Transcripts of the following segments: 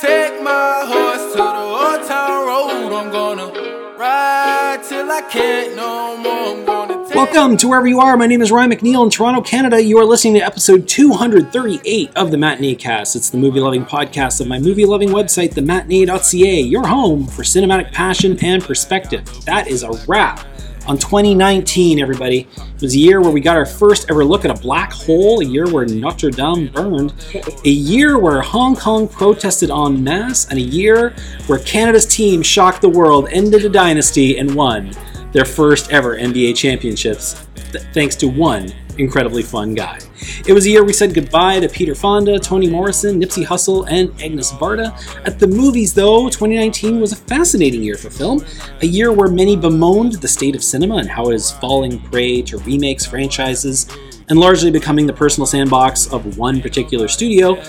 take my horse to the old town road. I'm gonna ride till I can't no more. Welcome to wherever you are. My name is Ryan McNeil in Toronto, Canada. You are listening to episode 238 of the Matinee Cast. It's the movie loving podcast of my movie loving website, thematinee.ca, your home for cinematic passion and perspective. That is a wrap on 2019, everybody. It was a year where we got our first ever look at a black hole, a year where Notre Dame burned, a year where Hong Kong protested en masse, and a year where Canada's team shocked the world, ended a dynasty, and won their first ever NBA championships, th- thanks to one incredibly fun guy. It was a year we said goodbye to Peter Fonda, Toni Morrison, Nipsey Hussle, and Agnes Varda. At the movies, though, 2019 was a fascinating year for film, a year where many bemoaned the state of cinema and how it is falling prey to remakes, franchises, and largely becoming the personal sandbox of one particular studio.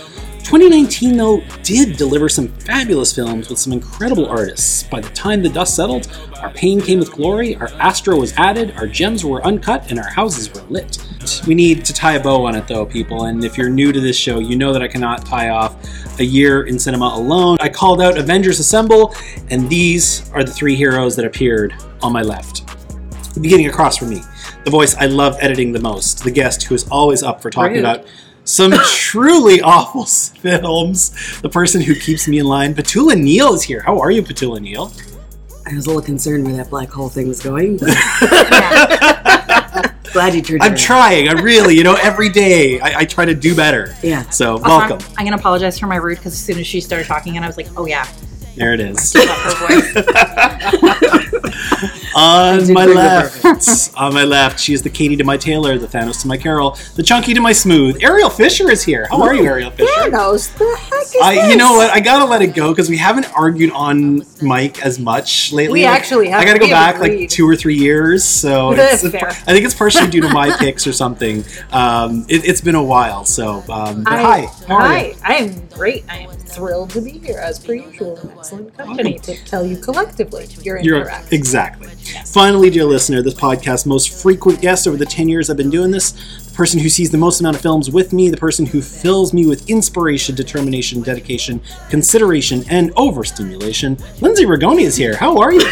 2019, though, did deliver some fabulous films with some incredible artists. By the time the dust settled, our pain came with glory, our astro was added, our gems were uncut, and our houses were lit. We need to tie a bow on it, though, people, and if you're new to this show, you know that I cannot tie off a year in cinema alone. I called out Avengers Assemble, and these are the three heroes that appeared on my left. Beginning across from me, the voice I love editing the most, the guest who is always up for talking about some truly awful films, the person who keeps me in line. Petula Neale is here. How are you, Petula Neale? I was a little concerned where that black hole thing was going. But glad you turned I'm it trying. I really, you know, every day I, I try to do better. Yeah. So Also, welcome. I'm, I'm gonna apologize for my rude because as soon as she started talking, and I was like, "Oh yeah, There it is. love her voice." On my left, on my left, she is the Katie to my Taylor, the Thanos to my Carol, the Chunky to my Smooth. Ariel Fisher is here. How are you, Ariel Fisher? knows the heck is I, you know what? I gotta let it go because we haven't argued on mic as much lately. We Like, actually have. I gotta go back like two or three years, so That's it's. I think it's partially due to my picks or something. Um, it, it's been a while, so um, I- hi, Hi? I am great. I am thrilled to be here as per usual. in Excellent company to tell you collectively you're You're incorrect. exactly. Finally, dear listener, this podcast's most frequent guest over the 10 years I've been doing this, the person who sees the most amount of films with me, the person who fills me with inspiration, determination, dedication, consideration, and overstimulation. Lindsay Ragone is here. How are you?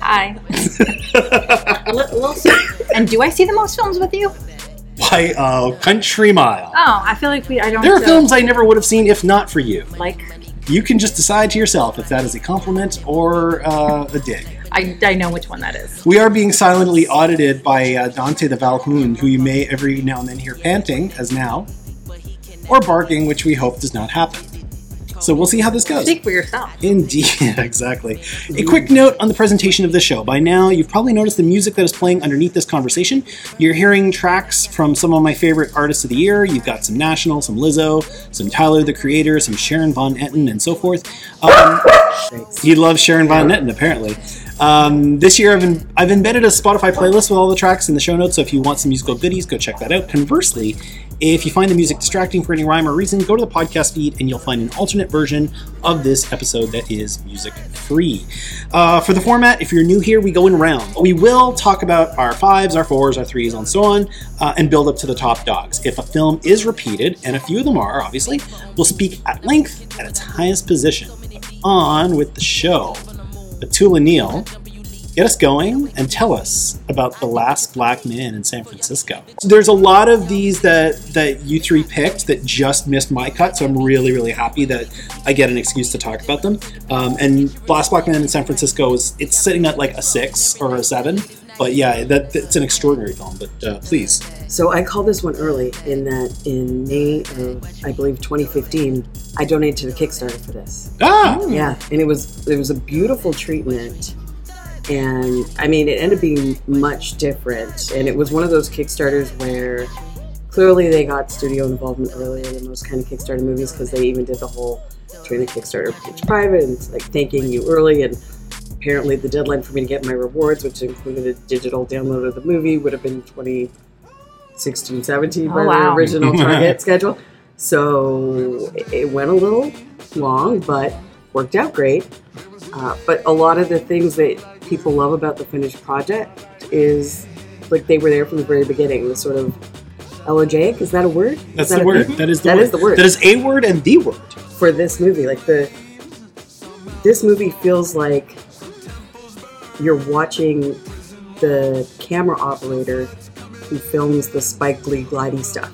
Hi. A li- and do I see the most films with you? By a country mile. Oh, I feel like we. I don't. There are uh, films I never would have seen if not for you. like. You can just decide to yourself if that is a compliment or uh, a dig. I, I know which one that is. We are being silently audited by uh, Dante the Valhoun, who you may every now and then hear panting, as now, or barking, which we hope does not happen. So we'll see how this goes. Speak for yourself. Indeed, exactly. A quick note on the presentation of the show. By now, you've probably noticed the music that is playing underneath this conversation. You're hearing tracks from some of my favorite artists of the year. You've got some National, some Lizzo, some Tyler the Creator, some Sharon Van Etten, and so forth. Um, he loves Sharon Van Etten, apparently. Um, this year, I've, in, I've embedded a Spotify playlist with all the tracks in the show notes, so if you want some musical goodies, go check that out. Conversely, if you find the music distracting for any rhyme or reason, go to the podcast feed and you'll find an alternate version of this episode that is music free. Uh, for the format, if you're new here, we go in round. We will talk about our fives, our fours, our threes, and so on, uh, and build up to the top dogs. If a film is repeated, and a few of them are, obviously, we'll speak at length at its highest position. On with the show. Petula Neale, get us going and tell us about the last black man in San Francisco. There's a lot of these that that you three picked that just missed my cut, so I'm really really happy that I get an excuse to talk about them. Um, and Last Black Man in San Francisco is it's sitting at like a six or a seven. But yeah, that it's an extraordinary film. But uh, please, So I called this one early in that in May of I believe 2015, I donated to the Kickstarter for this. ah, Yeah, and it was it was a beautiful treatment. And I mean, it ended up being much different. And it was one of those Kickstarters where clearly they got studio involvement earlier than most kind of Kickstarter movies because they even did the whole turn the Kickstarter pitch private and like thanking you early. And apparently, the deadline for me to get my rewards, which included a digital download of the movie, would have been 2016 17 by Oh, wow. the original target schedule. So it- it went a little long, but worked out great. Uh, but a lot of the things that people love about the finished project is like they were there from the very beginning. The sort of elegiac is that a word? that's Is that the a word. thing? That is the That word. is the word. That is a word and the word. for this movie. Like the this movie feels like you're watching the camera operator who films the Spike Lee gliding stuff.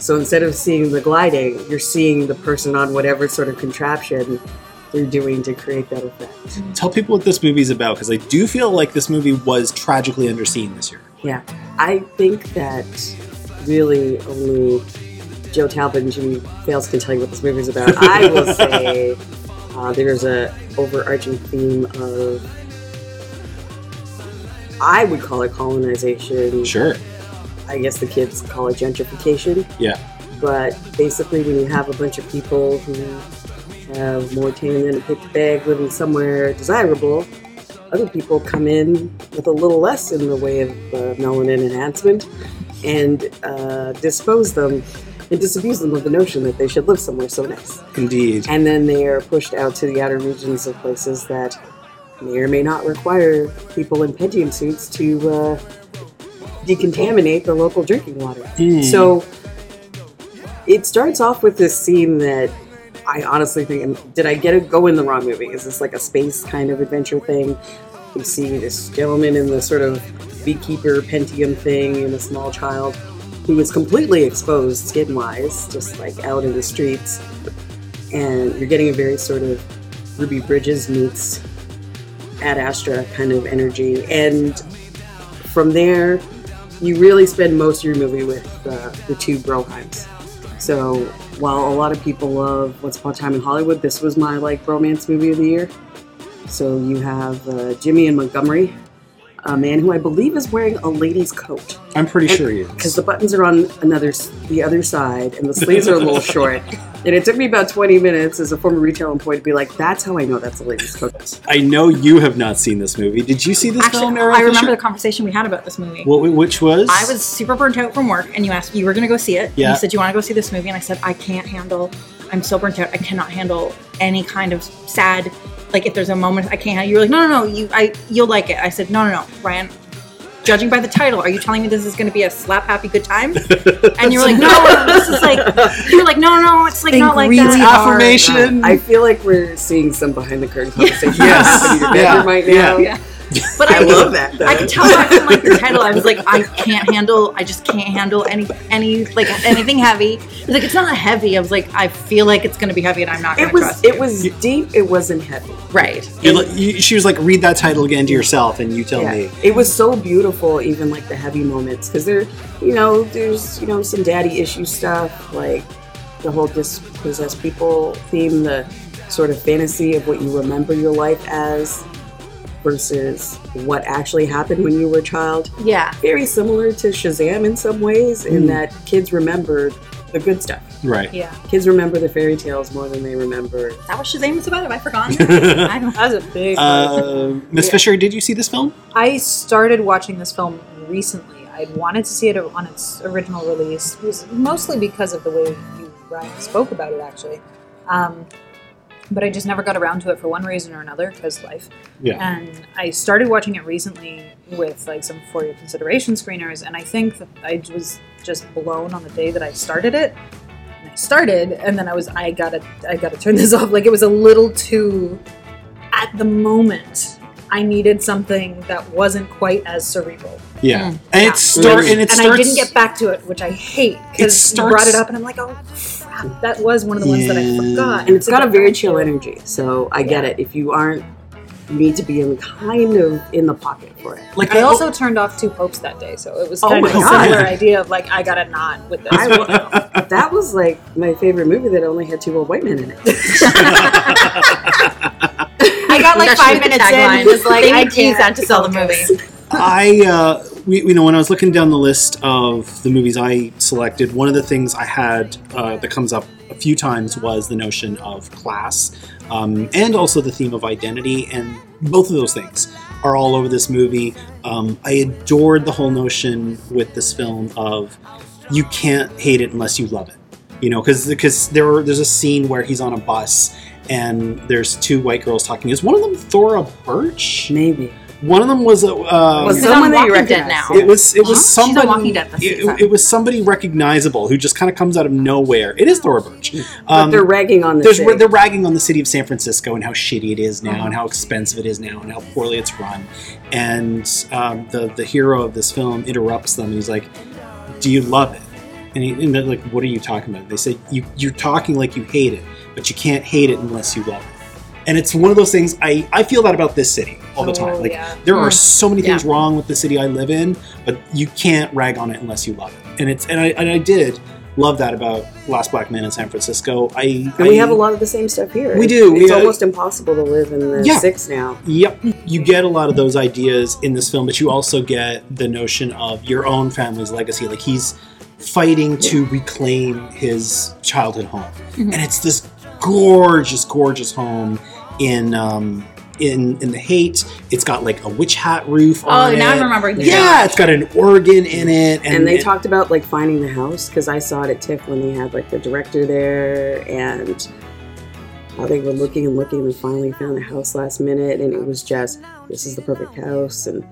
So instead of seeing the gliding, you're seeing the person on whatever sort of contraption they're doing to create that effect. Tell people what this movie is about because I do feel like this movie was tragically underseen this year. Yeah, I think that really only Joe Talbot and Jimmy Fails can tell you what this movie is about. I will say uh, there's a overarching theme of I would call it colonization. Sure. I guess the kids call it gentrification. Yeah. But basically, when you have a bunch of people who have more tan than a picked bag living somewhere desirable, other people come in with a little less in the way of uh, melanin enhancement and uh, dispose them and disabuse them of the notion that they should live somewhere so nice. Indeed. And then they are pushed out to the outer regions of places that may or may not require people in Pentium suits to uh, decontaminate the local drinking water. Hmm. So it starts off with this scene that I honestly think, did I get to go in the wrong movie? Is this like a space kind of adventure thing? You see this gentleman in the sort of beekeeper Pentium thing and a small child who is completely exposed skin wise, just like out in the streets. And you're getting a very sort of Ruby Bridges meets Ad Astra kind of energy. And from there, you really spend most of your movie with uh, the two Broheims. So while a lot of people love Once Upon a Time in Hollywood, this was my like romance movie of the year. So you have uh, Jimmy and Montgomery, a man who I believe is wearing a lady's coat I'm pretty sure he is. because the buttons are on another the other side and the sleeves are a little short. And it took me about 20 minutes as a former retail employee to be like, "That's how I know that's a lady's coat." I know you have not seen this movie. Did you see this film, Actually, I remember Fisher? the conversation we had about this movie. What, which was? I was super burnt out from work, and you asked you were going to go see it. and Yeah. You said you want to go see this movie, and I said I can't handle. I'm so burnt out. I cannot handle any kind of sad. Like if there's a moment I can't. You were like, no, no, no. You, I, you'll like it. I said, no, no, no, Ryan. Judging by the title, are you telling me this is going to be a slap happy good time? And you were like, no, no, this is like. You were like, no, no, it's like Think not like really that. hard. affirmation. I feel like we're seeing some behind the curtain conversation Yes. in your Yeah. bedroom right now. Yeah. But I I, love that. Though. I could tell that from like the title. I was like, I can't handle. I just can't handle any any like anything heavy. It's like it's not heavy. I was like, I feel like it's gonna be heavy, and I'm not gonna It was trust it you. was deep. It wasn't heavy. right. You you- she was like, read that title again to yourself, and you tell Yeah. me. It was so beautiful, even like the heavy moments, because there, you know, there's you know some daddy issue stuff, like the whole dispossessed people theme, the sort of fantasy of what you remember your life as versus what actually happened when you were a child. Yeah. Very similar to Shazam in some ways, in Mm. that kids remember the good stuff. Right. Yeah. Kids remember the fairy tales more than they remember. That was Shazam was about? Have I forgotten? I don't. That's a big. Uh, Miss Yeah. Fisher, did you see this film? I started watching this film recently. I wanted to see it on its original release. It was mostly because of the way you Ryan spoke about it, actually. Um, but I just never got around to it for one reason or another, because life. Yeah. And I started watching it recently with like some for your consideration screeners, and I think that I was just blown on the day that I started it. And I started, and then I was I gotta I gotta turn this off. Like it was a little too at the moment. I needed something that wasn't quite as cerebral. Yeah. Mm. And Yeah. it start and it and starts. I didn't get back to it, which I hate because you starts- brought it up, and I'm like, oh crap, that was one of the ones that I forgot. And it's to got a very chill energy, so I get it. If you aren't, you need to be in kind of in the pocket for it. like I that- also turned off two popes that day, so it was Oh kind my of a God. similar idea of like I got a not with this. I that was like my favorite movie that only had two old white men in it. I got like That five should be the minutes in. Was like, They I need to use can't that to sell the movie. I, uh, we, you know, when I was looking down the list of the movies I selected, one of the things I had uh, that comes up a few times was the notion of class, um, and also the theme of identity, and both of those things are all over this movie. Um, I adored the whole notion with this film of you can't hate it unless you love it. You know, because because there there's a scene where he's on a bus and there's two white girls talking. Is one of them Thora Birch? Maybe. One of them was a. Uh, Was She's someone on that you Walking Dead recognize. now. it was it was She's on somebody. Walking Dead it, it was somebody recognizable who just kind of comes out of nowhere. It is Thora Birch. But Um, they're ragging on the city. they're ragging on the city of San Francisco and how shitty it is now Uh-huh. and how expensive it is now and how poorly it's run. And um, the the hero of this film interrupts them and he's like, "Do you love it?" And, he, and they're like, "What are you talking about?" They say, "You you're talking like you hate it, but you can't hate it unless you love it." And it's one of those things I, I feel that about this city all the time. Oh, Like yeah. there are Mm. so many things Yeah. wrong with the city I live in, but you can't rag on it unless you love it. And it's and I and I did love that about Last Black Man in San Francisco. I and we I- have a lot of the same stuff here. We do, It's yeah. almost impossible to live in the Yeah. six now. Yep. You get a lot of those ideas in this film, but you also get the notion of your own family's legacy. Like he's fighting to reclaim his childhood home. Mhm. And it's this gorgeous, gorgeous home in um in in the hate. It's got like a witch hat roof Oh, now it. I'm remembering the Yeah, it's got an organ in it. And, And, they it- talked about like finding the house because I saw it at TIFF when they had like the director there and how they were looking and looking and finally found the house last minute and it was just this is the perfect house and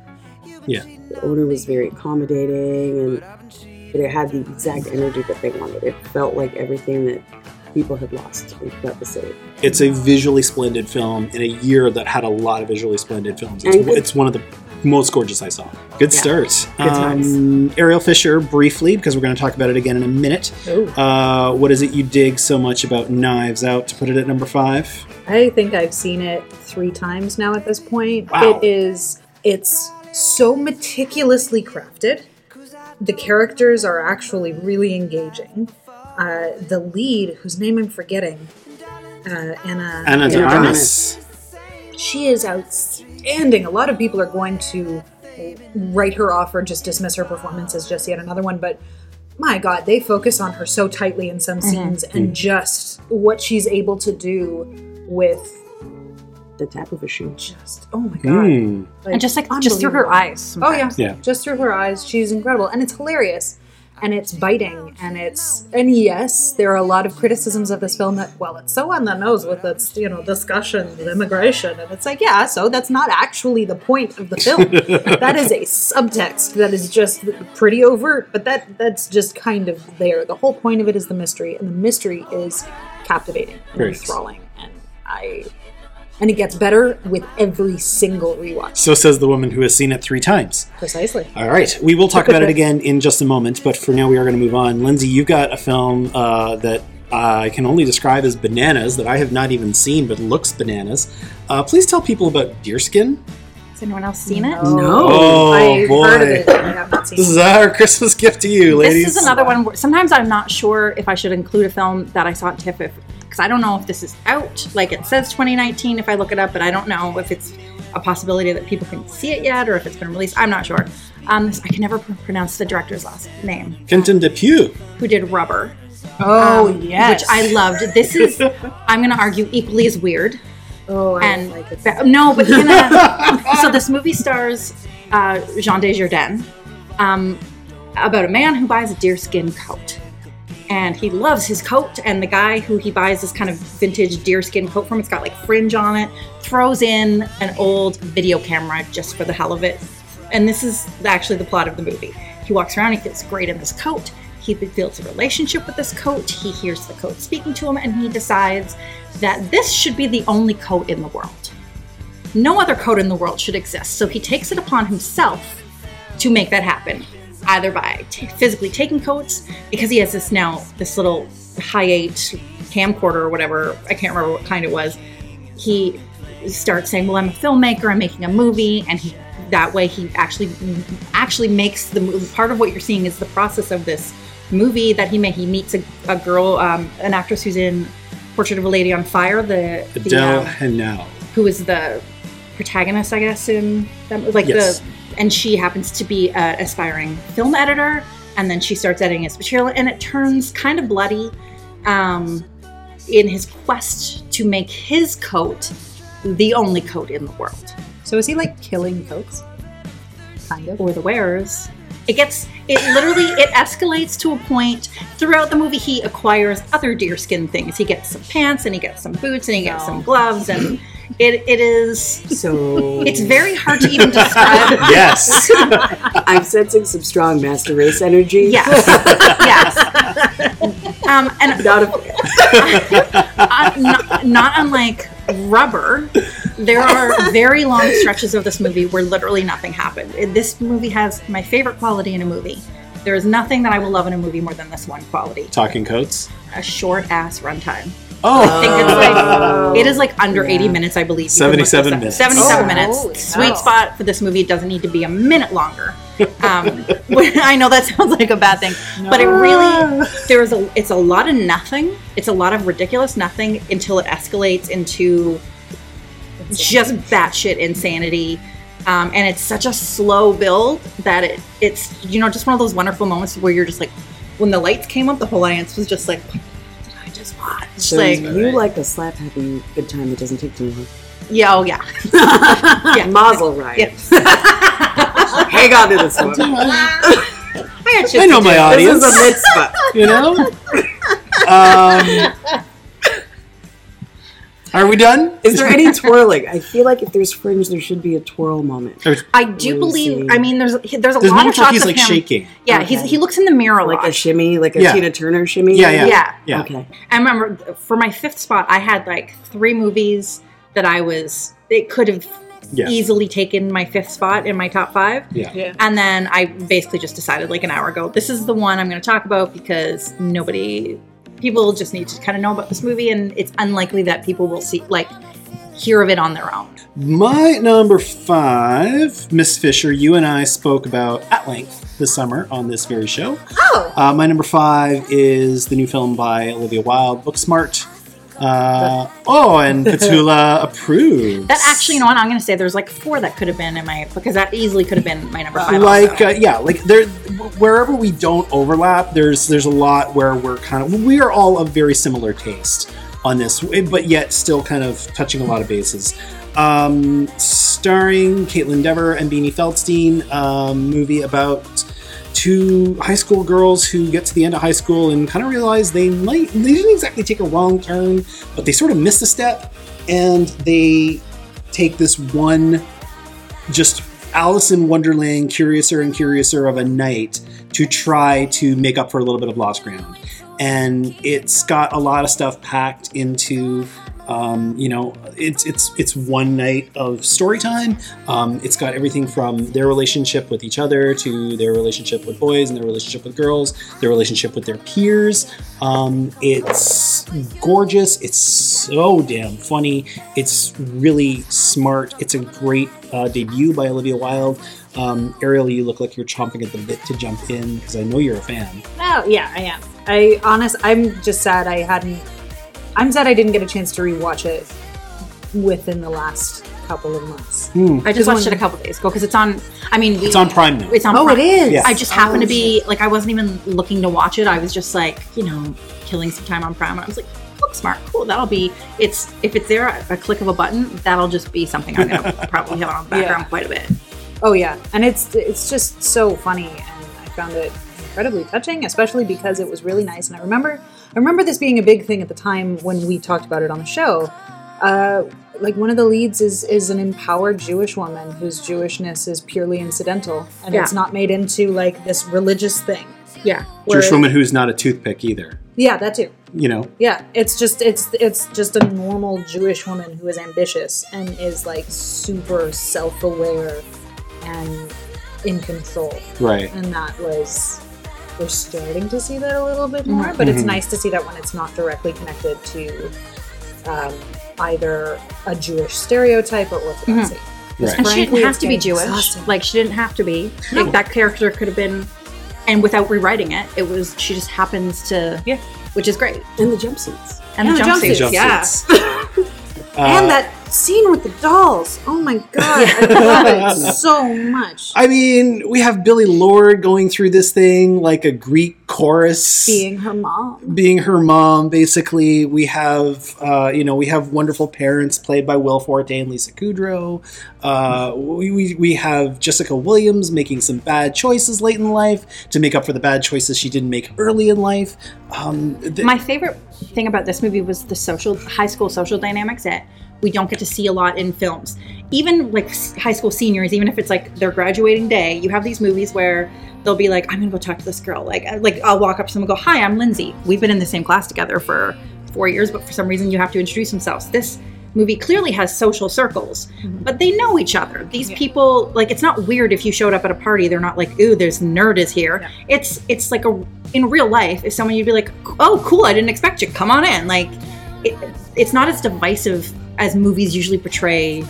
Yeah. the owner was very accommodating and but it had the exact energy that they wanted. It felt like everything that people had lost city. it's a visually splendid film in a year that had a lot of visually splendid films. It's, good- it's one of the most gorgeous I saw. Good Yeah. start. Good. Um, Ariel Fisher, briefly, because we're going to talk about it again in a minute. Uh, what is it you dig so much about Knives Out to put it at number five? I think I've seen it three times now at this point. Wow. It is it's so meticulously crafted. The characters are actually really engaging. Uh, the lead, whose name I'm forgetting, uh, Anna, Ana de Armas. she is outstanding. A lot of people are going to write her off or just dismiss her performance as just yet another one, but my God, they focus on her so tightly in some scenes and just what she's able to do with The tap of a shoe. just oh my God. Hmm. and just like just through her unbelievable. eyes. Oh yeah. Yeah. Just through her eyes, she's incredible. And it's hilarious. And it's biting and it's and yes, there are a lot of criticisms of this film that well, it's so on the nose with its, you know, discussion of immigration. And it's like, yeah, so that's not actually the point of the film. that is a subtext that is just pretty overt, but that that's just kind of there. The whole point of it is the mystery, and the mystery is captivating and enthralling. And I and it gets better with every single rewatch. So says the woman who has seen it three times. Precisely. All right, we will talk about it again in just a moment, but for now we are going to move on. Lindsay, you've got a film uh, that I can only describe as bananas that I have not even seen, but looks bananas. Uh, please tell people about Deerskin. Has anyone else seen it? No. Oh, I've boy. heard of it. I have not seen This is our Christmas gift to you, ladies. This is another one. Where, sometimes I'm not sure if I should include a film that I saw at TIFF because I don't know if this is out. Like it says 2019 if I look it up, but I don't know if it's a possibility that people can see it yet or if it's been released. I'm not sure. Um, I can never pr- pronounce the director's last name. Quentin Dupieux. Who did Rubber? Oh um, yes, which I loved. This is, I'm going to argue, equally as weird. Oh, I and like it. ba- no, but in a, so this movie stars uh, Jean Dujardin um, about a man who buys a deerskin coat, and he loves his coat. And the guy who he buys this kind of vintage deerskin coat from, it's got like fringe on it, throws in an old video camera just for the hell of it. And this is actually the plot of the movie. He walks around, he feels great in this coat. He builds a relationship with this coat. He hears the coat speaking to him, and he decides that this should be the only coat in the world. No other coat in the world should exist. So he takes it upon himself to make that happen, either by t- physically taking coats, because he has this now, this little high eight camcorder or whatever, I can't remember what kind it was. He starts saying, Well, I'm a filmmaker, I'm making a movie, and he that way he actually actually makes the movie part of what you're seeing is the process of this movie that he made he meets a, a girl um, an actress who's in portrait of a lady on fire the, the Adele um, Haenel. who is the protagonist, I guess, in that, like Yes. the, and she happens to be an aspiring film editor, and then she starts editing his material, and it turns kind of bloody, um, in his quest to make his coat the only coat in the world, So is he like killing coats? Kind of. or the wearers. It gets it literally it escalates to a point throughout the movie he acquires other deerskin things. He gets some pants and he gets some boots and he gets No. some gloves and It it is. So It's very hard to even describe. yes. I'm sensing some strong master race energy. yes, yes. Um, and Not a, uh, not, not unlike rubber, there are very long stretches of this movie where literally nothing happened. This movie has my favorite quality in a movie. There is nothing that I will love in a movie more than this one quality: Talking coats. a short ass runtime. Oh, I think it's like it is like under 80 minutes, I believe. You can look this 77 up. minutes. 77 Oh, minutes. Sweet cow. spot for this movie. It doesn't need to be a minute longer. Um, I know that sounds like a bad thing, but it really there is a it's a lot of nothing. It's a lot of ridiculous nothing until it escalates into just batshit insanity. Um, and it's such a slow build that it it's you know just one of those wonderful moments where you're just like when the lights came up, the whole audience was just like, "What did watch?" so like, you like a slap happy good time that doesn't take too long. yeah, oh yeah, Yeah. Mazel right. yeah. Hang on to this one. I, I know my do. This audience. is a mitzvah. you know. Um, are we done? Is there any twirling? I feel like if there's fringe, there should be a twirl moment. There's, I do believe. see. I mean, there's there's a there's lot of shots he's of like him. shaking. Yeah, he's he looks in the mirror Like a shimmy, like a Yeah. Tina Turner shimmy. Yeah, yeah. yeah. Yeah. Okay. I remember for my fifth spot, I had like three movies that I was. It could have Yeah. easily taken my fifth spot in my top five. Yeah. Yeah. And then I basically just decided like an hour ago, this is the one I'm going to talk about because nobody, people just need to kind of know about this movie, and it's unlikely that people will see like hear of it on their own. My number five, Miss Fisher, you and I spoke about at length this summer on this very show. Oh, Uh, my number five is the new film by Olivia Wilde, Booksmart. Uh, oh, and Petula approves. That actually, you know what? I'm going to say there's like four that could have been in my because that easily could have been my number five. like uh, yeah like there wherever we don't overlap there's there's a lot where we're kind of we are all of very similar taste on this but yet still kind of touching a lot of bases um starring kaitlyn dever and beanie feldstein um, movie about two high school girls who get to the end of high school and kind of realize they might they didn't exactly take a wrong turn but they sort of missed a step and they take this one just Alice in Wonderland, curiouser and curiouser of a night to try to make up for a little bit of lost ground. And it's got a lot of stuff packed into, um, you know, it's it's it's one night of story time. Um, it's got everything from their relationship with each other to their relationship with boys and their relationship with girls, their relationship with their peers. Um, it's gorgeous. It's so damn funny. It's really smart. It's a great uh, debut by Olivia Wilde. Um, Ariel, you look like you're chomping at the bit to jump in because I know you're a fan. oh yeah, I am. I honest, I'm just sad I hadn't. I'm sad I didn't get a chance to rewatch it within the last couple of months. Hmm. I just Just watched one- it a couple days ago because it's on. I mean, we, It's on Prime now. It's on. Oh, Prime. it is. Yeah. I just happened to Oh, be like I wasn't even looking to watch it. I was just like you know killing some time on Prime. And I was like, Booksmart, cool. That'll be. It's if it's there, a click of a button, that'll just be something I'm gonna probably have on the background Yeah. quite a bit. Oh yeah, and it's it's just so funny, and I found it incredibly touching, especially because it was really nice. And I remember I remember this being a big thing at the time when we talked about it on the show. Uh, like one of the leads is is an empowered Jewish woman whose Jewishness is purely incidental, and Yeah. it's not made into like this religious thing. Yeah. Where- Jewish woman who's not a toothpick either. Yeah, that too. You know, Yeah, it's just it's it's just a normal Jewish woman who is ambitious and is like super self-aware and in control. right? And that was we're starting to see that a little bit more, but it's Mhm. nice to see that when it's not directly connected to um, either a Jewish stereotype or orthodoxy. Right. And she Frankly, didn't have to be Jewish. exhausting. Like she didn't have to be. Like, that character could have been, and without rewriting it, it was she just happens to. Yeah. Which is great. And the jumpsuits. And, And the the jumpsuits. jumpsuits. Yeah. Uh, and that scene with the dolls. Oh my god, I love it so much. I mean, we have Billie Lourd going through this thing like a Greek chorus. Being her mom. being her mom, basically, we have uh, you know we have wonderful parents played by Will Forte and Lisa Kudrow. Uh, we, we we have Jessica Williams making some bad choices late in life to make up for the bad choices she didn't make early in life. Um, th- My favorite thing about this movie was the social high school social dynamics. That we don't get to see a lot in films. Even like high school seniors, even if it's like their graduating day, you have these movies where they'll be like, "I'm gonna go talk to this girl." Like, uh, like I'll walk up to someone and go, "Hi, I'm Lindsay. We've been in the same class together for four years, but for some reason you have to introduce themselves." This movie clearly has social circles, mm-hmm. but they know each other. These Yeah. people, like, it's not weird if you showed up at a party. They're not like, "Ooh, there's nerd is here." Yeah. It's it's like a in real life. If someone you'd be like, "Oh, cool, I didn't expect you. Come on in." Like, it, it's not as divisive as movies usually portray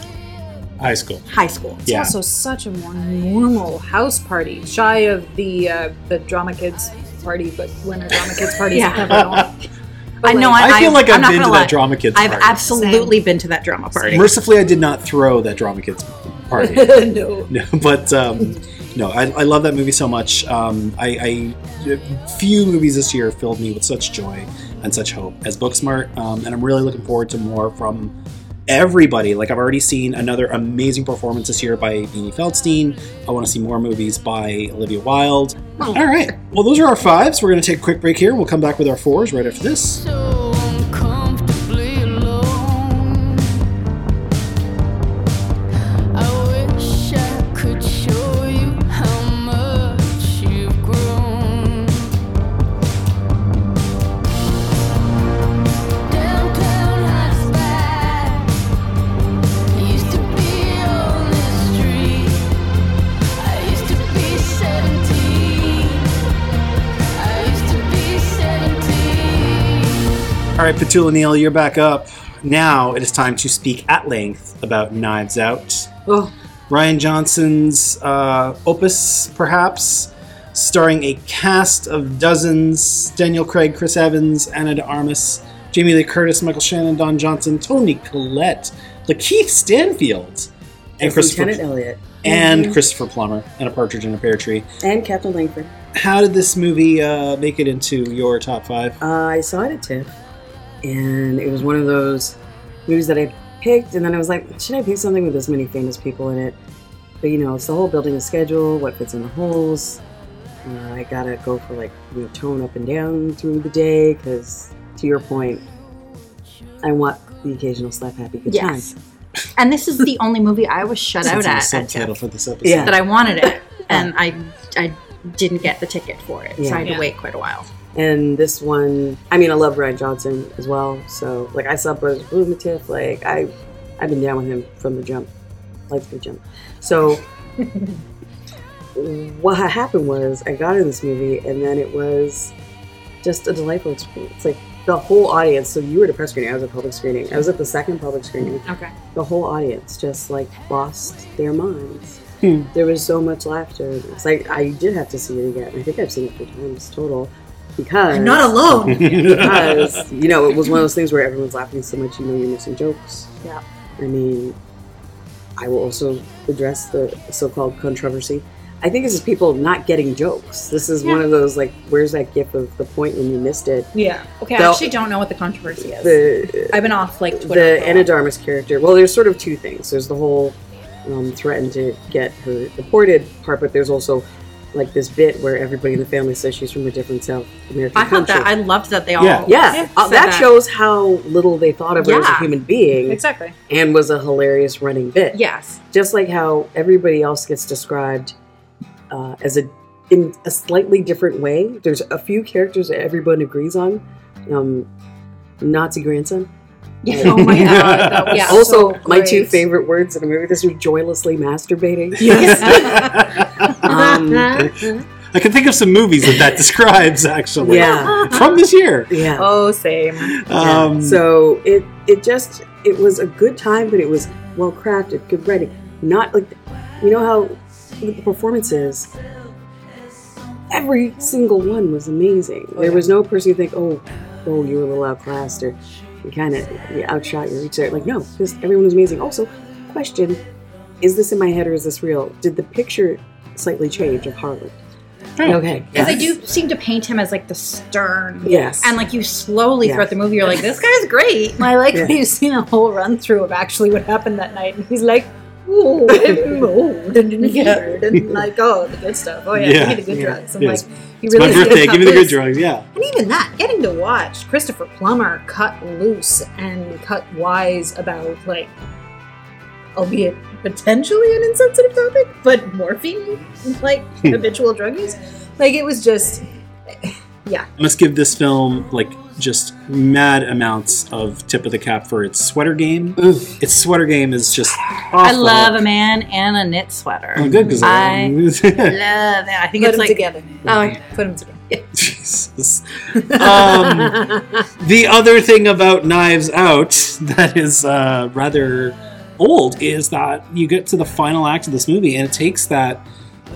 High school. high school. It's Yeah. also such a more normal house party, shy of the uh, the drama kids party, but when a drama kids party Yeah. is ever on. I know. I, I feel like I'm I've been to gonna that drama kids party. I've party. absolutely been to that drama party. Mercifully, I did not throw that drama kids party. no. No, but um, no, I, I love that movie so much. Um, I, I few movies this year filled me with such joy and such hope as Booksmart, um, and I'm really looking forward to more from everybody. Like I've already seen another amazing performance this year by Beanie Feldstein. I want to see more movies by Olivia Wilde. All right, well those are our fives. We're going to take a quick break here. We'll come back with our fours right after this. Right, Petula Neale, you're back up. Now it is time to speak at length about Knives Out. Oh, Rian Johnson's uh, opus, perhaps, starring a cast of dozens Daniel Craig, Chris Evans, Ana de Armas, Jamie Lee Curtis, Michael Shannon, Don Johnson, Toni Collette, Lakeith Stanfield, and Christopher, Lieutenant Elliot and Christopher Plummer, and A Partridge in a Pear Tree. and Captain Langford. How did this movie uh, make it into your top five? Uh, I saw it at TIFF, and it was one of those movies that I picked, and then I was like, should I pick something with this many famous people in it? But you know, it's the whole building a schedule, what fits in the holes. Uh, I gotta go for like you know tone up and down through the day because, to your point, I want the occasional slap happy good Yes. time. And this is the only movie I was shut out at, subtitle for this episode. Yeah. that I wanted it, and I I didn't get the ticket for it, so I had Yeah. to wait quite a while. And this one, I mean, I love Rian Johnson as well. So, like, I saw Brothers Bloom TIFF. Like, I, I've been down with him from the jump, like the jump. So, what happened was I got in this movie, and then it was just a delightful experience. Like the whole audience. So you were at a press screening. I was at a public screening. I was at the second public screening. Okay. The whole audience just like lost their minds. Hmm. There was so much laughter. It's like I did have to see it again. I think I've seen it three times total because I'm not alone. because you know it was one of those things where everyone's laughing so much you know you're missing jokes Yeah. i mean i will also address the so-called controversy i think this is people not getting jokes this is one of those like where's that gif of the point when you missed it Yeah. Okay, No. I actually don't know what the controversy is. the I've been off like Twitter. the for a Anna while. Darmus character well there's sort of two things there's the whole um, threaten to get her deported part but there's also like this bit where everybody in the family says she's from a different south american I thought that I loved that they all. Yeah. yeah, uh, said that, shows how little they thought of her as a human being Exactly. and was a hilarious running bit. Yes. Just like how everybody else gets described uh, as a in a slightly different way. There's a few characters that everyone agrees on. Um, Nazi grandson. Yeah. Oh my god. Yeah. also, so my two favorite words in a movie. This was joylessly masturbating. Yes. Um, I can think of some movies that that describes actually. Yeah. From this year. yeah. Oh, same. Yeah. Um, so it it just it was a good time, but it was well crafted, good writing. Not like you know how the performances. Every single one was amazing. Oh, there was no person you think, oh, oh, you were a little outclassed or you kind of you outshot your reach there. Like no, just everyone was amazing. Also, question: Is this in my head or is this real? Did the picture slightly change of Harlan? Okay, Because they do seem to paint him as like the stern. Yes. And like you slowly Yeah. throughout the movie, you're like, this guy's great. I like Yeah. when you've seen a whole run through of actually what happened that night, and he's like, oh, I'm old and weird and like oh the good stuff. Oh yeah, Yeah. give me the good Yeah. drugs. I'm Yes. like, It's my really is birthday. Give me the good drugs. Yeah. And even that, getting to watch Christopher Plummer cut loose and cut wise about like, albeit potentially an insensitive topic, but morphine, like habitual drug use. Like it was just, yeah, I must give this film like just mad amounts of tip of the cap for its sweater game. Its sweater game is just. I love a man and a knit sweater. Oh, good because I love it. I think put it's them like together. oh, Put them together. Jesus. Um, the other thing about Knives Out that is uh, rather old is that you get to the final act of this movie and it takes that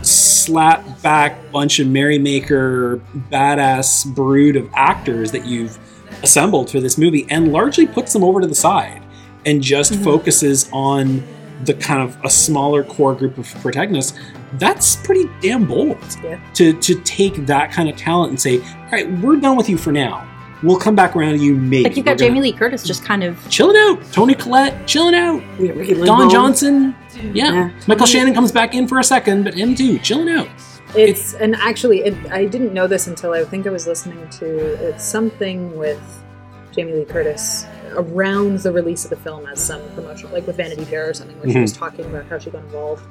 slap back bunch of merrymaker badass brood of actors that you've assembled for this movie and largely puts them over to the side and just mm-hmm. focuses on the kind of a smaller core group of protagonists. That's pretty damn bold Yeah. to to take that kind of talent and say all right we're done with you for now we'll come back around to you maybe like you've got We're gonna- Jamie Lee Curtis just kind of chilling out toni collette chilling out Yeah, Ricky don Lindhome. johnson yeah. Yeah. michael shannon comes back in for a second but him too chilling out It's and actually, it, I didn't know this until I think I was listening to it's something with Jamie Lee Curtis around the release of the film as some promotional, like with Vanity Fair or something, where she mm-hmm. was talking about how she got involved.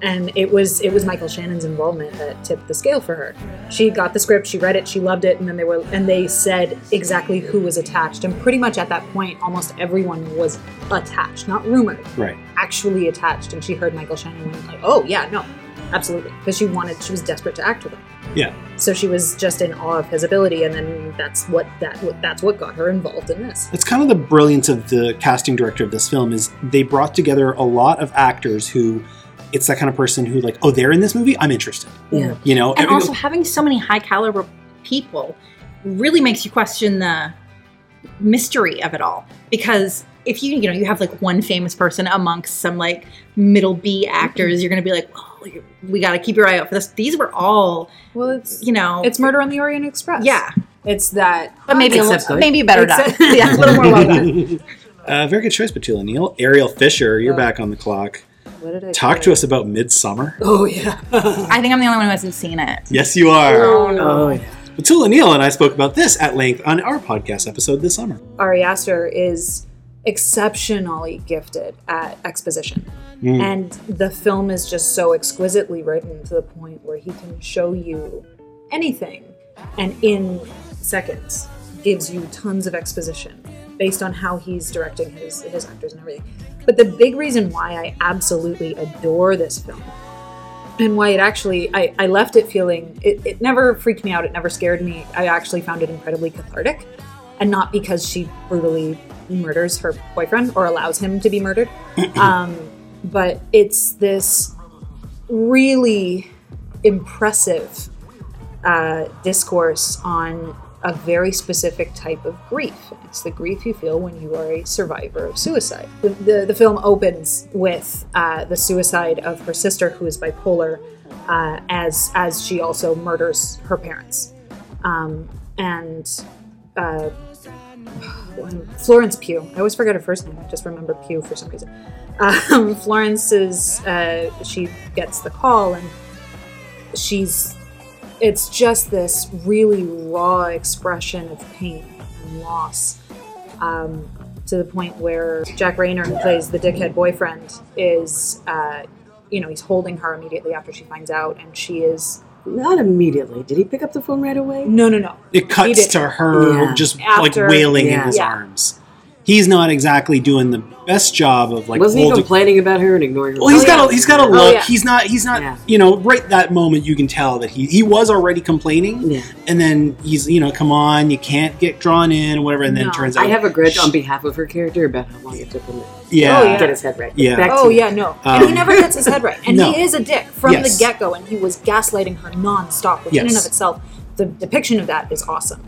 And it was it was Michael Shannon's involvement that tipped the scale for her. She got the script, she read it, she loved it, and then they were and they said exactly who was attached. And pretty much at that point, almost everyone was attached, not rumored right actually attached and she heard Michael Shannon and went like, oh yeah, no, absolutely. Because she wanted, she was desperate to act with him. yeah So she was just in awe of his ability and then that's what that that's what got her involved in this. It's kind of the brilliance of the casting director of this film is they brought together a lot of actors who it's that kind of person who like oh they're in this movie I'm interested Yeah. you know and Every- also having so many high caliber people really makes you question the mystery of it all because if you you know you have like one famous person amongst some like middle B actors you're gonna be like oh we got to keep your eye out for this these were all Well, it's you know it's Murder on the Orient Express. yeah It's that but maybe a little, maybe better done Except- yeah, a little more well done. uh, very good choice Petula Neale Ariel Fisher you're Oh. back on the clock What did I talk say? to us about Midsommar Oh yeah. I think I'm the only one who hasn't seen it yes you are oh no. Oh, yeah. Petula Neale and I spoke about this at length on our podcast episode this summer Ari Aster is exceptionally gifted at exposition. Mm. And the film is just so exquisitely written to the point where he can show you anything and in seconds gives you tons of exposition based on how he's directing his, his actors and everything. But the big reason why I absolutely adore this film and why it actually I, I left it feeling it, it never freaked me out it never scared me. I actually found it incredibly cathartic and not because she brutally murders her boyfriend or allows him to be murdered. Um, but it's this really impressive uh, discourse on a very specific type of grief. It's the grief you feel when you are a survivor of suicide. The, the, the film opens with uh, the suicide of her sister, who is bipolar, uh, as as she also murders her parents, um, and uh, Florence Pugh. I always forget her first name. I just remember Pugh for some reason. Um, Florence is uh, she gets the call and she's it's just this really raw expression of pain and loss um, to the point where Jack Reynor, who plays the dickhead boyfriend, is uh, you know he's holding her immediately after she finds out, and she is Not immediately. Did he pick up the phone right away? no no no it cuts to her Yeah. just After- like wailing in his Yeah. arms he's not exactly doing the best job of like Wasn't he holding complaining about her and ignoring her? Well, he's Oh, got yeah. a he's got a Oh, look. yeah. He's not he's not Yeah. you know right that moment you can tell that he he was already complaining, Yeah. and then he's you know come on you can't get drawn in or whatever, and then No. it turns out I have a grudge sh- on behalf of her character about how long it took him yeah, Oh, to yeah. get his head right. Yeah. Back Oh yeah, no, and he Um, never gets his head right, and no. he is a dick from Yes. the get go, and he was gaslighting her nonstop, which in and of itself, the depiction of that is awesome.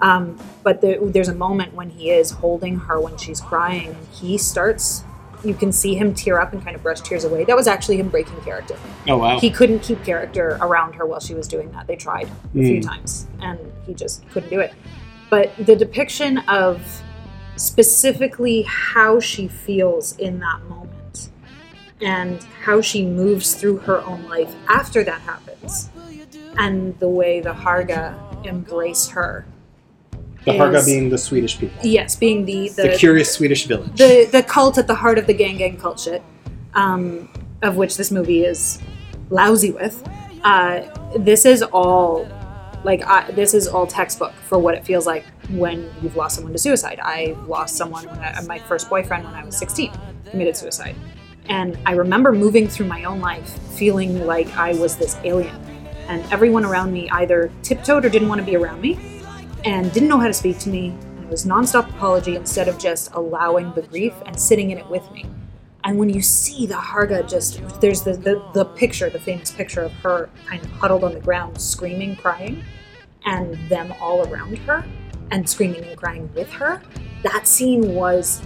Um, but the, there's a moment when he is holding her when she's crying, and he starts. You can see him tear up and kind of brush tears away. That was actually him breaking character. Oh wow, He couldn't keep character around her while she was doing that. They tried a few Mm. times, and he just couldn't do it. But the depiction of specifically how she feels in that moment and how she moves through her own life after that happens, and the way the Harga embrace her. The Harga being the Swedish people. Yes, being the The, curious Swedish village. the the cult at the heart of the gang gang cult shit, um, of which this movie is lousy with. Uh, this is all like I, this is all textbook for what it feels like when you've lost someone to suicide. I lost someone when I, my first boyfriend when I was 16 committed suicide, and I remember moving through my own life feeling like I was this alien, and everyone around me either tiptoed or didn't want to be around me and didn't know how to speak to me. It was nonstop apology instead of just allowing the grief and sitting in it with me. And when you see the Harga just, there's the, the, the picture, the famous picture of her kind of huddled on the ground, screaming, crying, and them all around her and screaming and crying with her. That scene was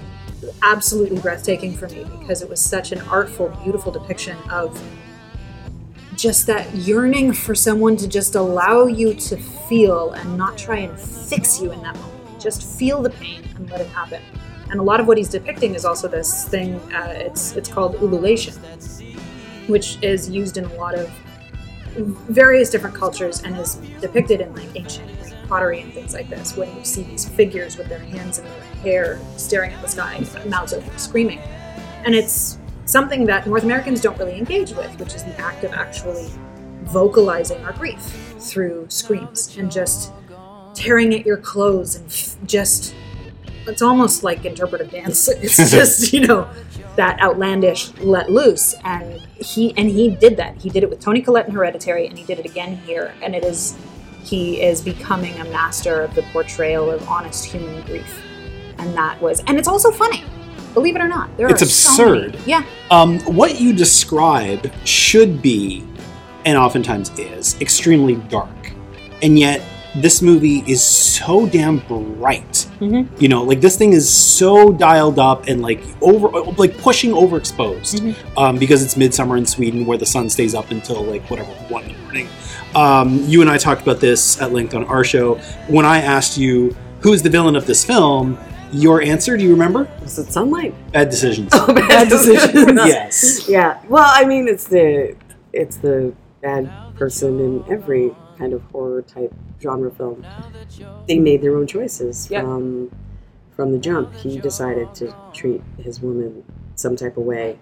absolutely breathtaking for me because it was such an artful, beautiful depiction of just that yearning for someone to just allow you to feel and not try and fix you in that moment. Just feel the pain and let it happen. And a lot of what he's depicting is also this thing. Uh, it's it's called ululation, which is used in a lot of various different cultures and is depicted in like ancient Greek pottery and things like this. When you see these figures with their hands in their hair, staring at the sky, mouths open, screaming, and it's something that North Americans don't really engage with, which is the act of actually vocalizing our grief through screams and just tearing at your clothes and f- just it's almost like interpretive dance. It's just, you know, that outlandish let loose and he and he did that. He did it with Toni Collette in Hereditary and he did it again here and it is he is becoming a master of the portrayal of honest human grief. And that was and it's also funny. Believe it or not. There It's are so absurd. yeah. Um, what you describe should be, and oftentimes is, extremely dark. And yet, this movie is so damn bright. Mhm. You know, like this thing is so dialed up and like over, like pushing overexposed Mm-hmm. um, because it's midsummer in Sweden where the sun stays up until like whatever, one in the morning. Um, you and I talked about this at length on our show. When I asked you, who's the villain of this film? Your answer, do you remember? Was it sunlight? Bad decisions. Oh, bad decisions. yes. Yeah. Well, I mean, it's the it's the bad person in every kind of horror type genre film. They made their own choices Yeah. from from the jump. He decided to treat his woman some type of way.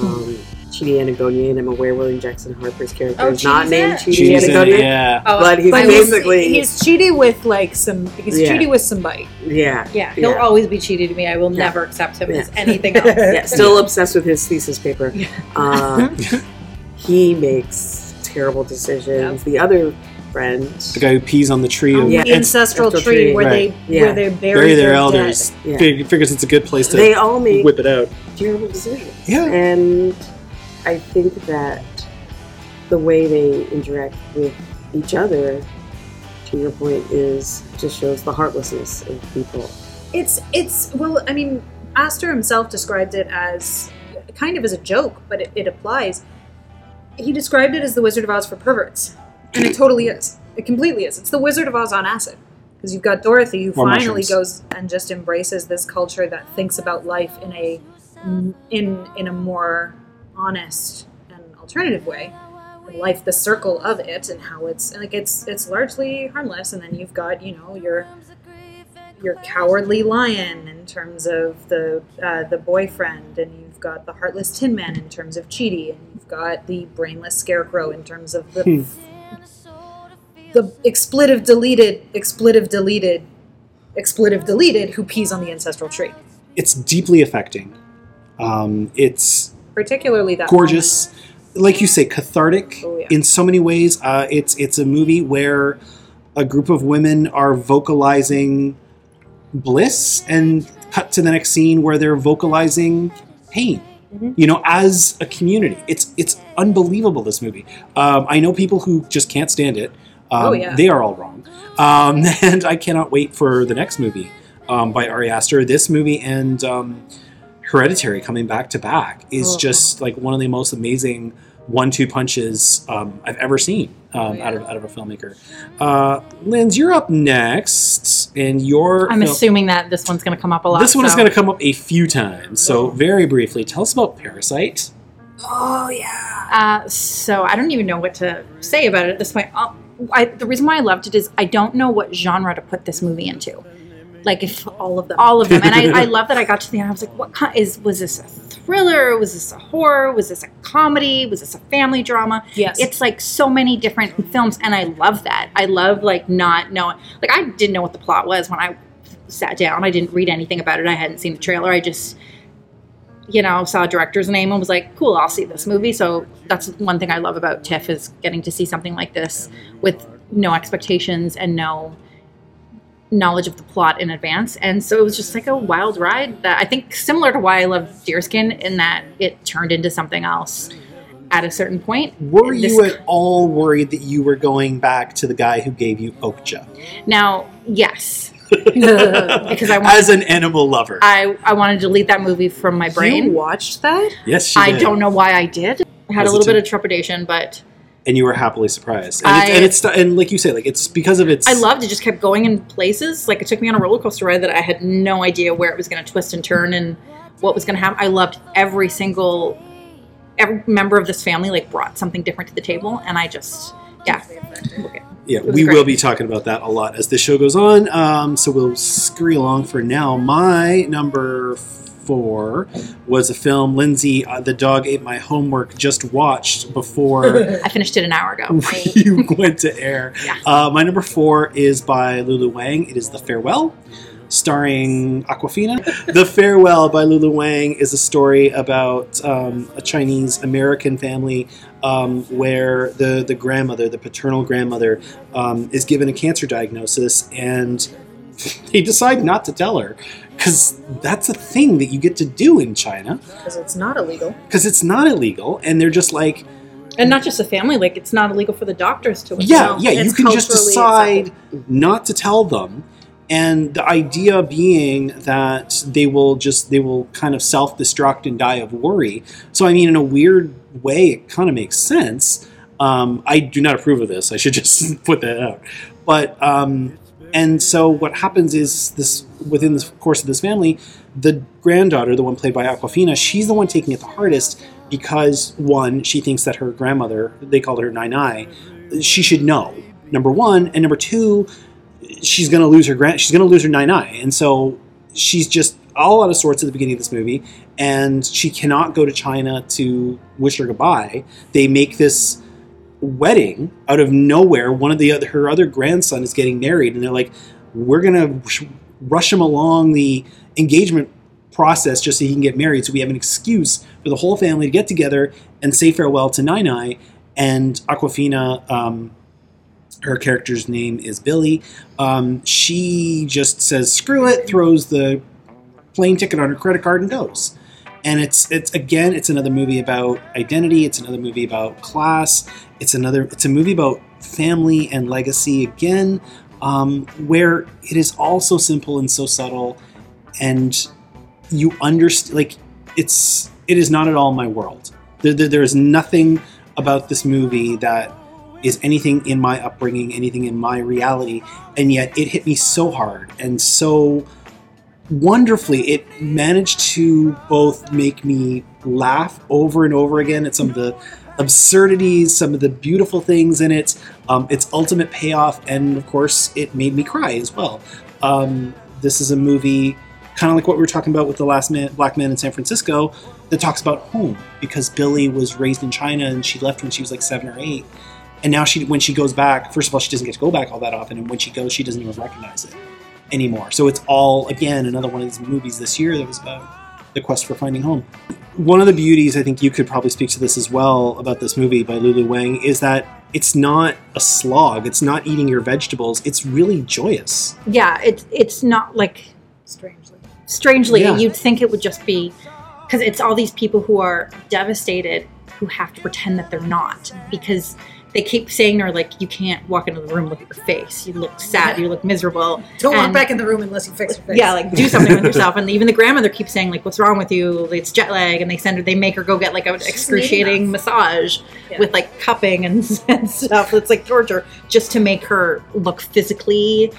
Um, Chidi Anagonye, I'm aware William Jackson Harper's character Oh, is not named it? Chidi She's in it, Anagonye, yeah. Oh, but he's But basically he's cheaty with like some he's Yeah. cheaty with some bite. yeah, yeah, he'll Yeah. always be cheated to me. I will Yeah. never accept him Yeah. as anything else. yeah, still obsessed with his thesis paper. Uh, he makes terrible decisions. The other friend, The guy who pees on the tree. On and- Yeah. the ancestral Ancestral tree, tree, where right. they Yeah. where they bury, bury their their elders. Yeah. Fig- figures it's a good place to they all make whip it out. terrible decisions. Yeah. And I think that the way they interact with each other, to your point, is just shows the heartlessness of people. It's it's well, I mean, Aster himself described it as kind of as a joke, but it, it applies. He described it as the Wizard of Oz for perverts, and it totally is. It completely is. It's the Wizard of Oz on acid. Because you've got Dorothy, who Or finally mushrooms. goes and just embraces this culture that thinks about life in a in in a more honest and alternative way. Life, the circle of it, and how it's like it's it's largely harmless. And then you've got you know your your cowardly lion in terms of the uh, the boyfriend, and you've got the heartless Tin Man in terms of Cheaty, and you've got the brainless Scarecrow in terms of the Hmm. The expletive deleted, expletive deleted, expletive deleted who pees on the ancestral tree. It's deeply affecting. Um, it's Particularly that gorgeous, like you say, cathartic Oh, yeah. in so many ways. Uh, it's it's a movie where a group of women are vocalizing bliss, and cut to the next scene where they're vocalizing pain. Mhm. You know, as a community, it's it's unbelievable. This movie. Um, I know people who just can't stand it. Um, Oh, yeah. They are all wrong, um, and I cannot wait for the next movie um, by Ari Aster. This movie and um, Hereditary coming back to back is Oh. just like one of the most amazing one-two punches um, I've ever seen um, Oh, yeah. out of out of a filmmaker. Uh, Linz, you're up next, and your I'm film- assuming that this one's going to come up a lot. this one is going to come up a few times. So very briefly, tell us about Parasite. Oh yeah. Uh, so I don't even know what to say about it at this point. Uh, I, the reason why I loved it is I don't know what genre to put this movie into. Like if All of them. all of them, and I, I love that I got to the end. I was like, "What kind is was this a thriller? Was this a horror? Was this a comedy? Was this a family drama?" Yes. it's like so many different films, and I love that. I love like not knowing. Like I didn't know what the plot was when I sat down. I didn't read anything about it. I hadn't seen the trailer. I just you know, saw a director's name and was like, cool, I'll see this movie. So that's one thing I love about TIFF is getting to see something like this with no expectations and no knowledge of the plot in advance. And so it was just like a wild ride that I think similar to why I love Deerskin in that it turned into something else at a certain point. Were you at all worried that you were going back to the guy who gave you Okja Now, yes. because I want as an animal lover? I, I want to delete that movie from my brain. You brain. watched that? yes, she I did. don't know why I did. I had a little bit of trepidation, but and you were happily surprised. And, I- it's, and it's and like you say, like it's because of its. I loved it. Just kept going in places. Like it took me on a roller coaster ride that I had no idea where it was going to twist and turn and what was going to happen. I loved every single every member of this family. Like brought something different to the table, and I just yeah. Okay. Yeah, we great. will be talking about that a lot as the show goes on. Um, so we'll scurry along for now. My number four was a film Lindsay, uh, the dog ate my homework, just watched before I finished it an hour ago. you went to air. Yeah. Uh, my number four is by Lulu Wang. It is The Farewell, starring Awkwafina. the Farewell by Lulu Wang is a story about um, a Chinese American family um, where the, the grandmother, the paternal grandmother, um, is given a cancer diagnosis and they decide not to tell her because that's a thing that you get to do in China Because it's not illegal. because it's not illegal and they're just like and not just the family. Like it's not illegal for the doctors to. yeah, yeah, you can just decide not to tell them. And the idea being that they will just they will kind of self-destruct and die of worry. So I mean in a weird way it kind of makes sense. Um, I do not approve of this. I should just put that out. But um, and so what happens is this within the course of this family, the granddaughter, the one played by Awkwafina, she's the one taking it the hardest because one, she thinks that her grandmother, they called her Nai, she should know. Number one, and number two, she's gonna lose her grand, she's gonna lose her Nai Nai, and so she's just all out of sorts at the beginning of this movie, and she cannot go to China to wish her goodbye. They make this wedding out of nowhere. One of the other, her other grandson is getting married, and they're like, "We're gonna rush him along the engagement process just so he can get married." So we have an excuse for the whole family to get together and say farewell to Nai Nai and Awkwafina. Um, her character's name is Billy. Um, she just says screw it, throws the plane ticket on her credit card, and goes. And it's it's again, it's another movie about identity. It's another movie about class. It's another. It's a movie about family and legacy again, um, where it is all so simple and so subtle, and you understand. Like it's it is not at all my world. There, there, there is nothing about this movie that is anything in my upbringing, anything in my reality, and yet it hit me so hard and so wonderfully. It managed to both make me laugh over and over again at some of the absurdities, some of the beautiful things in it, um, its ultimate payoff, and of course, it made me cry as well. Um, this is a movie kind of like what we were talking about with the last man, black man in San Francisco that talks about home because Billy was raised in China and she left when she was like seven or eight and now she when she goes back first of all she doesn't get to go back all that often. And when she goes she doesn't even recognize it anymore. So it's all again another one of these movies this year that was about the quest for finding home. One of the beauties i think you could probably speak to this as well about this movie by lulu wang is that it's not a slog. It's not eating your vegetables. It's really joyous. Yeah, it's it's not like Strangely. strangely Yeah. you'd think it would just be because it's all these people who are devastated who have to pretend that they're not because they keep saying they're like you can't walk into the room look at your face. You look sad. You look miserable. Don't walk back in the room unless you fix your face. yeah like do something with yourself. And even the grandmother keeps saying like what's wrong with you? It's jet lag. And they send her they make her go get like an excruciating massage Yeah. with like cupping and, and stuff. It's like torture just to make her look physically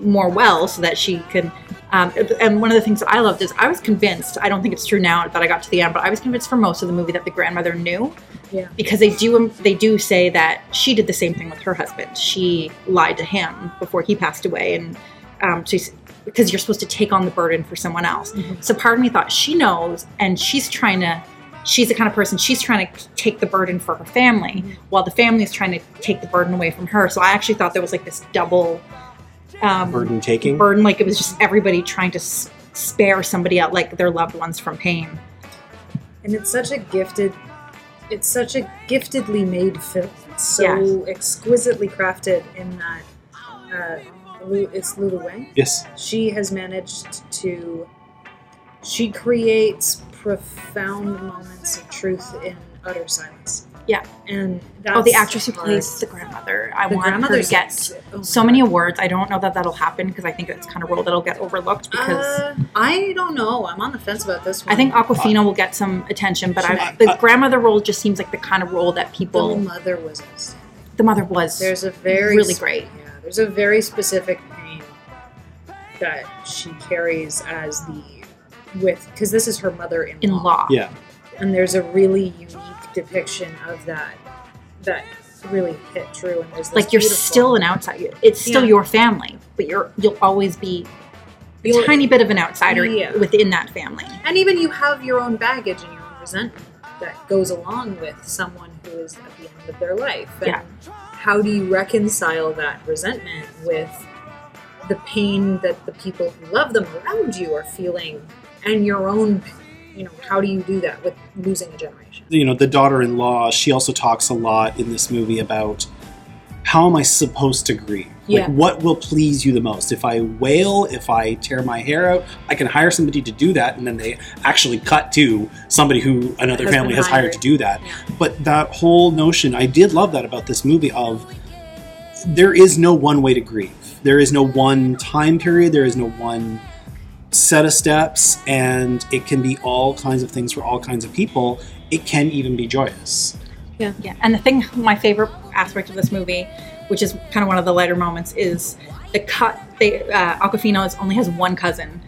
more well so that she could. Um, and one of the things that I loved is I was convinced. I don't think it's true now that I got to the end, but I was convinced for most of the movie that the grandmother knew Yeah. because they do they do say that she did the same thing with her husband. She lied to him before he passed away, and um, she's because you're supposed to take on the burden for someone else. So part of me thought she knows, and she's trying to. She's the kind of person she's trying to take the burden for her family, while the family is trying to take the burden away from her. So I actually thought there was like this double um, Burden taking. burden, like it was just everybody trying to s- spare somebody out, like their loved ones from pain. and it's such a gifted it's such a giftedly made film it's so exquisitely crafted in that uh, it's Lulu Wang Yes. she has managed to she creates profound moments of truth in utter silence Yeah. and that's oh, the actress who plays the grandmother. I The want her to grandmother's get oh so many awards. I don't know that that'll happen because I think it's kind of role that'll get overlooked because. Uh, I don't know. I'm on the fence about this one. I think Awkwafina will get some attention, but I, Sure. the Uh, grandmother role just seems like the kind of role that people. the people. mother was. The mother was. There's a very really sp- great. Yeah, there's a very specific pain that she carries as the with because this is her mother in in law. Yeah. and there's a really unique depiction of that that really hit true. And there's Like you're still an outsider. It's still Yeah. your family, but you're you'll always be a tiny bit of an outsider Yeah. within that family. and even you have your own baggage and your own resentment that goes along with someone who is at the end of their life. And Yeah. how do you reconcile that resentment with the pain that the people who love them around you are feeling and your own you know, how do you do that with losing a generation? you know the daughter-in-law she also talks a lot in this movie about how am i supposed to grieve Yeah. like what will please you the most if i wail if i tear my hair out i can hire somebody to do that and then they actually cut to somebody who another Has family has hired hired. to do that Yeah. but that whole notion i did love that about this movie of there is no one way to grieve there is no one time period there is no one set of steps and it can be all kinds of things for all kinds of people it can even be joyous Yeah, yeah. and the thing, my favorite aspect of this movie, which is kind of one of the lighter moments, is the cut. They uh, Awkwafina only has one cousin,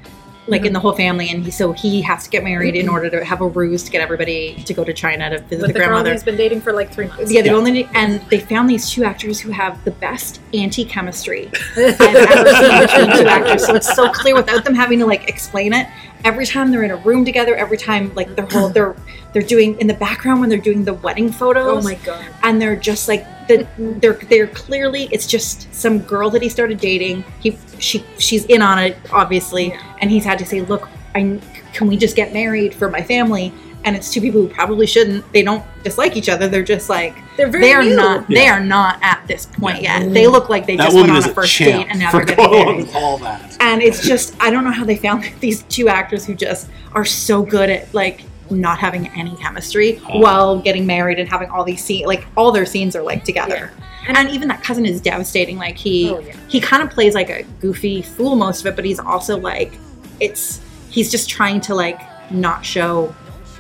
like in mm-hmm. the whole family, and he, so he has to get married in mm-hmm. order to have a ruse to get everybody to go to China to visit With the the girl grandmother. he's been dating for like three months. Yeah, they Yeah. only and they found these two actors who have the best anti-chemistry I've ever seen between two actors. So it's so clear without them having to like explain it. Every time they're in a room together, every time like they're whole they're they're doing in the background when they're doing the wedding photos. Oh my god. And they're just like the, they're they're clearly it's just some girl that he started dating. He she she's in on it obviously, Yeah. and he's had to say, look, I can we just get married for my family? And it's two people who probably shouldn't. They don't dislike each other. They're just like They're very they are new. not. They are not at this point yet. They look like they that just went on a a first champ date and now they're getting married. all that And it's just I don't know how they found these two actors who just are so good at like not having any chemistry Oh. while getting married and having all these scenes like all their scenes are like together. And, even that cousin is devastating. Like he Oh, yeah. he kind of plays like a goofy fool most of it, but he's also like it's he's just trying to like not show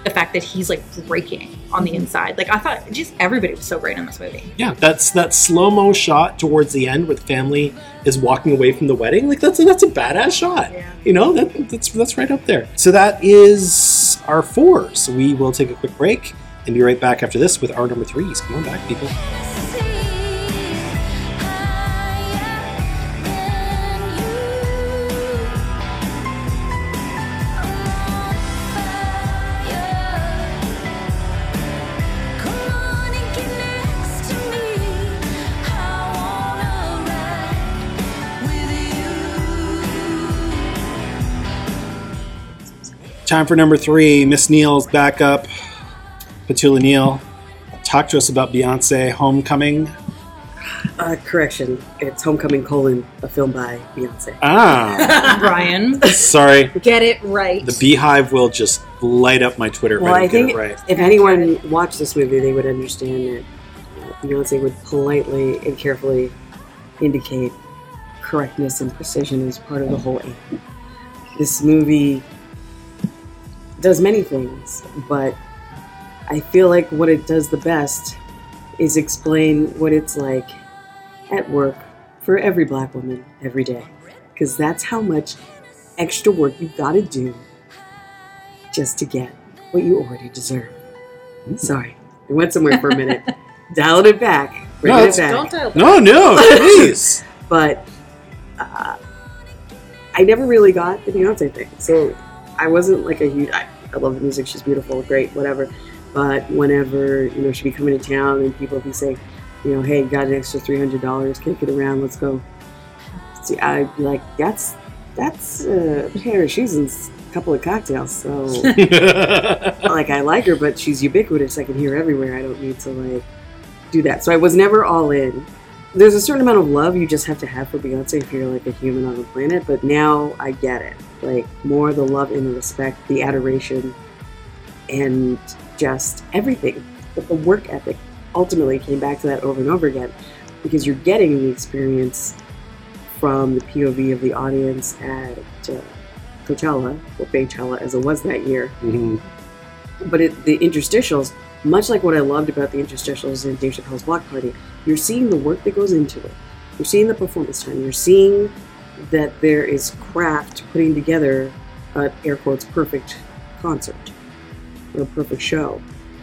the fact that he's like breaking on the inside. Like I thought just everybody was so great in this movie. yeah that's that slow-mo shot towards the end where the family is walking away from the wedding like that's a, that's a badass shot Yeah. you know that, that's that's right up there so that is our four so we will take a quick break and be right back after this with our number threes come on back people Time for number three. Miss Neale's backup. Petula Neale, talk to us about Beyonce Homecoming. Uh, correction, it's Homecoming colon, a film by Beyonce. Ah, Brian. sorry. Get it right. The BeyHive will just light up my Twitter if Well, I I get think it right. if anyone watched this movie, they would understand that Beyonce would politely and carefully indicate correctness and precision as part of the whole aim. This movie does many things, but I feel like what it does the best is explain what it's like at work for every black woman every day. because that's how much extra work you've got to do just to get what you already deserve. Sorry, I went somewhere for a minute. Dialed it back. Bringing No, it it's- back. Don't tell. No, no, please. but uh, I never really got the Beyonce thing. So I wasn't like a huge. I, I love the music; she's beautiful, great, whatever. But whenever you know she'd be coming to town and people would be saying, you know, hey, got an extra three hundred dollars, kick it around, let's go. See, I'd be like, that's that's a pair of shoes and a couple of cocktails. So like I like her, but she's ubiquitous. I can hear everywhere. I don't need to like do that. So I was never all in. There's a certain amount of love you just have to have for Beyonce if you're like a human on the planet. But now I get it. Like more the love and the respect, the adoration, and just everything. But the work ethic ultimately came back to that over and over again because you're getting the experience from the POV of the audience at uh, Coachella, or Beychella as it was that year Mhm. but it, the interstitials, much like what I loved about the interstitials in Dave Chappelle's Block Party, you're seeing the work that goes into it. You're seeing the performance time. You're seeing that there is craft putting together a air quotes perfect concert or a perfect show,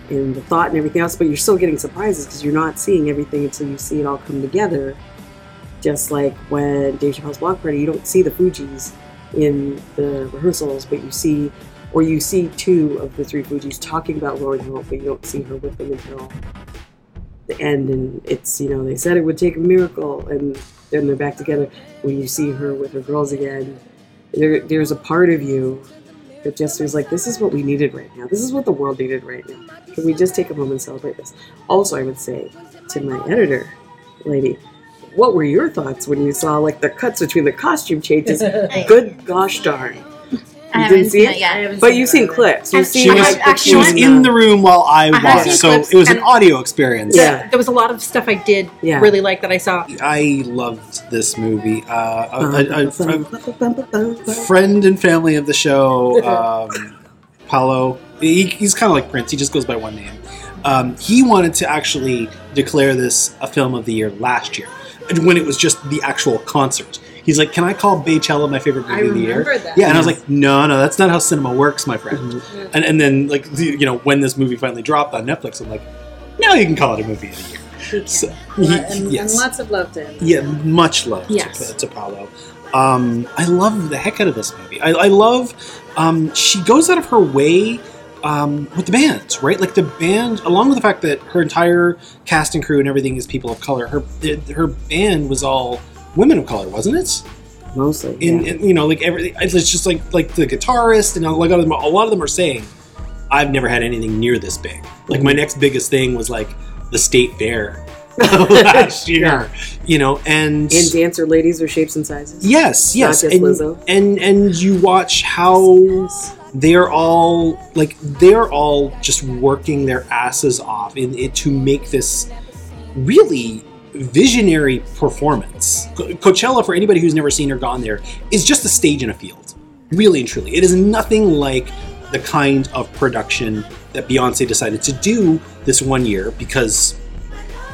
and the thought and everything else. But you're still getting surprises because you're not seeing everything until you see it all come together. Just like when Dave Chappelle's Block Party, you don't see the Fugees in the rehearsals, but you see or you see two of the three Fugees talking about Lauryn Hill, but you don't see her with them until the end. And it's, you know, they said it would take a miracle, and then they're back together. When you see her with her girls again, there, there's a part of you that just was like, this is what we needed right now. This is what the world needed right now. Can we just take a moment and celebrate this? Also, I would say to my editor, lady, what were your thoughts when you saw like the cuts between the costume changes? Good gosh darn. I You haven't didn't see seen it? it yet. But you've seen clips. You've I've- seen She I was, like, the she was in the room while I have watched, seen so clips it was an and- audio experience. Yeah. There was a lot of stuff I did Yeah. really like that I saw. I loved this movie. Uh, a, a, a, a a friend and family of the show, um, Paulo, he, he's kind of like Prince. He just goes by one name. Um, he wanted to actually declare this a film of the year last year, when it was just the actual concert. He's like, "Can I call Beychella my favorite movie I of the year?" that. Yeah, and I was like, "No, no, that's not how cinema works, my friend." And and then like the- you know when this movie finally dropped on Netflix, I'm like, "Now you can call it a movie of the year." He can. So- and, he- and yes. lots of love to him. Yeah, much love Yes. to, to Paolo. Um, I love the heck out of this movie. I, I love um, she goes out of her way um, with the bands, right? Like the band, along with the fact that her entire cast and crew and everything is people of color. Her her band was all women of color, wasn't it? Mostly. In, yeah. in you know, like everything. It's just like like the guitarist and a lot of them. A lot of them are saying, "I've never had anything near this big." Like my mm-hmm. next biggest thing was like the state fair last year, Yeah. you know, and and dancer ladies are shapes and sizes. Yes, yes, and, Lizzo. and and you watch how they're all like they're all just working their asses off in it to make this really visionary performance. Co- Coachella, for anybody who's never seen or gone there, is just a stage in a field. Really and truly, it is nothing like the kind of production that Beyonce decided to do this one year because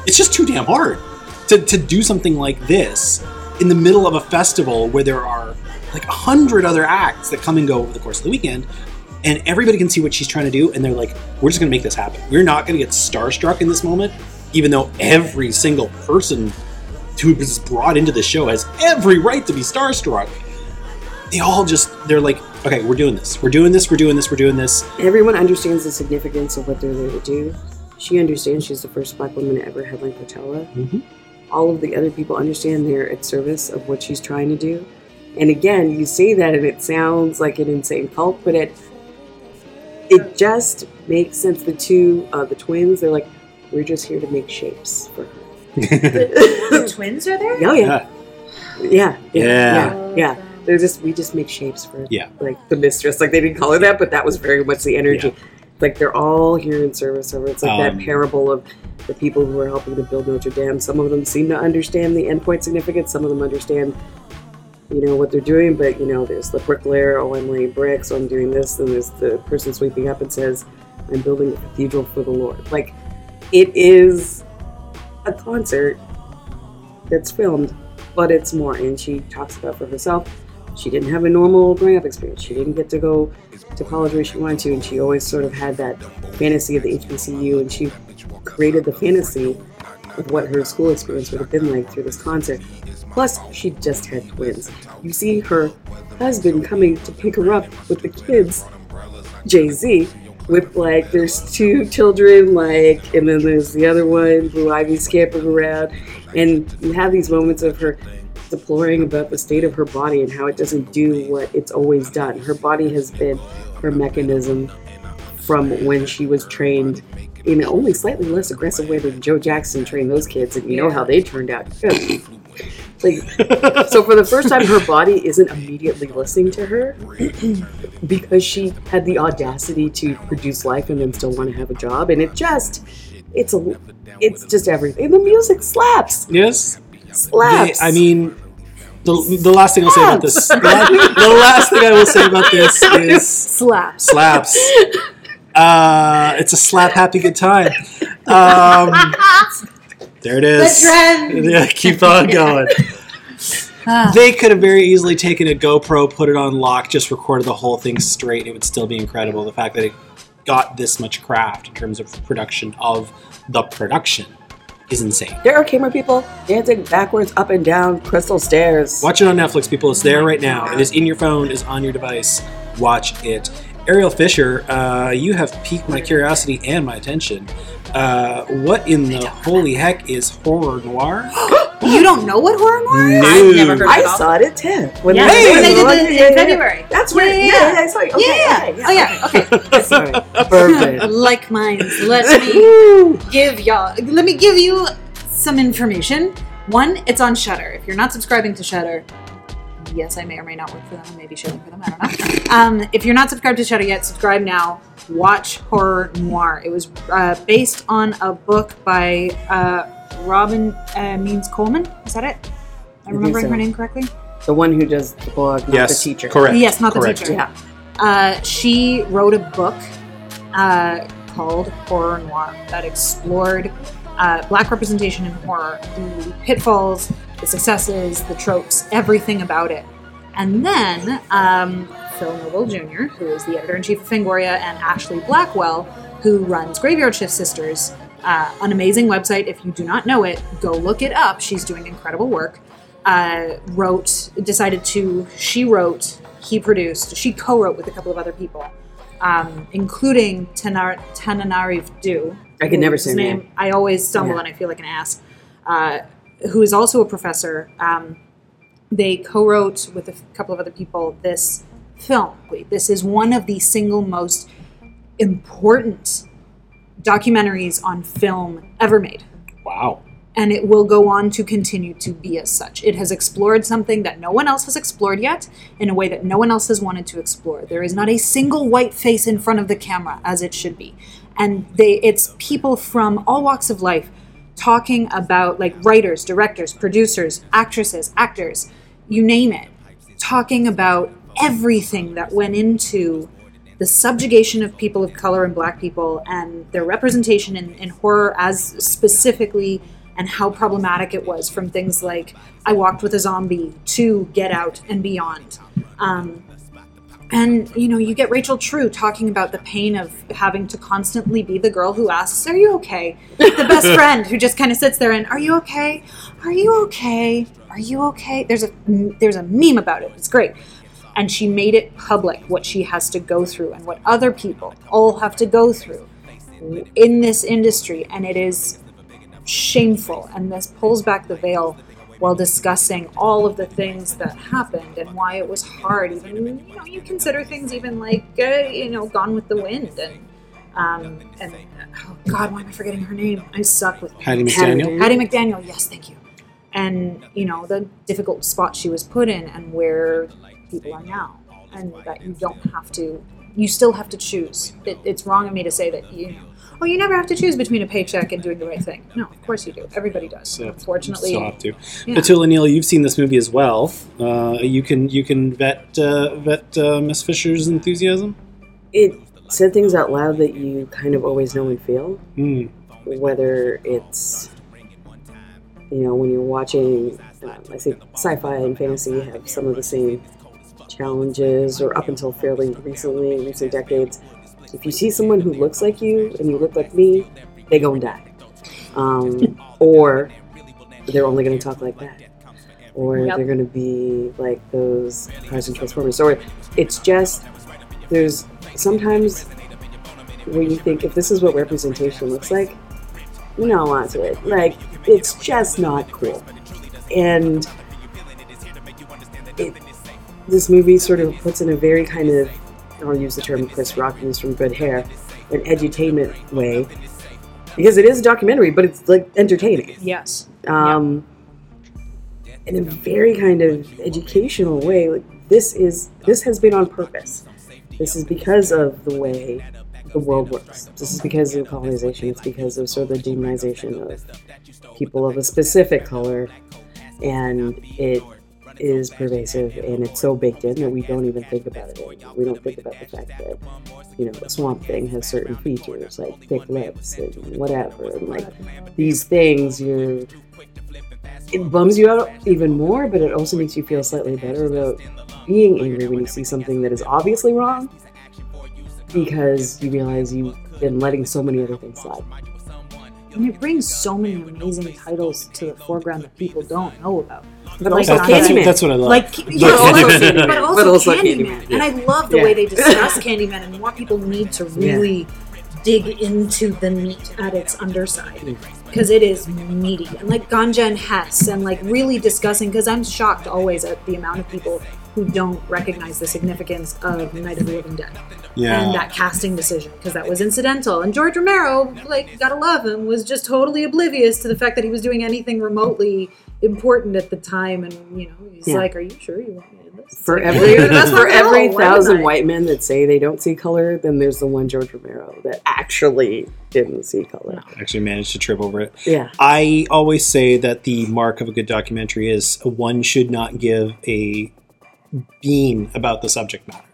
it's just too damn hard to, to do something like this in the middle of a festival where there are like a hundred other acts that come and go over the course of the weekend and everybody can see what she's trying to do and they're like we're just going to make this happen we're not going to get starstruck in this moment even though every single person who is brought into the show has every right to be starstruck they all just they're like okay we're doing this we're doing this we're doing this we're doing this Everyone understands the significance of what they're there to do. She understands she's the first black woman to ever headline Coachella. Mhm. All of the other people understand they're at service of what she's trying to do. And again, you say that and it sounds like an insane cult, but it it just makes sense. The two, uh, the twins, they're like, we're just here to make shapes for her. The twins are there? Oh yeah. Yeah. Yeah. Yeah. Yeah. yeah. They're just we just make shapes for Yeah. like the mistress. Like they didn't call her that, but that was very much the energy. Like they're all here in service of her. It's like Um, that parable of the people who are helping to build Notre Dame. Some of them seem to understand the endpoint significance. Some of them understand, you know, what they're doing. But you know, there's the bricklayer. Oh, I'm laying bricks. Oh, I'm doing this. And there's the person sweeping up and says, "I'm building a cathedral for the Lord." Like it is a concert that's filmed but it's more. And she talks about for herself. She didn't have a normal growing up experience. She didn't get to go to college where she wanted to, and she always sort of had that fantasy of the HBCU, and she created the fantasy of what her school experience would have been like through this concert. Plus, she just had twins. You see her husband coming to pick her up with the kids, Jay Z, with like there's two children, like, and then there's the other one, Blue Ivy scampering around, and you have these moments of her deploring about the state of her body and how it doesn't do what it's always done. Her body has been her mechanism from when she was trained in an only slightly less aggressive way than Joe Jackson trained those kids, and you know how they turned out. like, so for the first time, her body isn't immediately listening to her because she had the audacity to produce life and then still want to have a job, and it just, it's a, it's just everything. The music slaps, Yes. slaps. I mean, the, the last thing I'll say about this, the, the last thing I will say about this is Slaps. slaps. Uh, it's a slap happy good time. Um, there it is. trend. Yeah, keep on going. Ah. They could have very easily taken a GoPro, put it on lock, just recorded the whole thing straight. It would still be incredible. The fact that it got this much craft in terms of production of the production is insane. there are camera people dancing backwards, up and down crystal stairs. Watch it on Netflix, people. It's there right now. It is in your phone. It is on your device. Watch it. Ariel Fisher, uh, you have piqued my curiosity and my attention. Uh, what in the holy heck is horror noir? You don't know what horror noir is? I've never heard I it all. saw it at 10. When Yeah, they, when they did it in yeah, yeah. February. That's right. Yeah, Yeah, yeah, yeah, I saw it. Okay, yeah, okay, Oh yeah. Okay. Sorry. Perfect. like minds. Let me give y'all. Let me give you some information. One, it's on Shudder. If you're not subscribing to Shudder, yes, I may or may not work for them. maybe may be shilling for them. I don't know. Um, if you're not subscribed to Shudder yet, subscribe now. Watch Horror Noir. It was uh, based on a book by uh, Robin uh, Means Coleman. Is that it? Am I think remembering so. her name correctly? The one who does the blog, not yes, the teacher. correct. Yes, not the teacher. Yeah. Uh, she wrote a book uh, called Horror Noir that explored uh, black representation in horror, the pitfalls, the successes, the tropes, everything about it. And then um, Phil Nobile Jr., who is the editor in chief of Fangoria, and Ashlee Blackwell, who runs Graveyard Shift Sisters, uh, an amazing website. If you do not know it, go look it up. She's doing incredible work. Uh, wrote, decided to, she wrote, he produced, she co wrote with a couple of other people, um, including Tanar- Tananarive Due. I can never say her name. I always stumble Yeah. and I feel like an ass. Uh, who is also a professor. Um, they co-wrote with a couple of other people this film. This is one of the single most important documentaries on film ever made. Wow. And it will go on to continue to be as such. It has explored something that no one else has explored yet in a way that no one else has wanted to explore. There is not a single white face in front of the camera as it should be. And they it's people from all walks of life talking about like writers, directors, producers, actresses, actors, you name it, talking about everything that went into the subjugation of people of color and black people and their representation in, in horror as specifically and how problematic it was from things like I Walked with a Zombie to Get Out and beyond. Um, and you know, you get Rachel True talking about the pain of having to constantly be the girl who asks, "Are you okay?" The best friend who just kind of sits there and, "Are you okay? Are you okay? Are you okay?" There's a there's a meme about it. It's great. And she made it public what she has to go through and what other people all have to go through in this industry, and it is shameful. And this pulls back the veil while discussing all of the things that happened and why it was hard. Even you know, you consider things even like uh, you know, Gone with the Wind and um, and oh God, why am I forgetting her name? I suck with Hattie McDaniel. Hattie. McDaniel. Yes, thank you. And you know the difficult spot she was put in and where people are now, and that you don't have to. You still have to choose. It, it's wrong of me to say that you know. Oh, you never have to choose between a paycheck and doing the right thing. No, of course you do. Everybody does. Yeah, Unfortunately, Still have to. yeah. Petula Neale, you've seen this movie as well. Uh, you can you can vet uh, vet uh, Miss Fisher's enthusiasm. It said things out loud that you kind of always know and feel, Hmm. whether it's you know, when you're watching, um, I think sci-fi and fantasy have some of the same challenges, or up until fairly recently, recent decades. If you see someone who looks like you and you look like me, they gonna die, um, or they're only gonna talk like that, or Yep. they're gonna be like those cars and Transformers, or it's just there's sometimes when you think if this is what representation looks like, you don't want to it. Like it's just not cool. And it, this movie sort of puts in a very kind of I'll use the term Chris Rock used from Good Hair, an edutainment way. Because it is a documentary, but it's like entertaining. Yes. Um, in a very kind of educational way. Like this is this has been on purpose. This is because of the way the world works. This is because of colonization. It's because of sort of the demonization of people of a specific color, and it is pervasive and it's so baked in that we don't even think about it. anymore. We don't think about the fact that you know swamp thing has certain features like thick lips and whatever, and like these things you're it bums you out even more, but it also makes you feel slightly better about being angry when you see something that is obviously wrong because you realize you've been letting so many other things slide. And it brings so many amazing titles to the foreground that people don't know about. But Like also That's, that's, Candyman. that's what I love. Like, But yeah, also, Candyman. but also, But also Candyman. Candyman. And I love the Yeah. way they discuss Candyman, and more people need to really dig into the meat at its underside because it is meaty. And like Ganja and Hess, and like really discussing, because I'm shocked always at the amount of people who don't recognize the significance of Night of the Living Dead yeah. and that casting decision because that was incidental. And George Romero, like, gotta love him, was just totally oblivious to the fact that he was doing anything remotely important at the time. And you know, he's Yeah. like, "Are you sure you want me in this?" For Like, every that's for every cool. Thousand white men that say they don't see color, then there's the one George Romero that actually didn't see color. Actually managed to trip over it. Yeah. I always say that the mark of a good documentary is one should not give a bean about the subject matter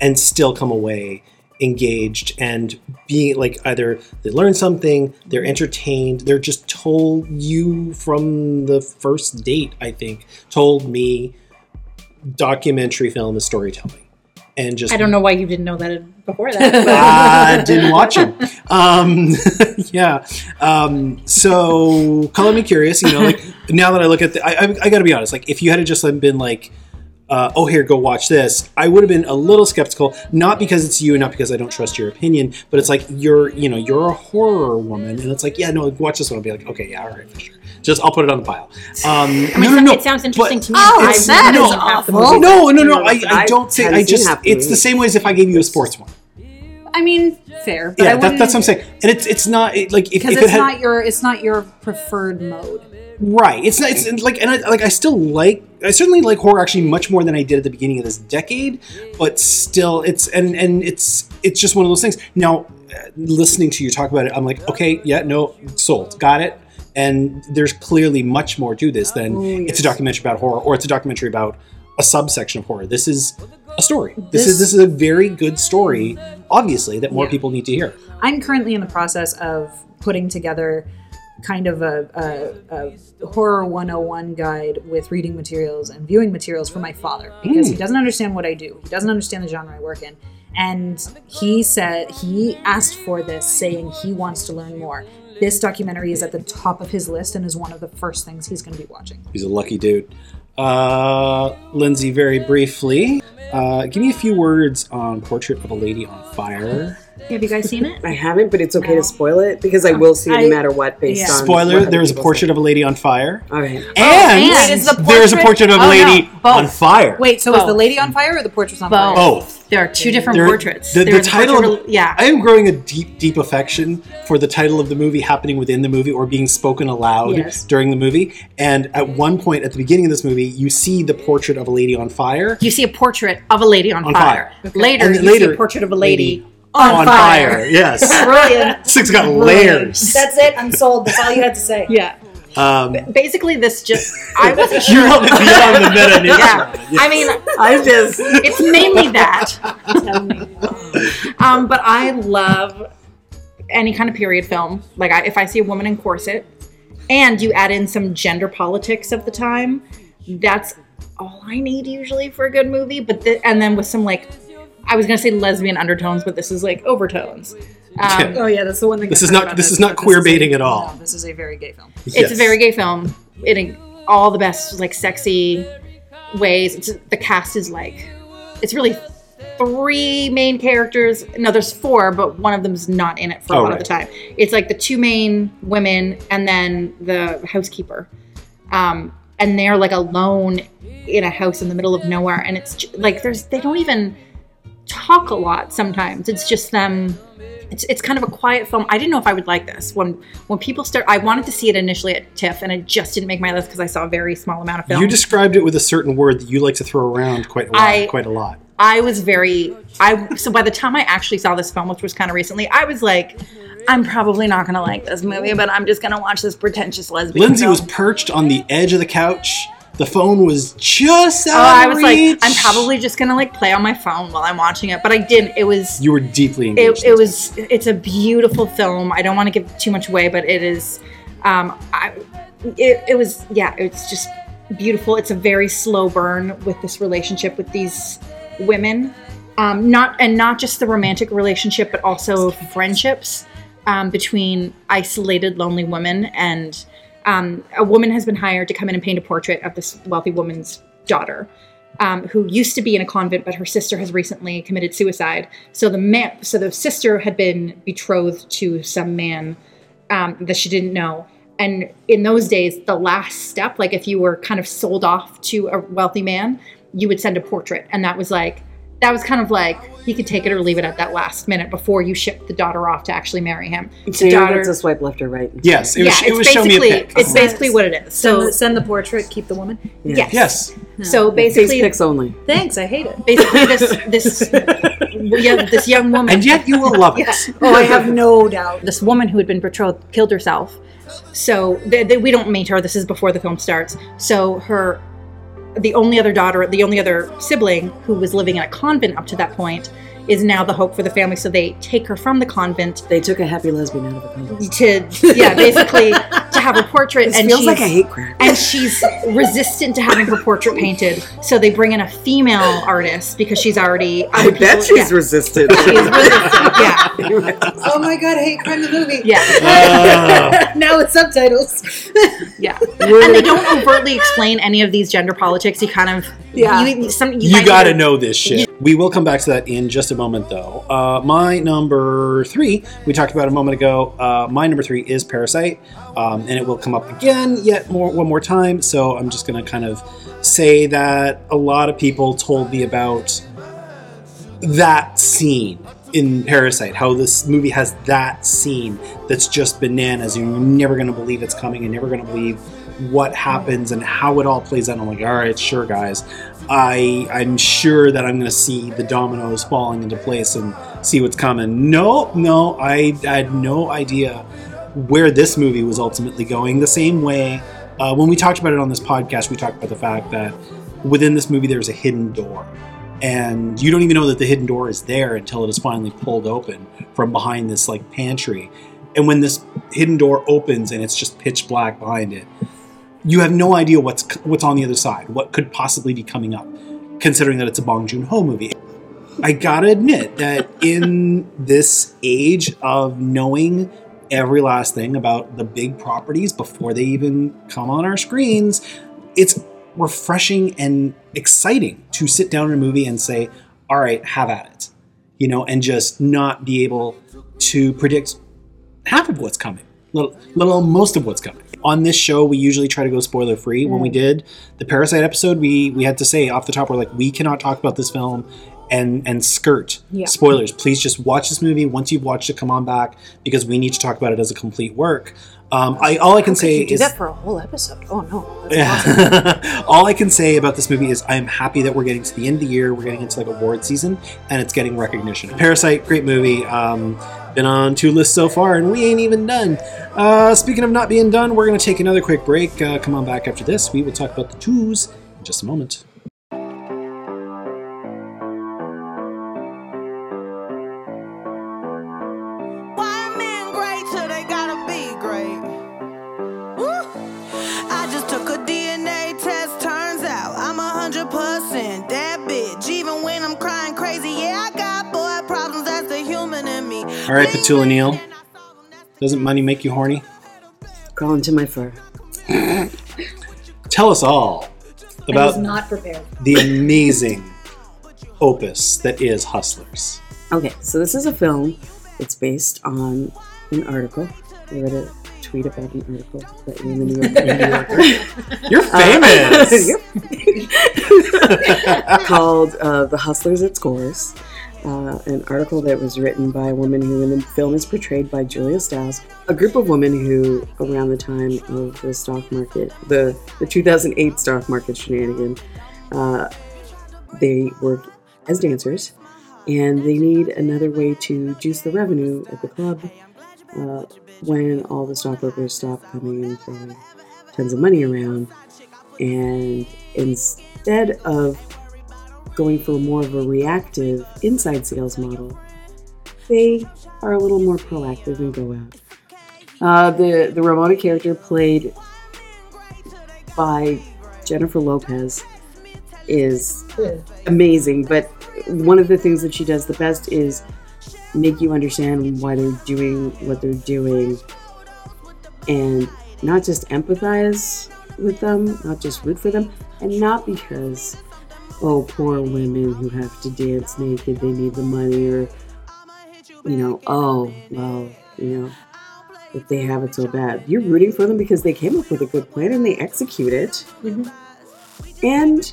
and still come away engaged and being like either they learn something, they're entertained, they're just told you from the first date, I think, told me documentary film is storytelling. And just I don't know why you didn't know that before that. I didn't watch them. Um, yeah. Um, so color me curious. You know, like now that I look at the, I, I, I got to be honest. Like if you had just been like, uh, oh here, go watch this, I would have been a little skeptical. Not because it's you, and not because I don't trust your opinion, but it's like you're, you know, you're a horror woman, and it's like, yeah, no, watch this one. I'll be like, okay, yeah, all right, for sure. Just I'll put it on the pile. Um, I mean, no, no, no. it sounds interesting but- to me. Oh, but I've that never is seen half the awful. movie. no, no, no. I, I I don't say. I just. It's the same way as if I gave you a sports one. I mean, fair. But I Yeah, that, that's what I'm saying. And it's it's not it, like if, because if it's it had not your it's not your preferred mode. right. It's not. It's like and I, like I still like. I certainly like horror actually much more than I did at the beginning of this decade. But still, it's and and it's it's just one of those things. Now, uh, listening to you talk about it, I'm like, okay, yeah, no, sold, got it. And there's clearly much more to this than Oh, it's a documentary about horror or it's a documentary about a subsection of horror. This is a story. This, This- is this is a very good story, obviously, that more Yeah. people need to hear. I'm currently in the process of putting together kind of a, a, a horror 101 guide with reading materials and viewing materials for my father because he doesn't understand what I do. He doesn't understand the genre I work in. And he said he asked for this, saying he wants to learn more. This documentary is at the top of his list and is one of the first things he's going to be watching. He's a lucky dude. Uh, Lindsay, very briefly, uh, give me a few words on Portrait of a Lady on Fire. Have you guys seen it? I haven't, but it's okay to spoil it because I oh. will see it I- no matter what based yeah. on Spoiler: There is a portrait say. of a lady on fire, All right. and, oh, and the there is a portrait- portrait of a Oh, no, lady on fire. Wait, so is the lady on fire or the portrait on fire? both. There are two different There- portraits. The, the title, portrait of- of- yeah. I am growing a deep, deep affection for the title of the movie happening within the movie or being spoken aloud Yes. during the movie. And at one point at the beginning of this movie, you see the portrait of a lady on fire. you see a portrait of a lady on, On fire. fire. Later, And you later, see a portrait of a lady, lady on, fire. Yes, Brilliant. this thing's got layers. That's it. I'm sold. That's all you had to say. Yeah. Um, Basically, this just I wasn't you sure. love it beyond the meta news. yeah. I mean, I just it's mainly that. Tell me. Um, but I love any kind of period film. Like, I, if I see a woman in corset, and you add in some gender politics of the time, that's all I need usually for a good movie. But th- and then with some like, I was gonna say lesbian undertones, but this is like overtones. Um, Oh yeah, that's the one thing. This I is not- about this it, is not but queer a- baiting at all. No, this is a very gay film. It's a very gay film in all the best like sexy ways. It's, the cast is like it's really three main characters. No, there's four, but one of them's not in it for a Oh, lot of the time. It's like the two main women and then the housekeeper, um, and they're like alone in a house in the middle of nowhere. And it's like there's they don't even talk a lot. Sometimes it's just them it's, it's kind of a quiet film. I didn't know if I would like this. When when people start, I wanted to see it initially at TIFF, and it just didn't make my list because I saw a very small amount of film. You described it with a certain word that you like to throw around quite a lot. I- quite a lot. I was very I so by the time I actually saw this film, which was kind of recently, I was like, I'm probably not gonna like this movie, but I'm just gonna watch this pretentious lesbian. Lindsay film. was perched on the edge of the couch. The phone was just out Oh, of I was reach. like, I'm probably just gonna like play on my phone while I'm watching it, but I didn't. It was You were deeply engaged. it, it was it's a beautiful film i don't want to give too much away but it is um I, it, it was yeah it's just beautiful it's a very slow burn with this relationship with these women um not and not just the romantic relationship but also friendships um, between isolated lonely women and um, a woman has been hired to come in and paint a portrait of this wealthy woman's daughter um, who used to be in a convent, but her sister has recently committed suicide. So the man, so the sister had been betrothed to some man um, that she didn't know. And in those days, the last step, like if you were kind of sold off to a wealthy man, you would send a portrait, and that was like that was kind of like he could take it or leave it at that last minute before you shipped the daughter off to actually marry him. So The you daughter- get to swipe left or right. yes, it was. yeah, it was it's show me a basically pic. it's basically what it is. Send, So the, send the portrait, keep the woman. yes, yes. So Face basically, pics only. Thanks, I hate it. basically this this yeah, this young woman And yet you will love it. Oh, I have no doubt. this woman who had been betrothed killed herself so they, they- we don't meet her this is before the film starts so her the only other daughter the only other sibling who was living in a convent up to that point is now the hope for the family so they take her from the convent They took a happy lesbian out of the convent. to yeah basically to have her portrait This and feels she's, like a hate crime. and she's resistant to having her portrait painted so they bring in a female artist because she's already I other bet she's yeah. resistant. She's resistant, yeah Oh my god, hate crime the movie. yeah Uh, now with subtitles. Yeah, and they don't overtly explain any of these gender politics. You kind of Yeah. You, some, you, you got to either- know this shit. We will come back to that in just a moment, though. Uh, my number three, we talked about a moment ago. Uh, my number three is Parasite, um, and it will come up again yet more one more time. So I'm just going to kind of say that a lot of people told me about that scene in Parasite, how this movie has that scene that's just bananas. You're never going to believe it's coming. You're never going to believe what happens and how it all plays out. I'm like, all right, sure, guys. I I'm sure that I'm going to see the dominoes falling into place and see what's coming. No, no, I, I had no idea where this movie was ultimately going. The same way uh, when we talked about it on this podcast, we talked about the fact that within this movie there's a hidden door and you don't even know that the hidden door is there until it is finally pulled open from behind this like pantry and when this hidden door opens and it's just pitch black behind it you have no idea what's what's on the other side what could possibly be coming up considering that it's a bong joon-ho movie i gotta admit that in this age of knowing every last thing about the big properties before they even come on our screens it's refreshing and exciting to sit down in a movie and say, all right, have at it, you know, and just not be able to predict half of what's coming, let alone most of what's coming. On this show, we usually try to go spoiler free. When we did the Parasite episode, we we had to say off the top, we're like, we cannot talk about this film and and skirt Yeah. spoilers. Please just watch this movie. Once you've watched it, come on back because we need to talk about it as a complete work. Um, I all I can say you do is that for a whole episode. Oh no. That's awesome. yeah. All I can say about this movie is I'm happy that we're getting to the end of the year. We're getting into like award season, and it's getting recognition. Parasite, great movie. Um, been on two lists so far, and we ain't even done. Uh, speaking of not being done, we're gonna take another quick break. Uh, come on back after this. We will talk about the twos in just a moment. All right, Petula Neale. Doesn't money make you horny? Crawl into my fur. Tell us all about not prepared. the amazing opus that is Hustlers. Okay, so this is a film. It's based on an article. I read a tweet about an article that in the New York, in Yorker. You're famous. Yep. called uh, The Hustlers at Scores. Uh, an article that was written by a woman who in the film is portrayed by Julia Stiles, a group of women who, around the time of the stock market, the, the 2008 stock market shenanigan, uh, they work as dancers and they need another way to juice the revenue at the club uh, when all the stockbrokers stop coming and throwing tons of money around. And instead of going for more of a reactive inside sales model, they are a little more proactive and go out. Uh, the the Ramona character played by Jennifer Lopez is amazing, but one of the things that she does the best is make you understand why they're doing what they're doing and not just empathize with them, not just root for them, and not because, oh, poor women who have to dance naked, they need the money, or, you know, oh, well, you know, if they have it so bad. You're rooting for them because they came up with a good plan and they execute it. Mm-hmm. And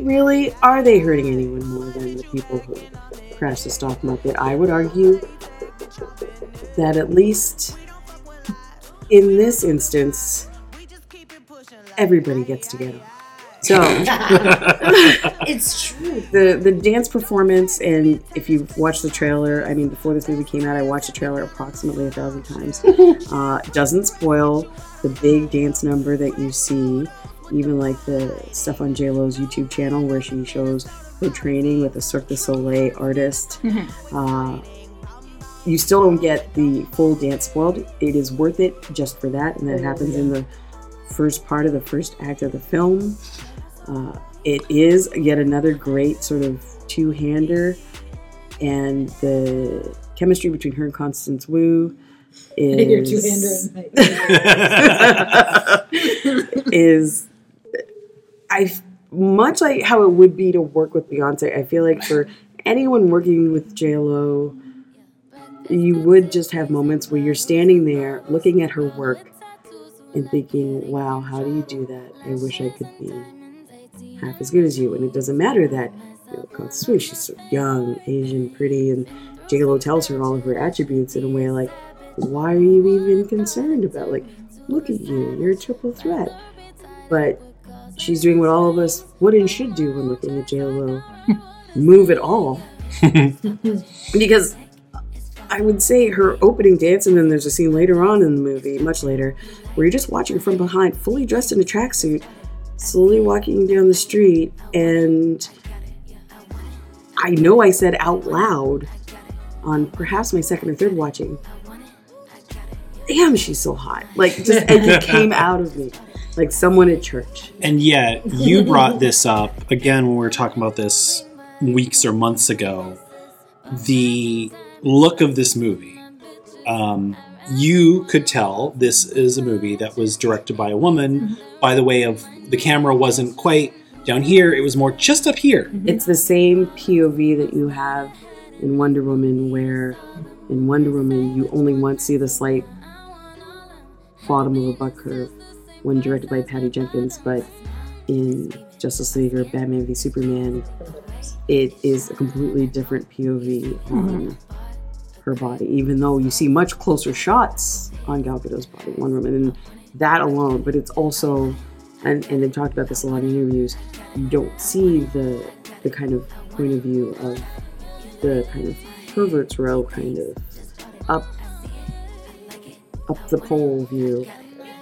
really, are they hurting anyone more than the people who crash the stock market? I would argue that at least in this instance, everybody gets together. So It's true. the the dance performance, and if you watch the trailer, I mean, before this movie came out, I watched the trailer approximately a thousand times. uh, doesn't spoil the big dance number that you see, even like the stuff on J Lo's YouTube channel where she shows her training with a Cirque du Soleil artist. Uh, you still don't get the full dance spoiled. It is worth it just for that, and that happens in the first part of the first act of the film. Uh, it is yet another great sort of two-hander, and the chemistry between her and Constance Wu is is I much like how it would be to work with Beyonce. I feel like for anyone working with J Lo, you would just have moments where you're standing there looking at her work and thinking, "Wow, how do you do that? I wish I could be half as good as you." And it doesn't matter that you know, she's so young, Asian, pretty, and J Lo tells her all of her attributes in a way like, "Why are you even concerned about like?" Look at you, you're a triple threat. But she's doing what all of us would and should do when looking at JLo move at all. because I would say her opening dance, and then there's a scene later on in the movie, much later, where you're just watching her from behind, fully dressed in a tracksuit, slowly walking down the street, and I know I said out loud on perhaps my second or third watching, damn, she's so hot. Like, just, and it came out of me like someone at church. And yet, you brought this up again when we were talking about this weeks or months ago. The look of this movie. Um, you could tell this is a movie that was directed by a woman. Mm-hmm. By the way of the camera wasn't quite down here, it was more just up here. Mm-hmm. It's the same POV that you have in Wonder Woman, where in Wonder Woman you only once see the slight bottom of a butt curve when directed by Patty Jenkins, but in Justice League or Batman v Superman, it is a completely different POV on mm-hmm. Her body, even though you see much closer shots on Gal Gadot's body, Wonder Woman, and that alone, but it's also, and, and they've talked about this a lot in interviews, you don't see the, the kind of point of view of the kind of pervert's row kind of up up the pole view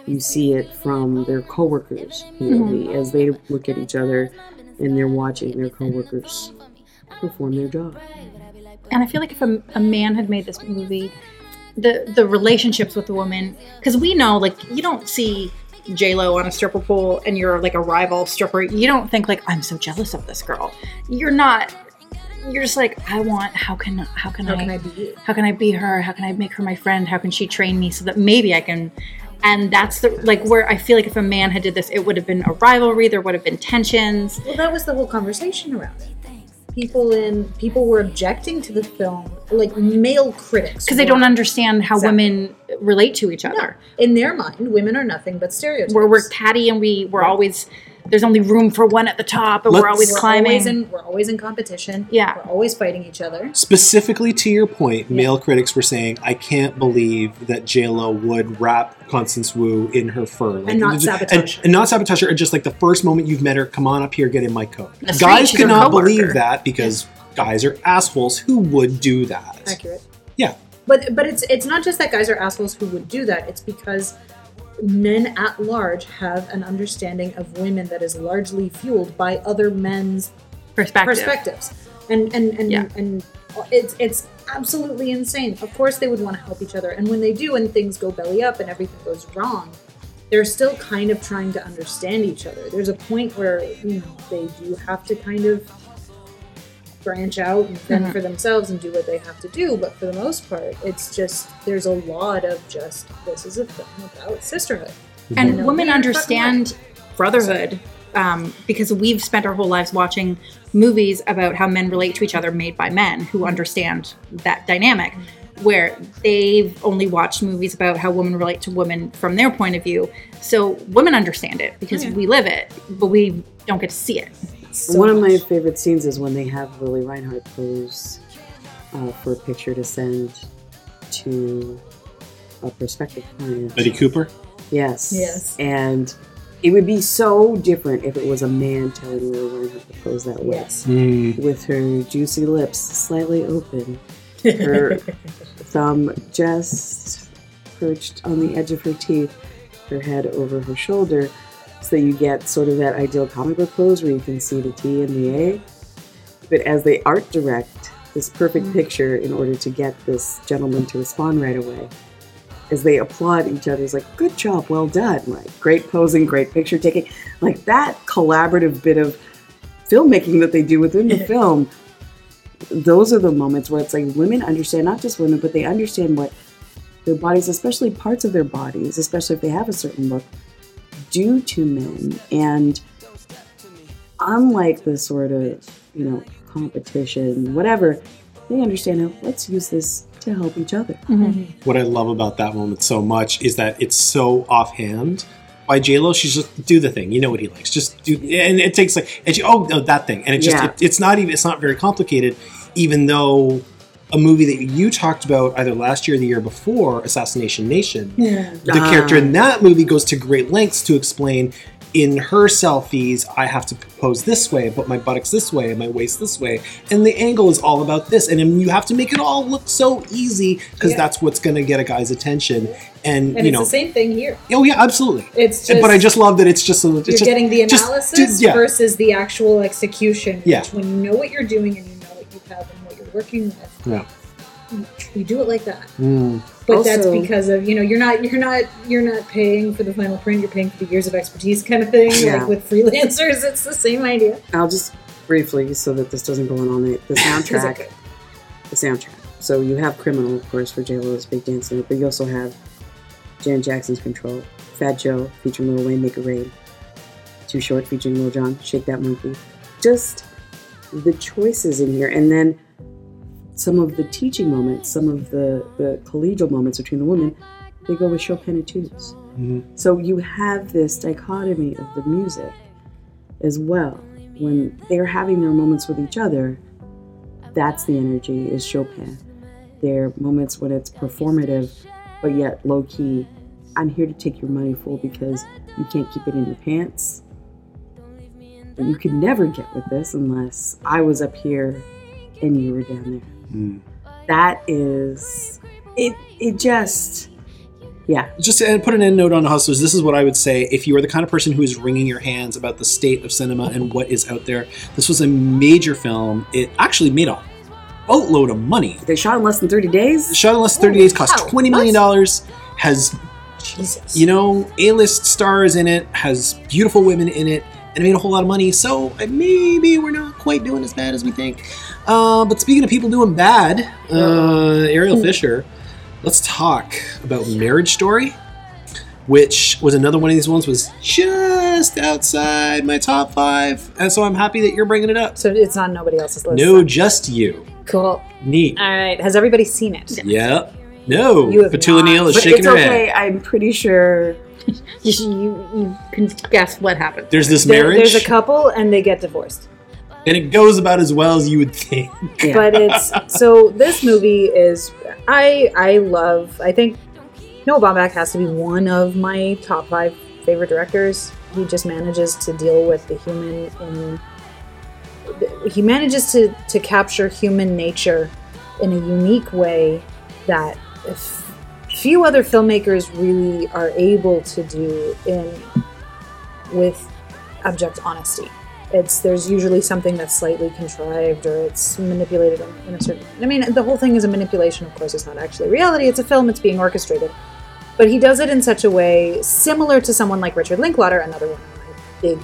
you see it from their coworkers POV mm-hmm. as they look at each other and they're watching their coworkers perform their job. And I feel like if a, a man had made this movie, the the relationships with the woman, because we know like you don't see J Lo on a stripper pole and you're like a rival stripper. You don't think like I'm so jealous of this girl. You're not. you're just like, I want. How can how can How I can I be you? how can I be her? How can I make her my friend? How can she train me so that maybe I can? And that's the like where I feel like if a man had did this, it would have been a rivalry. There would have been tensions. Well, that was the whole conversation around it. People in people were objecting to the film, like male critics, because they don't understand how Exactly. women relate to each No. other. In their mind, women are nothing but stereotypes. We're we're catty and we we're always there's only room for one at the top, and we're Let's- always We're climbing. always in we're always in competition. Yeah. we're always fighting each other. Specifically to your point, male critics were saying, "I can't believe that J Lo would wrap Constance Wu in her fur like, And not sabotage and, her. and not sabotage her. And just like the first moment you've met her, come on up here, get in my coat." That's Guys she's her cannot believe that because guys are assholes who would do that. Accurate. Yeah, But but it's it's not just that guys are assholes who would do that. It's because men at large have an understanding of women that is largely fueled by other men's perspective. perspectives. And and and Yeah. and it's it's absolutely insane. Of course they would want to help each other. And when they do and things go belly up and everything goes wrong, they're still kind of trying to understand each other. There's a point where, you know, they do have to kind of branch out and fend Mhm. for themselves and do what they have to do, but for the most part, it's just there's a lot of just this is a film about sisterhood. and in a women understand brotherhood um, because we've spent our whole lives watching movies about how men relate to each other made by men who understand that dynamic where they've only watched movies about how women relate to women from their point of view so women understand it because Yeah. we live it but we don't get to see it So One of my favorite scenes is when they have Lili Reinhart pose uh, for a picture to send to a prospective client. Betty Cooper. Yes. Yes. And it would be so different if it was a man telling Lili Reinhart to pose that way. Yes. Hmm. With her juicy lips slightly open, her thumb just perched on the edge of her teeth, her head over her shoulder, so you get sort of that ideal comic book pose where you can see the T and the A. But as they art direct this perfect mm. picture in order to get this gentleman to respond right away, as they applaud each other's like, good job, well done, like great posing, great picture taking, like that collaborative bit of filmmaking that they do within the film those are the moments where it's like women understand not just women but they understand what their bodies especially parts of their bodies especially if they have a certain look do to men and unlike the sort of you know competition whatever they understand how let's use this to help each other mm-hmm. What I love about that moment so much is that it's so offhand. By J Lo, she's just do the thing. You know what he likes. Just do, and it takes like, and she, oh, no, that thing, and it just, Yeah. it, it's not even, it's not very complicated. Even though a movie that you talked about either last year or the year before, Assassination Nation, Yeah. the Ah. character in that movie goes to great lengths to explain in her selfies i have to pose this way but my buttocks this way and my waist this way and the angle is all about this and you have to make it all look so easy because Yeah. that's what's going to get a guy's attention and, And you it's know the same thing here. oh yeah absolutely It's just but i just love that it's just a, it's you're just, getting the just- analysis just- yeah. versus the actual execution. Yeah. Which when you know what you're doing and you know what you have and what you're working with, yeah you do it like that. Mm. But that's because of you know you're not you're not you're not paying for the final print. You're paying for the years of expertise, kind of thing. Yeah. Like with freelancers, it's the same idea. i'll just briefly so that this doesn't go on all night the soundtrack Okay. the soundtrack so you have criminal of course for j-lo's big dance in it but you also have Janet Jackson's Control, Fat Joe featuring Lil Wayne, Make It Rain, Too Short featuring Lil Jon, Shake That Monkey. Just the choices in here, and then some of the teaching moments, some of the, the collegial moments between the women, they go with Chopin etudes. Mhm. So you have this dichotomy of the music as well. When they're having their moments with each other, that's the energy is Chopin. There are moments when it's performative, but yet low key. I'm here to take your money full because you can't keep it in your pants. You could never get with this unless I was up here and you were down there. Mm. That is it. It just yeah. just to put an end note on hustlers this is what i would say if you are the kind of person who is wringing your hands about the state of cinema and what is out there this was a major film it actually made a boatload of money They shot in less than 30 days. shot in less than 30 days cost wow. 20 million dollars has Jesus. you know a-list stars in it has beautiful women in it and it made a whole lot of money so uh, maybe we're not quite doing as bad as we think Uh, but speaking of people doing bad, uh, Ariel Fisher, let's talk about Marriage Story, which was another one of these ones was just outside my top five, and so I'm happy that you're bringing it up. So it's on nobody else's list. No, just you. Cool. Neat. All right. Has everybody seen it? Yep. No. You have Petula not. Neale is But shaking it's her okay. head. I'm pretty sure. You, you, you can guess what happened. There's this There- marriage, there's a couple and they get divorced. And it goes about as well as you would think. Yeah. but it's so this movie is I I love I think Noah Baumbach has to be one of my top five favorite directors. He just manages to deal with the human in he manages to to capture human nature in a unique way that few other filmmakers really are able to do in with abject honesty it's there's usually something that's slightly contrived or it's manipulated in, a certain i mean the whole thing is a manipulation of course it's not actually reality it's a film it's being orchestrated. But he does it in such a way similar to someone like richard linklater another one of my big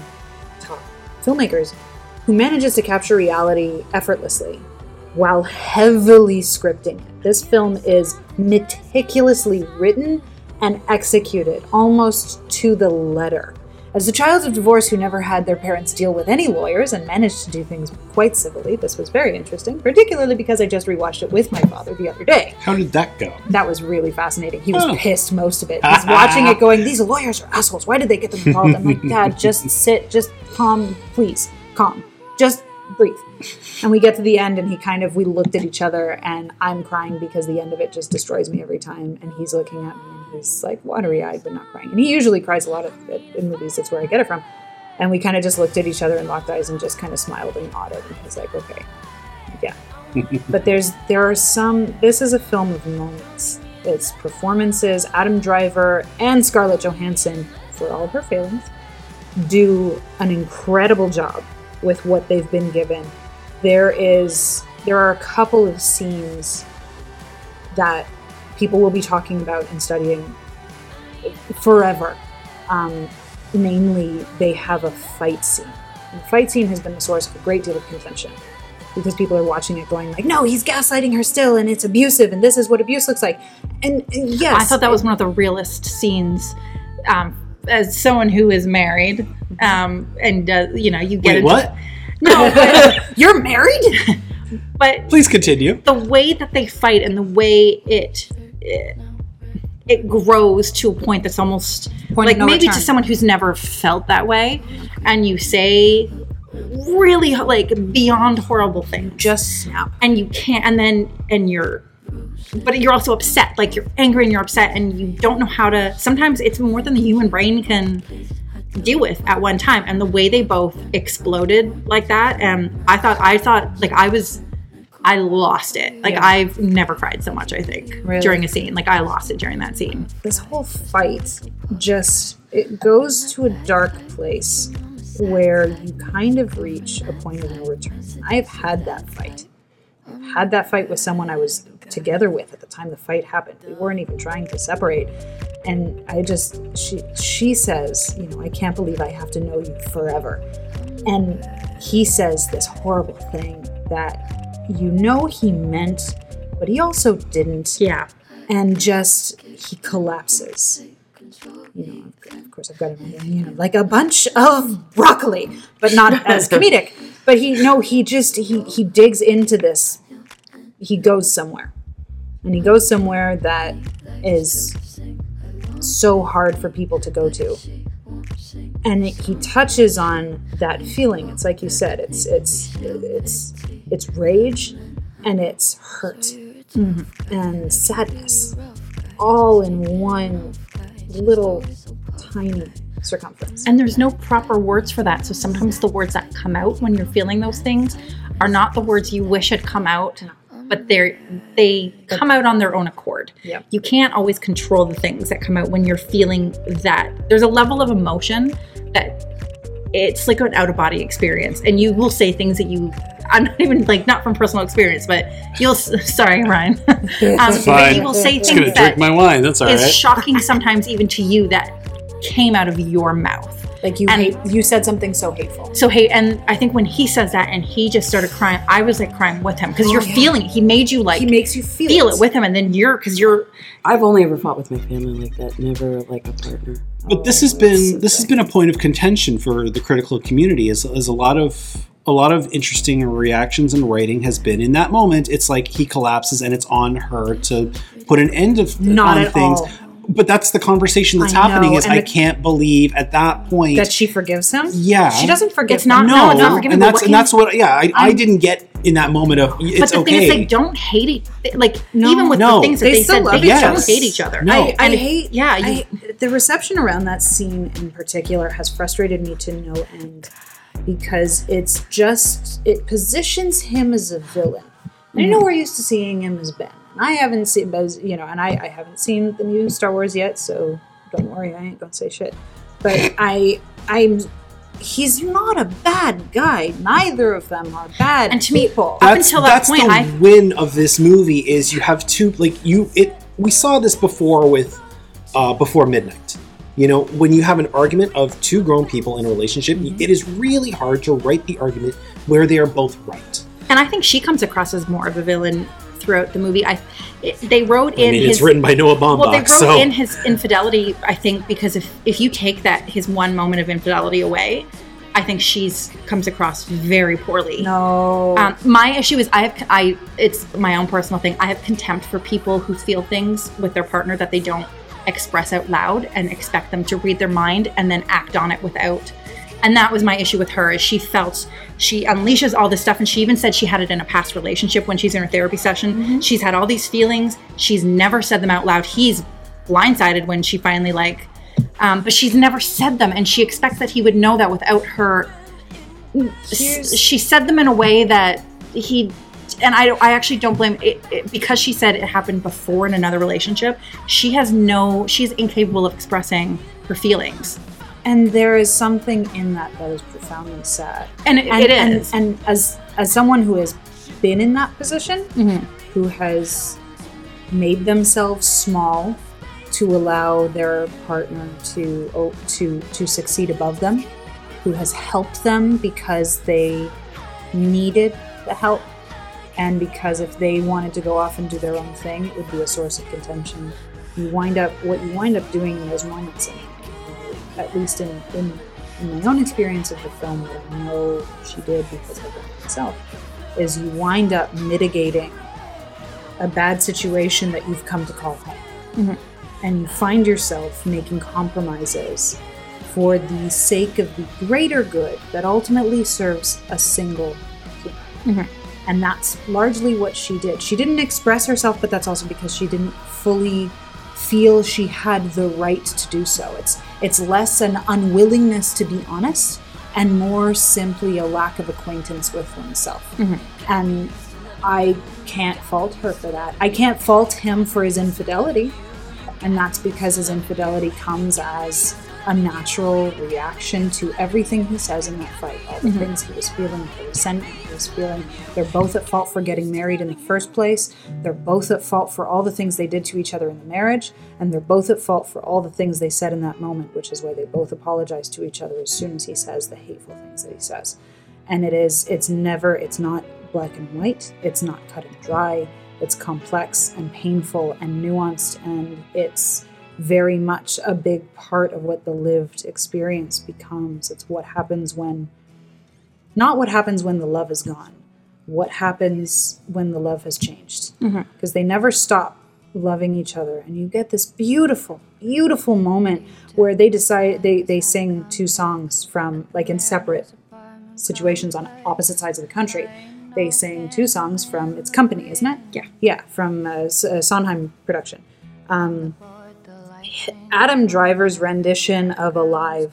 top filmmakers who manages to capture reality effortlessly while heavily scripting it. This film is meticulously written and executed almost to the letter as a child of divorce who never had their parents deal with any lawyers and managed to do things quite civilly, this was very interesting, particularly because I just rewatched it with my father the other day. How did that go? That was really fascinating. He was Oh. pissed most of it. He's watching it going, These lawyers are assholes. Why did they get them involved? I'm like, Dad, just sit, just calm, please, calm. Just breathe. And we get to the end, and he kind of, we looked at each other, and I'm crying because the end of it just destroys me every time. And he's looking at me, and he's like watery eyed, but not crying. And he usually cries a lot of it in movies, that's where I get it from. And we kind of just looked at each other and locked eyes and just kind of smiled and nodded. And he's like, okay, yeah. but there's there are some. This is a film of moments. It's performances. Adam Driver and Scarlett Johansson, for all of her failings, do an incredible job with what they've been given. There is there are a couple of scenes that people will be talking about and studying forever. Um, namely, they have a fight scene. And the fight scene has been the source of a great deal of contention because people are watching it going like, "No, he's gaslighting her still, and it's abusive, and this is what abuse looks like." And, and yes, I thought that was one of the realest scenes. Um, as someone who is married, um, and uh, you know, you get Wait, into- what? No, you're married. but Please continue. the way that they fight and the way it it, it grows to a point that's almost Point like no maybe return. to someone who's never felt that way, and you say really like beyond horrible things, Just snap. and you can't, and then and you're. But you're also upset, like you're angry and you're upset, and you don't know how to. Sometimes it's more than the human brain can deal with at one time and the way they both exploded like that and i thought i thought like i was i lost it like Yeah. i've never cried so much i think Really? during a scene like i lost it during that scene this whole fight just it goes to a dark place where you kind of reach a point of no return. I have had that fight. Had that fight with someone I was together with at the time the fight happened. We weren't even trying to separate. And I just she she says, you know, I can't believe I have to know you forever. And he says this horrible thing that you know he meant, but he also didn't yeah and just he collapses. You know, of course, I've got him, you know, like a bunch of broccoli, but not as comedic. But he, no, he just he he digs into this. He goes somewhere, and he goes somewhere that is so hard for people to go to. And it, he touches on that feeling. It's like you said. It's it's it's it's rage, and it's hurt and sadness all in one little tiny circumference. and there's no proper words for that so sometimes the words that come out when you're feeling those things are not the words you wish had come out but they're they come out on their own accord Yep. you can't always control the things that come out when you're feeling that there's a level of emotion that it's like an out of body experience and you will say things that you i'm not even like not from personal experience but you'll sorry ryan um, but fine. you will say Just gonna things drink that my wine. That's all is right. shocking sometimes even to you that came out of your mouth. Like you And- hate, you said something so hateful. So hey, and I think when he says that and he just started crying, I was like crying with him because oh, you're Oh, yeah. feeling it. He made you like He makes you feel, feel it with him, and then you're because you're I've only ever fought with my family like that, never like a partner. But this has Oh, been so this has been a point of contention for the critical community. Is, is a lot of a lot of interesting reactions and writing has been in that moment. It's like he collapses and it's on her to put an end of Not on at things. all. But that's the conversation that's I happening. know, Is and I the- can't believe at that point that she forgives him. Yeah. she doesn't forgive. It's not- no, no, it's not forgiving, and that's what and that's what yeah I, I didn't get in that moment of it's but the okay. thing is, they don't hate each. Like No. even with No. the things that They they, still said, love they each don't other. hate each other. No. I, I And hate. yeah, I, you- the reception around that scene in particular has frustrated me to no end because it's just it positions him as a villain. And I know mm-hmm. we're used to seeing him as Ben. And I haven't seen, as you know, and I, I haven't seen the new Star Wars yet, so don't worry, I ain't gonna say shit. But I, I'm. He's not a bad guy. Neither of them are bad And to me, people. Up that's, until that that's point, the I- win of this movie is you have two like you it we saw this before with uh, before midnight you know when you have an argument of two grown people in a relationship Mm-hmm. it is really hard to write the argument where they are both right and I think she comes across as more of a villain throughout the movie. I it, they wrote in i in mean his it's written by noah baumbach well, they wrote so in his infidelity. I think because if if you take that his one moment of infidelity away, I think she's comes across very poorly. no. Um, my issue is I have I it's my own personal thing. I have contempt for people who feel things with their partner that they don't express out loud and expect them to read their mind and then act on it without. And that was my issue with her is she felt she unleashes all this stuff and she even said she had it in a past relationship when she's in her therapy session. She's had all these feelings. She's never said them out loud. He's blindsided when she finally like um, but she's never said them and she expects that he would know that without her Here's- she said them in a way that he and I, I actually don't blame it, it because she said it happened before in another relationship she has no she's incapable of expressing her feelings and there is something in that that is profoundly sad. and it, and, it and- And, as as someone who has been in that position, Mhm. who has made themselves small to allow their partner to oh, to to succeed above them, who has helped them because they needed the help, and because if they wanted to go off and do their own thing, it would be a source of contention. You wind up what you wind up doing in those moments, at least in, in, in my own experience of the film, what I know she did because done it myself, is you wind up mitigating a bad situation that you've come to call home. Mhm. And you find yourself making compromises for the sake of the greater good that ultimately serves a single human. Mhm. And that's largely what she did. She didn't express herself, but that's also because she didn't fully feel she had the right to do so. It's it's less an unwillingness to be honest and more simply a lack of acquaintance with oneself. Mm-hmm. And I can't fault her for that. I can't fault him for his infidelity. And that's because his infidelity comes as a natural reaction to everything he says in that fight. All the mm-hmm. things he was feeling, the resentment was feeling. They're both at fault for getting married in the first place. They're both at fault for all the things they did to each other in the marriage. And they're both at fault for all the things they said in that moment, which is why they both apologize to each other as soon as he says the hateful things that he says and it is it's never it's not black and white it's not cut and dry it's complex and painful and nuanced and it's very much a big part of what the lived experience becomes it's what happens when not what happens when the love is gone what happens when the love has changed because they never stop loving each other and you get this beautiful beautiful moment where they decide they they sing two songs from like in separate situations on opposite sides of the country. They sing two songs from its company, isn't it? Yeah. Yeah, from uh, S- uh, Sondheim production. Um, Adam Driver's rendition of Alive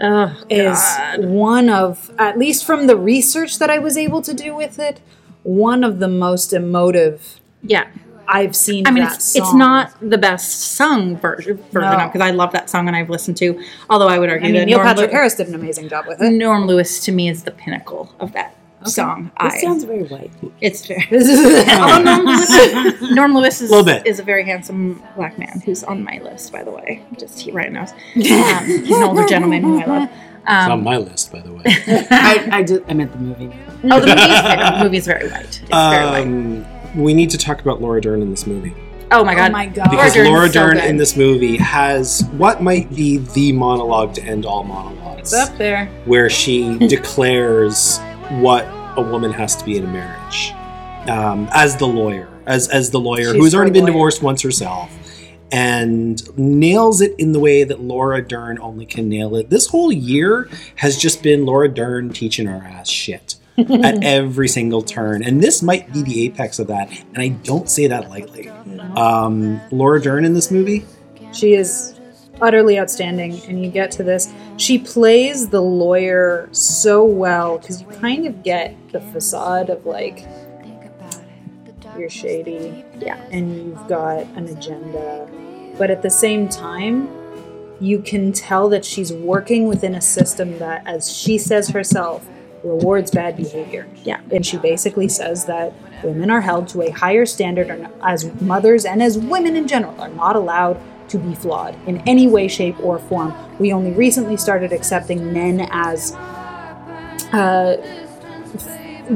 oh, is one of, at least from the research that I was able to do with it, one of the most emotive yeah I've seen. I mean, it's, it's not the best sung version version No. because I love that song and I've listened to. Although I would argue I mean, that Neil Norm, Patrick Harris did an amazing job with it. Norm Lewis to me is the pinnacle of that song. This I sounds very white. it's fair. oh, Norm Lewis, Norm Lewis is, Little bit. is a very handsome black man who's on my list, by the way. Just he right knows. Um, he's an older gentleman who I love. It's on Um, my list, by the way. I, I, just, I meant the movie. oh, the movie is very, the movie is very white. It's very white. Um, we need to talk about Laura Dern in this movie. Oh my god. Oh my god. Because Dern's Laura Dern good. in this movie has what might be the monologue to end all monologues. It's up there. where she declares what a woman has to be in a marriage um, as the lawyer, as as the lawyer She's who's already been lawyer. divorced once herself, and nails it in the way that Laura Dern only can nail it. This whole year has just been Laura Dern teaching our ass shit. at every single turn, and this might be the apex of that, and I don't say that lightly. Um, Laura Dern in this movie, She is utterly outstanding, and you get to this. She plays the lawyer so well because you kind of get the facade of like you're shady, Yeah. and you've got an agenda, but at the same time, you can tell that she's working within a system that, as she says herself, rewards bad behavior. Yeah. And she basically says that women are held to a higher standard as mothers and as women in general are not allowed to be flawed in any way, shape, or form. We only recently started accepting men as uh,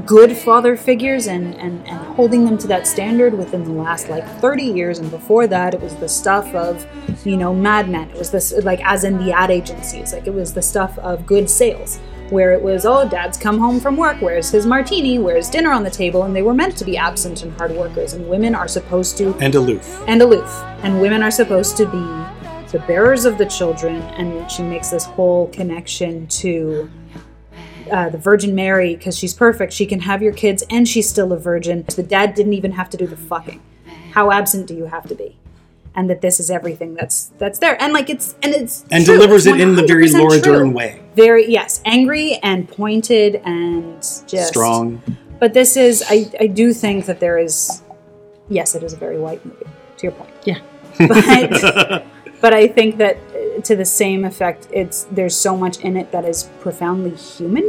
good father figures and, and, and holding them to that standard within the last like 30 years. And before that it was the stuff of you know mad men it was this like as in the ad agencies like it was the stuff of good sales where it was oh dad's come home from work where's his martini where's dinner on the table and they were meant to be absent and hard workers and women are supposed to and aloof. and aloof. And women are supposed to be the bearers of the children. And she makes this whole connection to uh, the Virgin Mary because she's perfect. She can have your kids and she's still a virgin. The dad didn't even have to do the fucking. How absent do you have to be? And that this is everything that's that's there, and like it's and it's And true. delivers It's it in the very 100% Laura true. Dern way. Very yes, angry and pointed and just Strong. But this is I I do think that there is yes, it is a very white movie. To your point, Yeah. but but I think that uh, to the same effect, it's there's so much in it that is profoundly human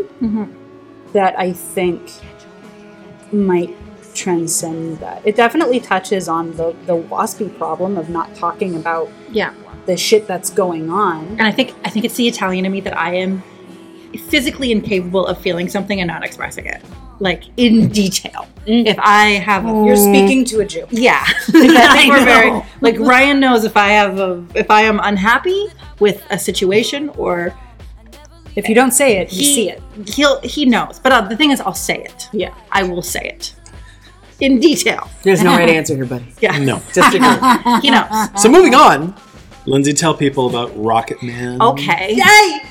that I think might transcend that. It definitely touches on the the waspy problem of not talking about Yeah. the shit that's going on. And I think I think it's the Italian in me that I am physically incapable of feeling something and not expressing it, like in detail. If I have, a, You're speaking to a Jew. yeah, Like, I think I we're very like Ryan knows if I have a if I am unhappy with a situation or If you don't say it, you he see it. he'll he knows. But uh, the thing is, I'll say it. Yeah. I will say it in detail. There's no right answer here, buddy. Yeah, No. Just ignore. he knows. So moving on, Lindsay, tell people about Rocketman. Okay. Yay!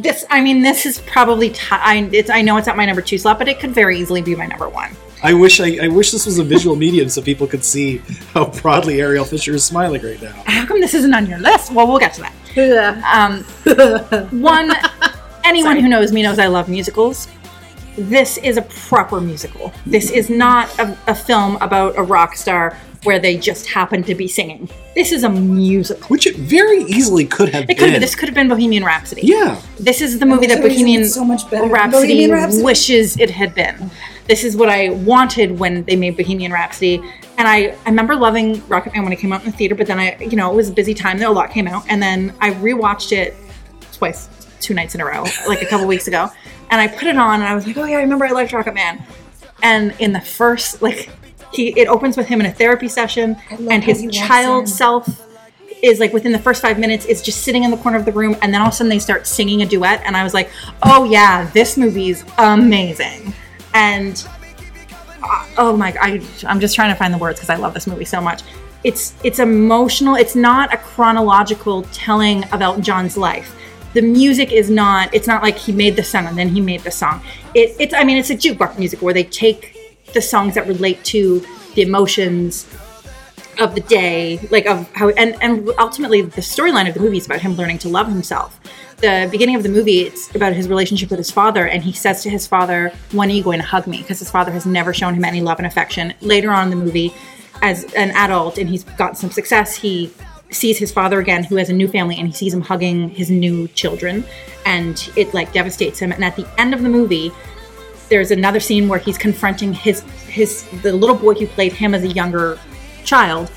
this, I mean, this is probably. T- I, it's, I know it's at my number two slot, but it could very easily be my number one. I wish I, I wish this was a visual medium so people could see how broadly Ariel Fisher is smiling right now. How come this isn't on your list? Well, we'll get to that. Um, one, anyone who knows me knows I love musicals. This is a proper musical. This is not a, a film about a rock star where they just happen to be singing. This is a musical. Which it very easily could have It could been. have. This could have been Bohemian Rhapsody. yeah. This is the movie that Bohemian Bohemian, so much better Rhapsody, Bohemian Rhapsody. wishes it had been. This is what I wanted when they made Bohemian Rhapsody. And I, I remember loving Rocketman when it came out in the theater, but then I, you know, it was a busy time. There a lot came out. And then I rewatched it twice, two nights in a row, like a couple weeks ago. And I put it on and I was like, oh yeah, I remember I liked Rocketman. And in the first, like, he, it opens with him in a therapy session and his child self is like within the first five minutes is just sitting in the corner of the room and then all of a sudden they start singing a duet and i was like oh yeah this movie's amazing and uh, oh my god, I, i'm just trying to find the words because i love this movie so much it's it's emotional it's not a chronological telling elton john's life the music is not it's not like he made the song and then he made the song it, it's i mean it's a jukebox music where they take the songs that relate to the emotions of the day, like of how, and and ultimately the storyline of the movie is about him learning to love himself. The beginning of the movie, it's about his relationship with his father, and he says to his father, "When are you going to hug me?" Because his father has never shown him any love and affection. Later on in the movie, as an adult and he's got some success, he sees his father again, who has a new family, and he sees him hugging his new children, and it like devastates him. And at the end of the movie, there's another scene where he's confronting his his the little boy who played him as a younger child,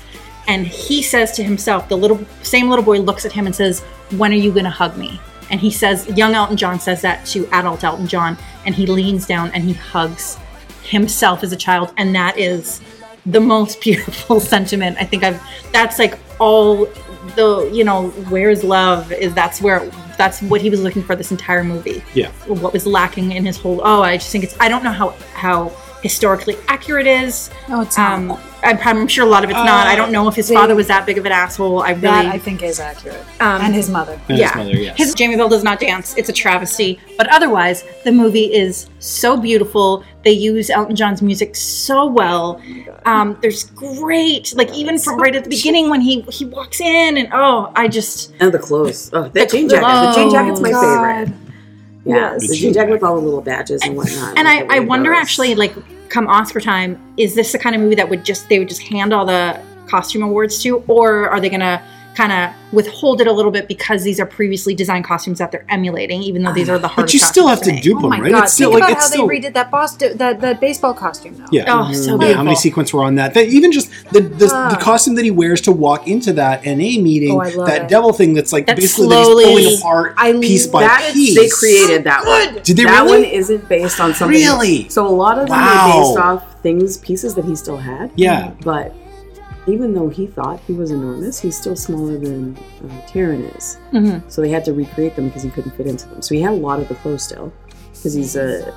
and he says to himself, the little same little boy looks at him and says, "When are you to hug me?" And he says, young Elton John says that to adult Elton John, and he leans down and he hugs himself as a child, and that is the most beautiful sentiment I think I've. That's like all the you know where's love is that's where that's what he was looking for this entire movie Yeah. what was lacking in his whole oh i just think it's i don't know how how historically accurate is. No, it's um not. I'm, I'm sure a lot of it's not i Uh, don't know if his they- father was that big of an asshole i really that I think is accurate. Um, and his mother. And yeah his mother, yes. his jamie bell does not dance it's a travesty but otherwise the movie is so beautiful they use elton john's music so well um, there's great like even from right at the beginning when he he walks in and oh i just And the clothes. Oh, that jean jacket. The jean jacket's my God. favorite. Yeah, Yes. the jean jacket with all the little badges and whatnot. and like I, I wonder actually like come oscar time is this the kind of movie that would just they would just hand all the costume awards to or are they gonna kind of withhold it a little bit because these are previously designed costumes that they're emulating even though these are the hardest But you still have costumes to make. dupe Oh them, right? god! It's still Think like about it's how still they redid that Boston that that baseball costume though. yeah. oh so Yeah, how many sequence were on that? that even just the the, the Ah. costume that he wears to walk into that NA meeting, Oh, that it. devil thing that's like That's basically slowly- that he's pulling apart I piece by that piece. they created that one. Did they that really? one isn't based on something. Really? So a lot of them Wow. are based off things, pieces that he still had. Yeah. But even though he thought he was enormous, he's still smaller than uh, Taron is. Mhm. So they had to recreate them because he couldn't fit into them. So he had a lot of the clothes still because he's a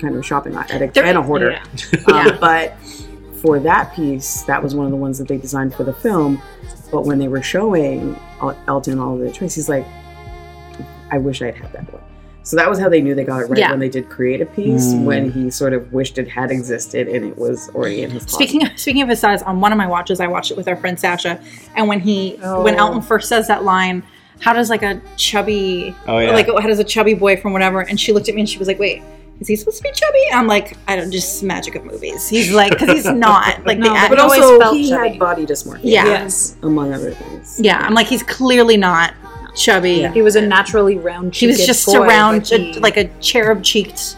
kind of a shopping addict and a hoarder. yeah. Um, Yeah. But for that piece, that was one of the ones that they designed for the film. But when they were showing Elton all the choice, he's like, I wish I'd had that one. So that was how they knew they got it right Yeah. when they did create a piece, Mm. when he sort of wished it had existed and it was already in his closet. Speaking of, speaking of his size, on one of my watches, I watched it with our friend Sasha, and when he when Oh. Elton first says that line, how does like a chubby, Oh, yeah. like how does a chubby boy from whatever? And she looked at me and she was like, "Wait, is he supposed to be chubby?" I'm like, "I don't just magic of movies." He's like, because he's not like No, the but always also, felt he chubby. had body dysmorphia, Yeah. Yes. among other things. yeah. I'm like, he's clearly not chubby. He was a naturally round. He was just boy, around but he- like a cherub cheeked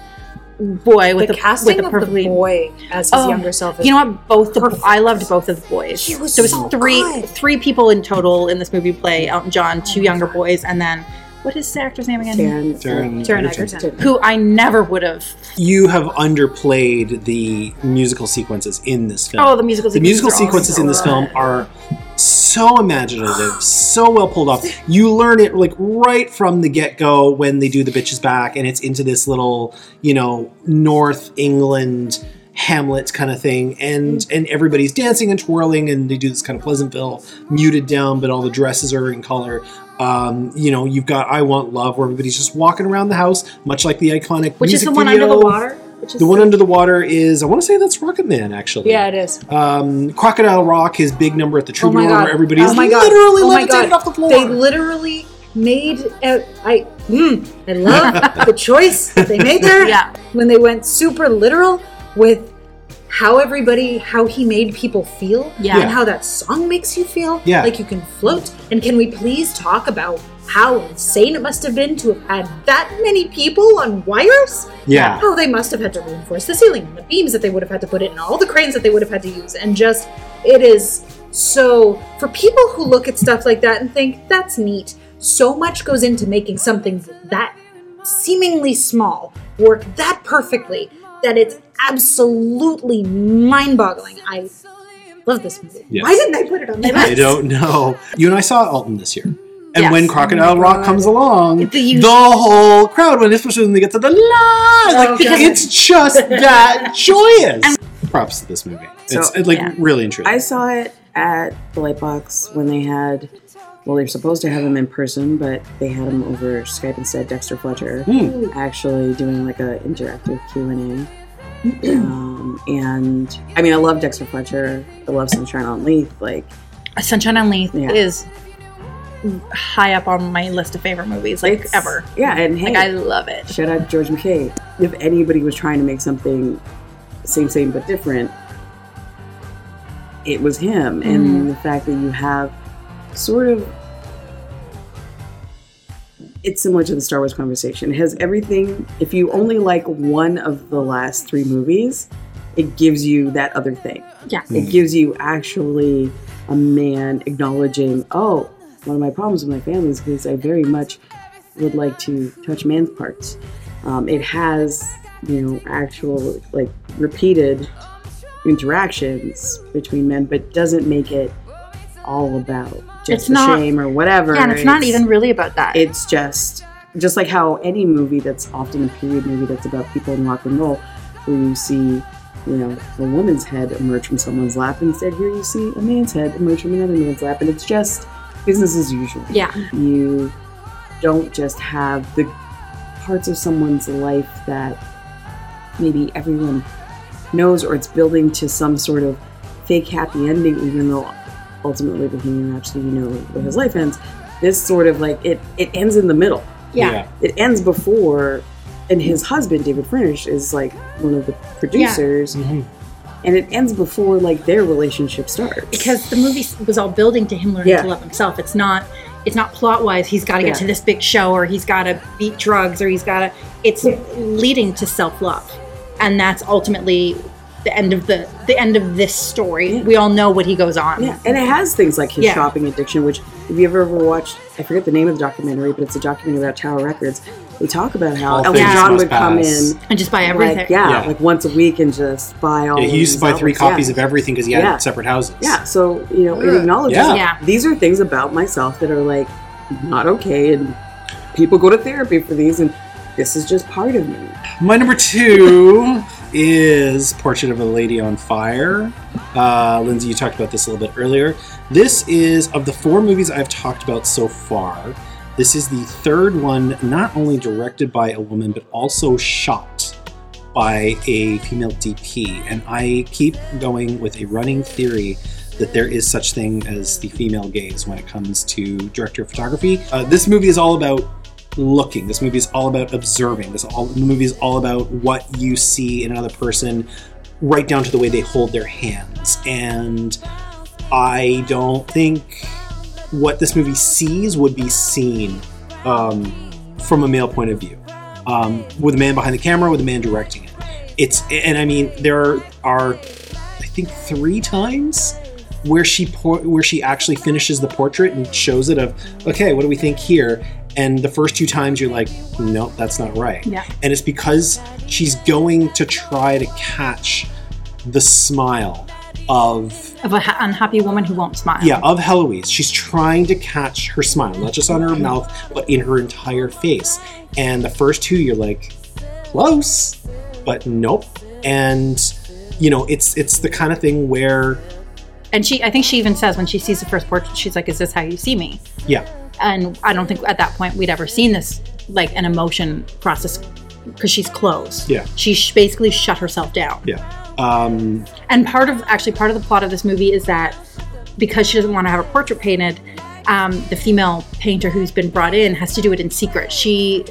boy with the a casting with a of the boy as his Oh, younger self. Is You know what? Both the. I loved both of the boys. He was there was so three good. three people in total in this movie play Elton John, two oh younger boys, and then what is the actor's name again? Taron, Taryn Taron Egerton. Egerton. Who I never would have. You have underplayed the musical sequences in this film. Oh, the musical. the musical sequences are sequences in this film are so imaginative, so well pulled off. You learn it like right from the get go when they do the Bitch Is Back, and it's into this little, you know, North England Hamlet kind of thing, and mm. and everybody's dancing and twirling, and they do this kind of Pleasantville muted down, but all the dresses are in color. Um, you know, you've got "I Want Love," where everybody's just walking around the house, much like the iconic Which is the one video. under the water? Which is The one under the water is I want to say that's Rocket Man actually. Yeah, it is. Um, Crocodile Rock, his big number at the Oh Troubadour, my god! where everybody's oh my god. literally oh my levitated god. off the floor. They literally made. Uh, I. Mm, I love the choice that they made there. Yeah. When they went super literal with how everybody, how he made people feel, Yeah. and how that song makes you feel. Yeah. Like you can float. And can we please talk about how insane it must have been to have had that many people on wires? yeah, how they must have had to reinforce the ceiling and the beams that they would have had to put in and all the cranes that they would have had to use and just it is so for people who look at stuff like that and think that's neat so much goes into making something that seemingly small work that perfectly that it's absolutely mind-boggling i love this movie Yes. why didn't i put it on my list I don't know. You and I saw Elton this year. And Yes. when Crocodile Rock comes along, The- you- the whole crowd, when especially when they get to the la, like because- it's just that joyous. Props to this movie. It's So- it, like yeah. really interesting. I saw it at the Lightbox when they had, well, they were supposed to have him in person, but they had him over Skype instead. Dexter Fletcher Hmm. actually doing like a interactive Q and A. Um, and I mean, I love Dexter Fletcher. I love Sunshine on Leith. Like, Sunshine on Leith Yeah. is high up on my list of favorite movies, like it's- ever. Yeah, and hey, Like I love it. shout out to George McKay. If anybody was trying to make something same, same but different, it was him. Mm-hmm. And the fact that you have sort of it's similar to the Star Wars conversation. It has everything. If you only like one of the last three movies, it gives you that other thing. Yeah. It gives you actually a man acknowledging, oh, one of my problems with my family is because I very much would like to touch man's parts. Um, it has, you know, actual, like, repeated interactions between men, but doesn't make it all about just It's not- shame or whatever. Yeah, and it's not even really about that. It's just just like how any movie that's often a period movie that's about people in rock and roll, where you see, you know, a woman's head emerge from someone's lap, instead here you see a man's head emerge from another man's lap, and it's just business as usual. yeah. You don't just have the parts of someone's life that maybe everyone knows, or it's building to some sort of fake happy ending, even though ultimately Bohemian Rhapsody, you know where his life ends. This sort of like it it ends in the middle. Yeah. It ends before, and his husband David Furnish is like one of the producers, Mhm. and it ends before like their relationship starts because the movie was all building to him learning Yeah. to love himself. It's not it's not plot wise. He's got to get Yeah. to this big show, or he's got to beat drugs, or he's got to. It's leading to self love, and that's ultimately the end of the the end of this story. Yeah. We all know what he goes on. Yeah, and it has things like his Yeah. shopping addiction, which if you ever ever watched, I forget the name of the documentary, but it's a documentary about Tower Records. We talk about how All oh, Elton John must would come in, and just buy everything. like yeah, Yeah. like once a week and just buy all. Yeah, he used to these buy three albums. copies yeah. of everything because he had Yeah. separate houses. Yeah, so you know, it acknowledges Yeah. Yeah. these are things about myself that are like not okay, and people go to therapy for these, and this is just part of me. My number two is Portrait of a Lady on Fire. Uh, Lindsay, you talked about this a little bit earlier. This is, of the four movies I've talked about so far, this is the third one not only directed by a woman, but also shot by a female DP. And I keep going with a running theory that there is such thing as the female gaze when it comes to director of photography. Uh, this movie is all about looking. This movie is all about observing. This all the movie is all about what you see in another person, right down to the way they hold their hands. And I don't think what this movie sees would be seen um, from a male point of view, um, with a man behind the camera, with a man directing it. It's and I mean there are, I think three times where she por- where she actually finishes the portrait and shows it of okay what do we think here and the first two times you're like nope that's not right Yeah. and it's because she's going to try to catch the smile of Of an unhappy woman who won't smile. yeah of Heloise she's trying to catch her smile not just on her mouth but in her entire face and the first two you're like close but nope and you know it's it's the kind of thing where And she, I think she even says when she sees the first portrait, she's like, "Is this how you see me?" yeah And I don't think at that point we'd ever seen this like an emotion process because she's closed. Yeah. She sh- basically shut herself down. yeah um And part of actually part of the plot of this movie is that because she doesn't want to have her portrait painted, um, the female painter who's been brought in has to do it in secret. She,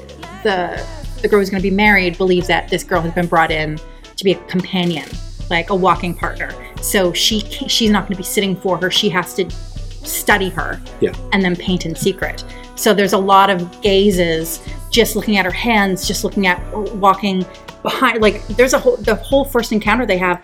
the the girl who's going to be married, believes that this girl has been brought in to be a companion, like a walking partner. So she she's not going to be sitting for her. She has to study her Yeah. and then paint in secret. So there's a lot of gazes, just looking at her hands, just looking at walking behind. Like there's a whole the whole first encounter they have.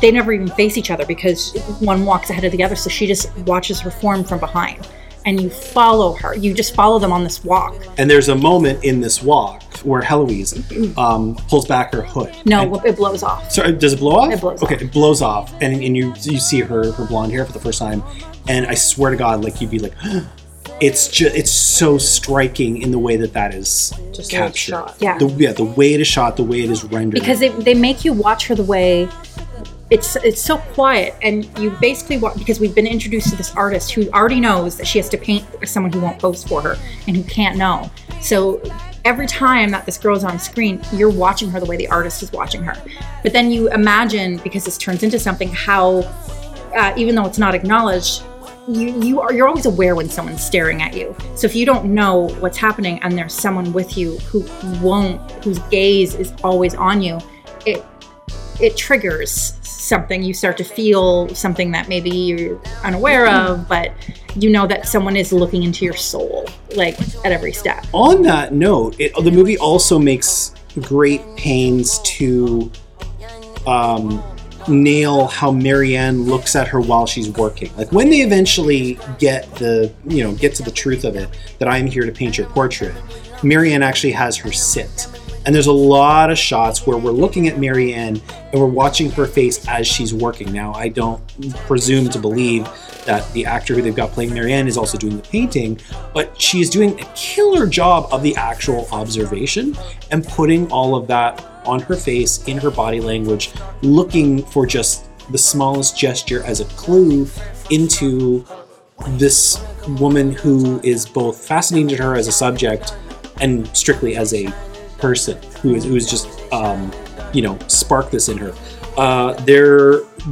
They never even face each other because one walks ahead of the other. So she just watches her form from behind, and you follow her. You just follow them on this walk. And there's a moment in this walk where Heloise um, pulls back her hood. No, it blows off. sorry, does it blow off? It blows off okay, off. it blows off, and, and you you see her her blonde hair for the first time, and I swear to God, like you'd be like, it's just it's so striking in the way that that is Just the way it's captured. shot. Yeah. the, yeah, the way it is shot, the way it is rendered. because they, they make you watch her the way it's it's so quiet and you basically watch because we've been introduced to this artist who already knows that she has to paint someone who won't pose for her and who can't know so every time that this girl's on screen you're watching her the way the artist is watching her but then you imagine because this turns into something how uh, even though it's not acknowledged you you are you're always aware when someone's staring at you so if you don't know what's happening and there's someone with you who won't whose gaze is always on you it it triggers something. You start to feel something that maybe you're unaware of, but you know that someone is looking into your soul, like at every step. On that note, it, the movie also makes great pains to um, nail how Marianne looks at her while she's working. Like when they eventually get the you know get to the truth of it that I am here to paint your portrait, Marianne actually has her sit. And there's a lot of shots where we're looking at Marianne and we're watching her face as she's working. Now, I don't presume to believe that the actor who they've got playing Marianne is also doing the painting, but she's doing a killer job of the actual observation and putting all of that on her face, in her body language, looking for just the smallest gesture as a clue into this woman who is both fascinating to her as a subject and strictly as a person who is who is just um, you know spark this in her. Uh,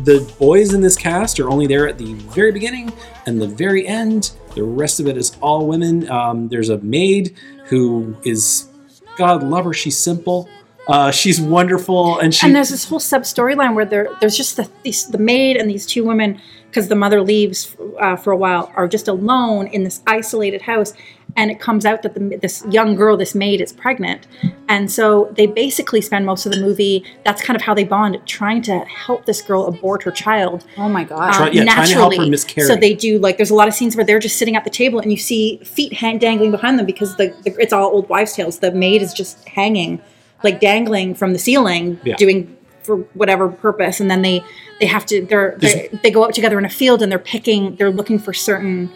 the boys in this cast are only there at the very beginning and the very end. The rest of it is all women. Um, there's a maid who is God love her. She's simple. Uh, she's wonderful, and she and there's this whole sub storyline where there there's just the these, the maid and these two women because the mother leaves uh, for a while are just alone in this isolated house and it comes out that the, this young girl this maid is pregnant and so they basically spend most of the movie that's kind of how they bond trying to help this girl abort her child Oh my god. Try- yeah, trying to help her miscarry. so they do like there's a lot of scenes where they're just sitting at the table and you see feet hang, dangling behind them because the, the it's all old wives' tales. The maid is just hanging, like dangling from the ceiling, Yeah. doing for whatever purpose, and then they they have to they're, they they go out together in a field and they're picking they're looking for certain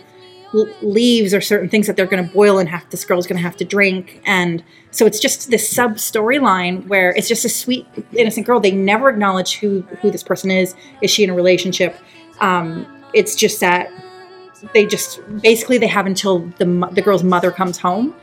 leaves or certain things that they're going to boil and have this girl's going to have to drink. And so it's just this sub storyline where it's just a sweet innocent girl. They never acknowledge who who this person is. Is she in a relationship? Um it's just that they just basically they have until the the girl's mother comes home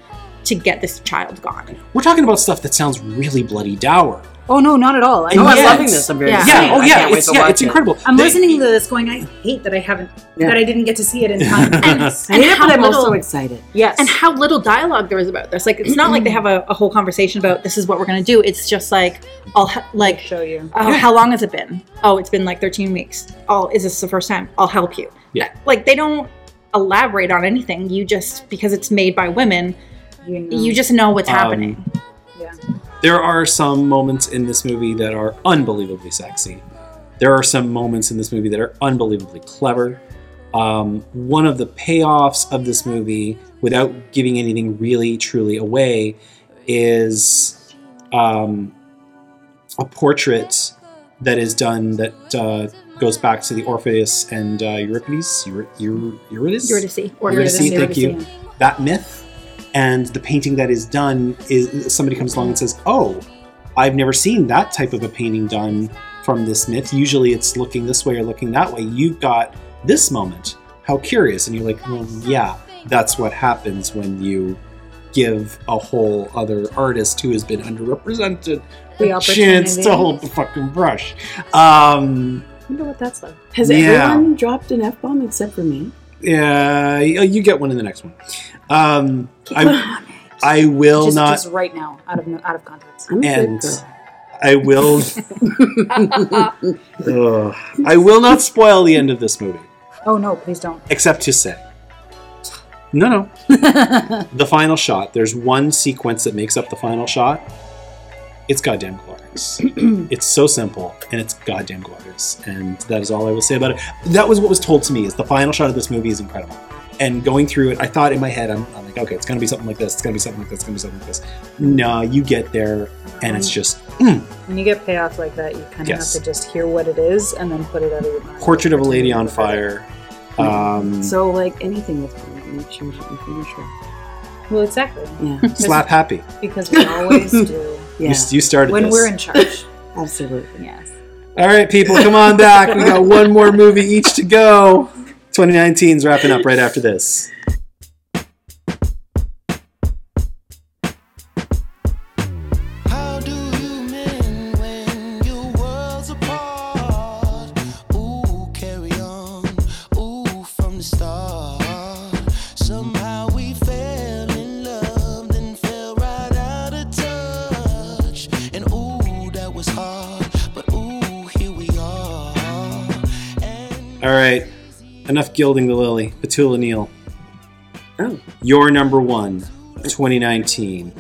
to get this child gone we're talking about stuff that sounds really bloody dour. Oh no, not at all. I And Oh, I'm loving this. I'm very Yeah. excited. Yeah, oh I yeah, can't wait it's to yeah, it's it. incredible. I'm They- listening to this going, I hate that I haven't Yeah. that I didn't get to see it in time. and, I and hate it, how but I'm little- also excited. yes. and how little dialogue there is about this. Like, it's not like they have a, a whole conversation about this is what we're gonna do. It's just like, I'll ha- like, show you. oh, how long has it been? Oh, it's been like 13 weeks. Oh, is this the first time? I'll help you. Yeah. Like, they don't elaborate on anything. You just because it's made by women, You, know. you just know what's Um, happening. yeah. there are some moments in this movie that are unbelievably sexy. There are some moments in this movie that are unbelievably clever. Um, one of the payoffs of this movie, without giving anything really truly away, is um, a portrait that is done that uh, goes back to the Orpheus and uh, Euripides. Eur- Eur- Eurydice? Eurydice. Eurydice, Eurydice. thank you. That myth and the painting that is done is somebody comes along and says, "Oh, I've never seen that type of a painting done from this myth. Usually it's looking this way or looking that way. You've got this moment. How curious!" And you're like, "Well, yeah, that's what happens when you." Give a whole other artist who has been underrepresented The a chance to hold the fucking brush. Um, I wonder what that's like. Has Yeah. everyone dropped an F bomb except for me? Yeah, you get one in the next one. Um, I, I will Just, not. just right now, out of out of context. I'm and. I will. Ugh. I will not spoil the end of this movie, Oh no, please don't. except to say, no, no. the final shot. There's one sequence that makes up the final shot. It's goddamn glorious. it's so simple, and it's goddamn glorious, and that is all I will say about it. That was what was told to me. Is the final shot of this movie is incredible. And going through it, I thought in my head, I'm, I'm like, okay, it's gonna be something like this. It's gonna be something like this. It's gonna be something like this. No, you get there, and it's just mm, When you get payoff like that, you kind of Yes. have to just hear what it is and then put it out of your mind. Portrait of a Lady on Fire. Um, So, like anything with me, make sure you finish her. Well, exactly. Yeah, slap happy. Because we always do You, yeah, you started when this. we're in charge. absolutely. yes. All right, people, come on back. We got one more movie each to go. 2019's wrapping up right after this. Enough gilding the lily. Petula Neale, Oh, your number one, 2019.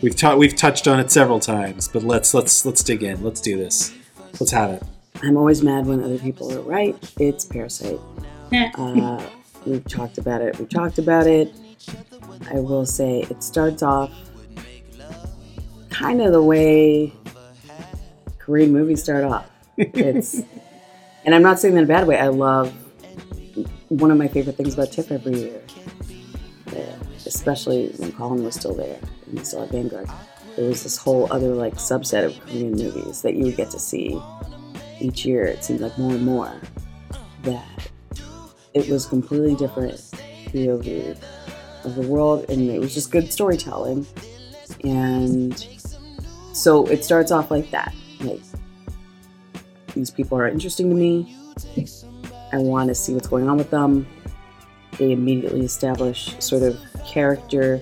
We've ta- we've touched on it several times, but let's let's let's dig in. Let's do this. Let's have it. I'm always mad when other people are right. It's Parasite. Uh, we've talked about it. We've talked about it. I will say it starts off kind of the way Korean movies start off. It's, and I'm not saying that in a bad way. I love one of my favorite things about TIFF every year, uh, especially when Colin was still there and we still had Vanguard. There was this whole other like subset of Korean movies that you would get to see each year. It seemed like more and more that it was completely different POV of the world, and it was just good storytelling. And so it starts off like that. Like these people are interesting to me. I want to see what's going on with them. They immediately establish sort of character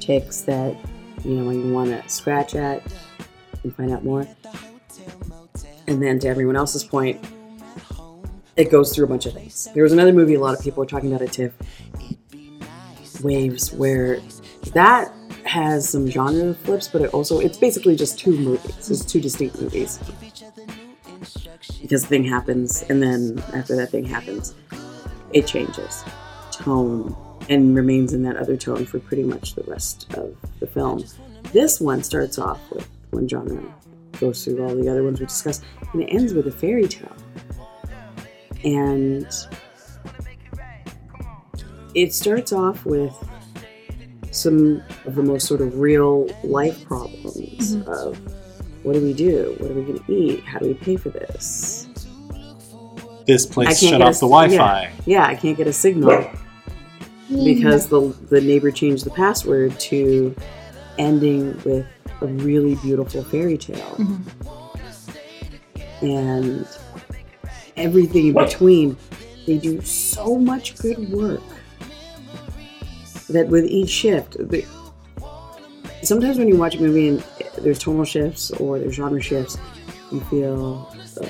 ticks that you know you want to scratch at and find out more. And then to everyone else's point, it goes through a bunch of things. There was another movie a lot of people were talking about at TIFF, Waves, where that has some genre flips, but it also it's basically just two movies. It's two distinct movies. Because the thing happens, and then after that thing happens, it changes tone and remains in that other tone for pretty much the rest of the film. This one starts off with one genre, goes through all the other ones we discussed, and it ends with a fairy tale. And it starts off with some of the most sort of real life problems mm-hmm. of what do we do? What are we going to eat? How do we pay for this? This place shut off a- the Wi-Fi. Yeah, I can't get a signal because the the neighbor changed the password to ending with a really beautiful fairy tale. Mm-hmm. And everything in between, they do so much good work that with each shift, the, sometimes when you watch a movie and there's tonal shifts or there's genre shifts, you feel uh,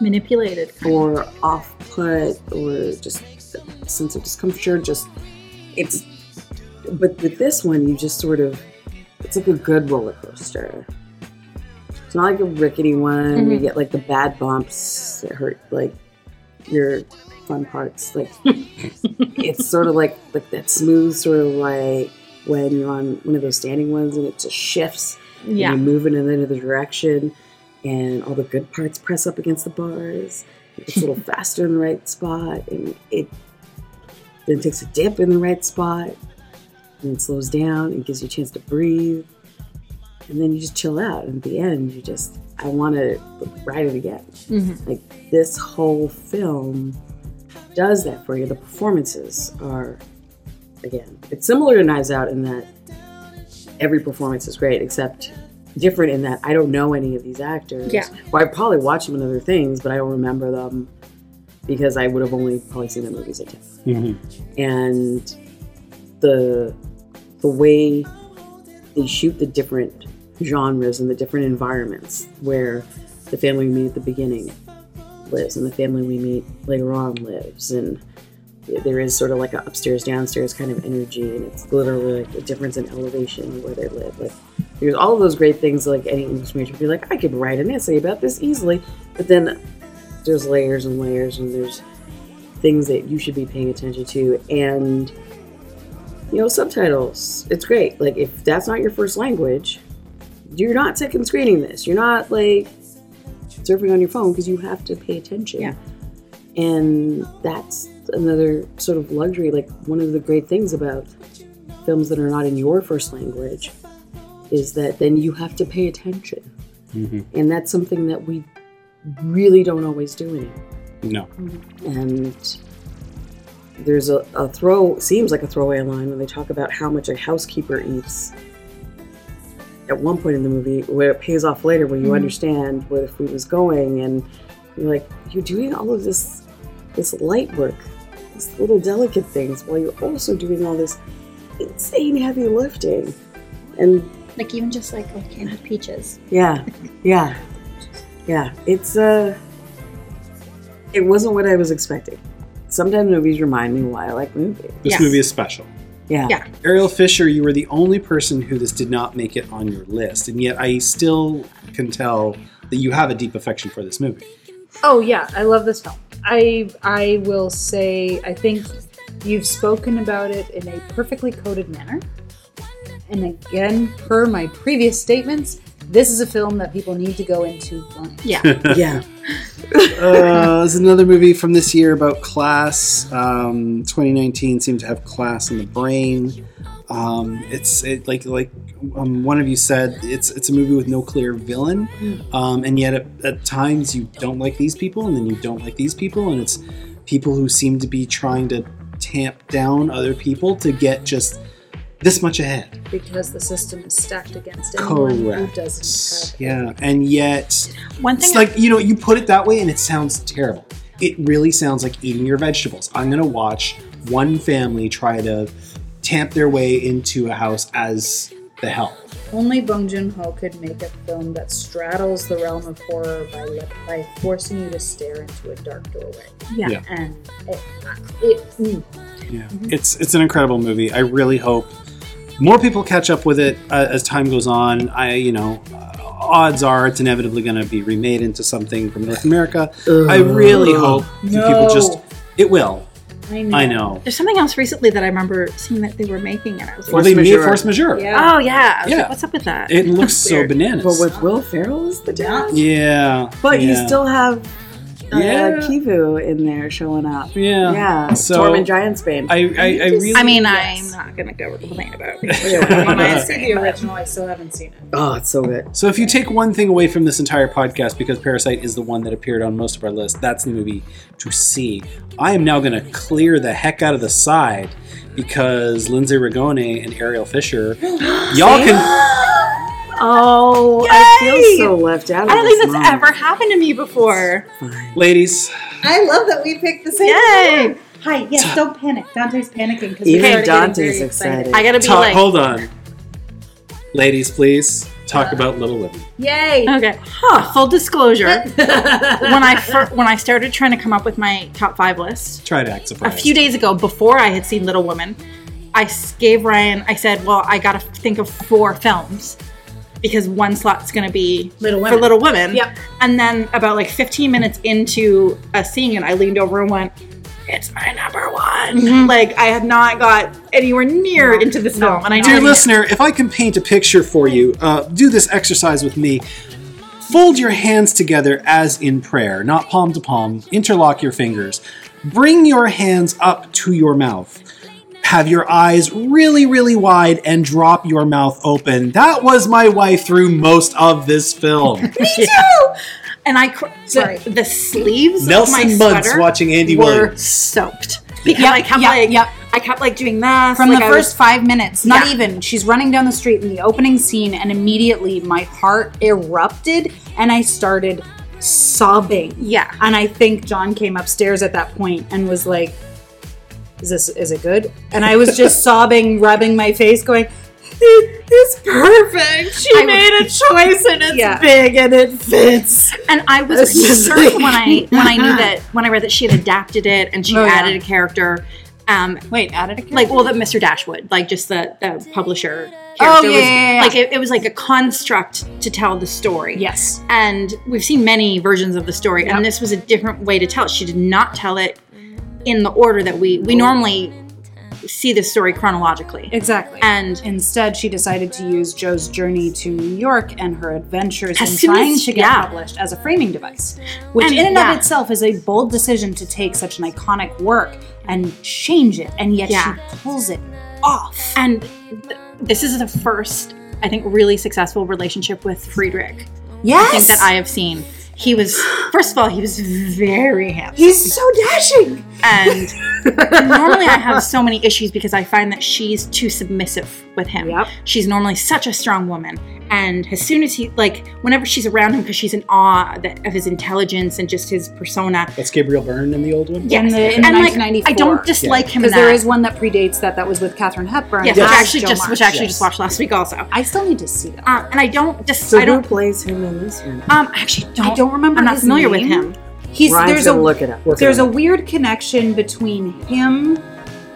Manipulated. or off put or just a sense of discomfort. Just it's, but with this one, you just sort of, it's like a good roller coaster. It's not like a rickety one where you get like the bad bumps that hurt like your fun parts. Like it's sort of like like that smooth sort of like when you're on one of those standing ones and it just shifts and Yeah. you're moving in another direction and all the good parts press up against the bars. It's a little faster in the right spot and it then takes a dip in the right spot and it slows down and gives you a chance to breathe. And then you just chill out. And at the end, you just, I want to ride it again. Mm-hmm. Like this whole film does that for you. The performances are, again, it's similar to Knives Out in that every performance is great, except different in that I don't know any of these actors. Yeah. Well, I probably watched them in other things, but I don't remember them because I would have only probably seen the movies at TIFF. Mhm. And the the way they shoot the different genres and the different environments where the family we meet at the beginning lives and the family we meet later on lives and there is sort of like an upstairs downstairs kind of energy and it's literally like a difference in elevation where they live. Like there's all of those great things like any english major would be like i could write an essay about this easily but then there's layers and layers and there's things that you should be paying attention to and you know subtitles it's great. Like if that's not your first language you're not second screening this. You're not like surfing on your phone because you have to pay attention. Yeah. and that's another sort of luxury like one of the great things about films that are not in your first language is that then you have to pay attention Mhm. and that's something that we really don't always do anymore No. and there's a, a throw seems like a throwaway line when they talk about how much a housekeeper eats at one point in the movie where it pays off later when you understand where the food was going and you're like you're doing all of this this light work these little delicate things while you're also doing all this insane heavy lifting and Like even just like like candied peaches. yeah, yeah, yeah. It's uh, it wasn't what I was expecting. Sometimes movies remind me why I like movies. This Yes. movie is special. Yeah. Yeah. Ariel Fisher, you were the only person who this did not make it on your list, and yet I still can tell that you have a deep affection for this movie. Oh yeah, I love this film. I I will say I think you've spoken about it in a perfectly coded manner. And again, per my previous statements, this is a film that people need to go into blind. Yeah. Yeah. uh, there's another movie from this year about class. Um, 2019 seemed to have class in the brain. Um, it's it, like like um, one of you said, it's it's a movie with no clear villain, um, and yet at, at times you don't like these people, and then you don't like these people, and it's people who seem to be trying to tamp down other people to get just this much ahead. Because the system is stacked against anyone who doesn't have Yeah, and yet One thing It's like you know, you put it that way, and it sounds terrible. It really sounds like eating your vegetables. I'm gonna watch one family try to tamp their way into a house as the help. Only Bong Joon Ho could make a film that straddles the realm of horror by by forcing you to stare into a dark doorway. Yeah. Yeah. And it, it mm, Yeah, it's it's an incredible movie. I really hope more people catch up with it uh, as time goes on. I you know. Uh, Odds are it's inevitably going to be remade into something from North America. I really hope that people just. It will. I know. I know. There's something else recently that I remember seeing that they were making, and I was like, Well, they made force majeure. Yeah. "Oh yeah, I was Yeah. like, what's up with that?" It looks so Weird. bananas. But with Will Ferrell as the dad? yeah, But you still have uh, Yeah. Hivju in there showing up. Yeah. Yeah. So- Tormund Giantsbane. I, I, I really. I mean, Yes. I'm not gonna go complain about it. I Uh, see the original, I still haven't seen it. oh, it's so good. So if you take one thing away from this entire podcast, because Parasite is the one that appeared on most of our list, that's the movie to see. I am now going to clear the heck out of the side because Lindsay Ragone and Ariel Fisher, y'all can. Oh, I feel so left out. Of I don't this think that's moment. ever happened to me before. Ladies, I love that we picked the same. Yay! Hi, yes, don't panic. Dante's panicking because Even Dante's excited. I gotta be talk, like, hold on. Ladies, please talk about Little Women. Yay! okay. Huh. Full disclosure: when I fir- when I started trying to come up with my top five list Try to act a few days ago, before I had seen Little Women, I gave Ryan. I said, "Well, I gotta think of four films." Because one slot's gonna be Little for Little Women. Yep. And then about like 15 minutes into a scene, and I leaned over and went, "It's my number one." Like I had not got anywhere near No, into this no, film, and I Dear listener, if I can paint a picture for you, uh, do this exercise with me. Fold your hands together as in prayer, not palm to palm. Interlock your fingers. Bring your hands up to your mouth. Have your eyes really, really wide and drop your mouth open. That was my wife through most of this film. Me too. And I, cr- Sorry. the, the sleeves Nelson of my Muntz sweater watching Andy were Williams. soaked because Yep, I kept yep, like, yep. I kept like doing this From like, the I first was- five minutes, not Yeah. even, she's running down the street in the opening scene, and immediately my heart erupted and I started sobbing. yeah, And I think John came upstairs at that point and was like, "Is this is it good?" And I was just sobbing, rubbing my face, going, "It- "It's perfect. She I- made a choice, and it's Yeah. big, and it fits." and I was It's concerned like- when I when I knew that when I read that she had adapted it and she Oh, yeah. added a character. Um, Wait, added a character? like well that Mr. Dashwood, like just the, the publisher character Oh, yeah, was yeah, yeah. like it, it was like a construct to tell the story. yes, And we've seen many versions of the story, Yep. and this was a different way to tell it. She did not tell it in the order that we we normally see the story chronologically. exactly. And Instead, she decided to use Jo's journey to New York and her adventures in trying as- to get yeah. published as a framing device, which And- in and yeah. of itself is a bold decision to take such an iconic work and change it, and yet Yeah. she pulls it off. and th- this is the first, I think, really successful relationship with Friedrich. Yes, I think that I have seen. He was first of all, he was very handsome. he's so dashing. And normally I have so many issues because I find that she's too submissive with him. Yep. She's normally such a strong woman. And as soon as he, like, whenever she's around him, because she's in awe that, of his intelligence and just his persona. That's Gabriel Byrne in the old one? Yes. In the- in and like, 1994. I don't dislike him Because there is one that predates that that was with Katharine Hepburn. yes, and which that's actually Jo just, March. which I actually Yes. just watched last week also. I still need to see that. Um, and I don't just, So I who don't, plays him in this one? um, I actually don't, I don't remember I'm not his familiar with him. he's Ryan's there's a gonna look it up. Work it there's a weird connection between him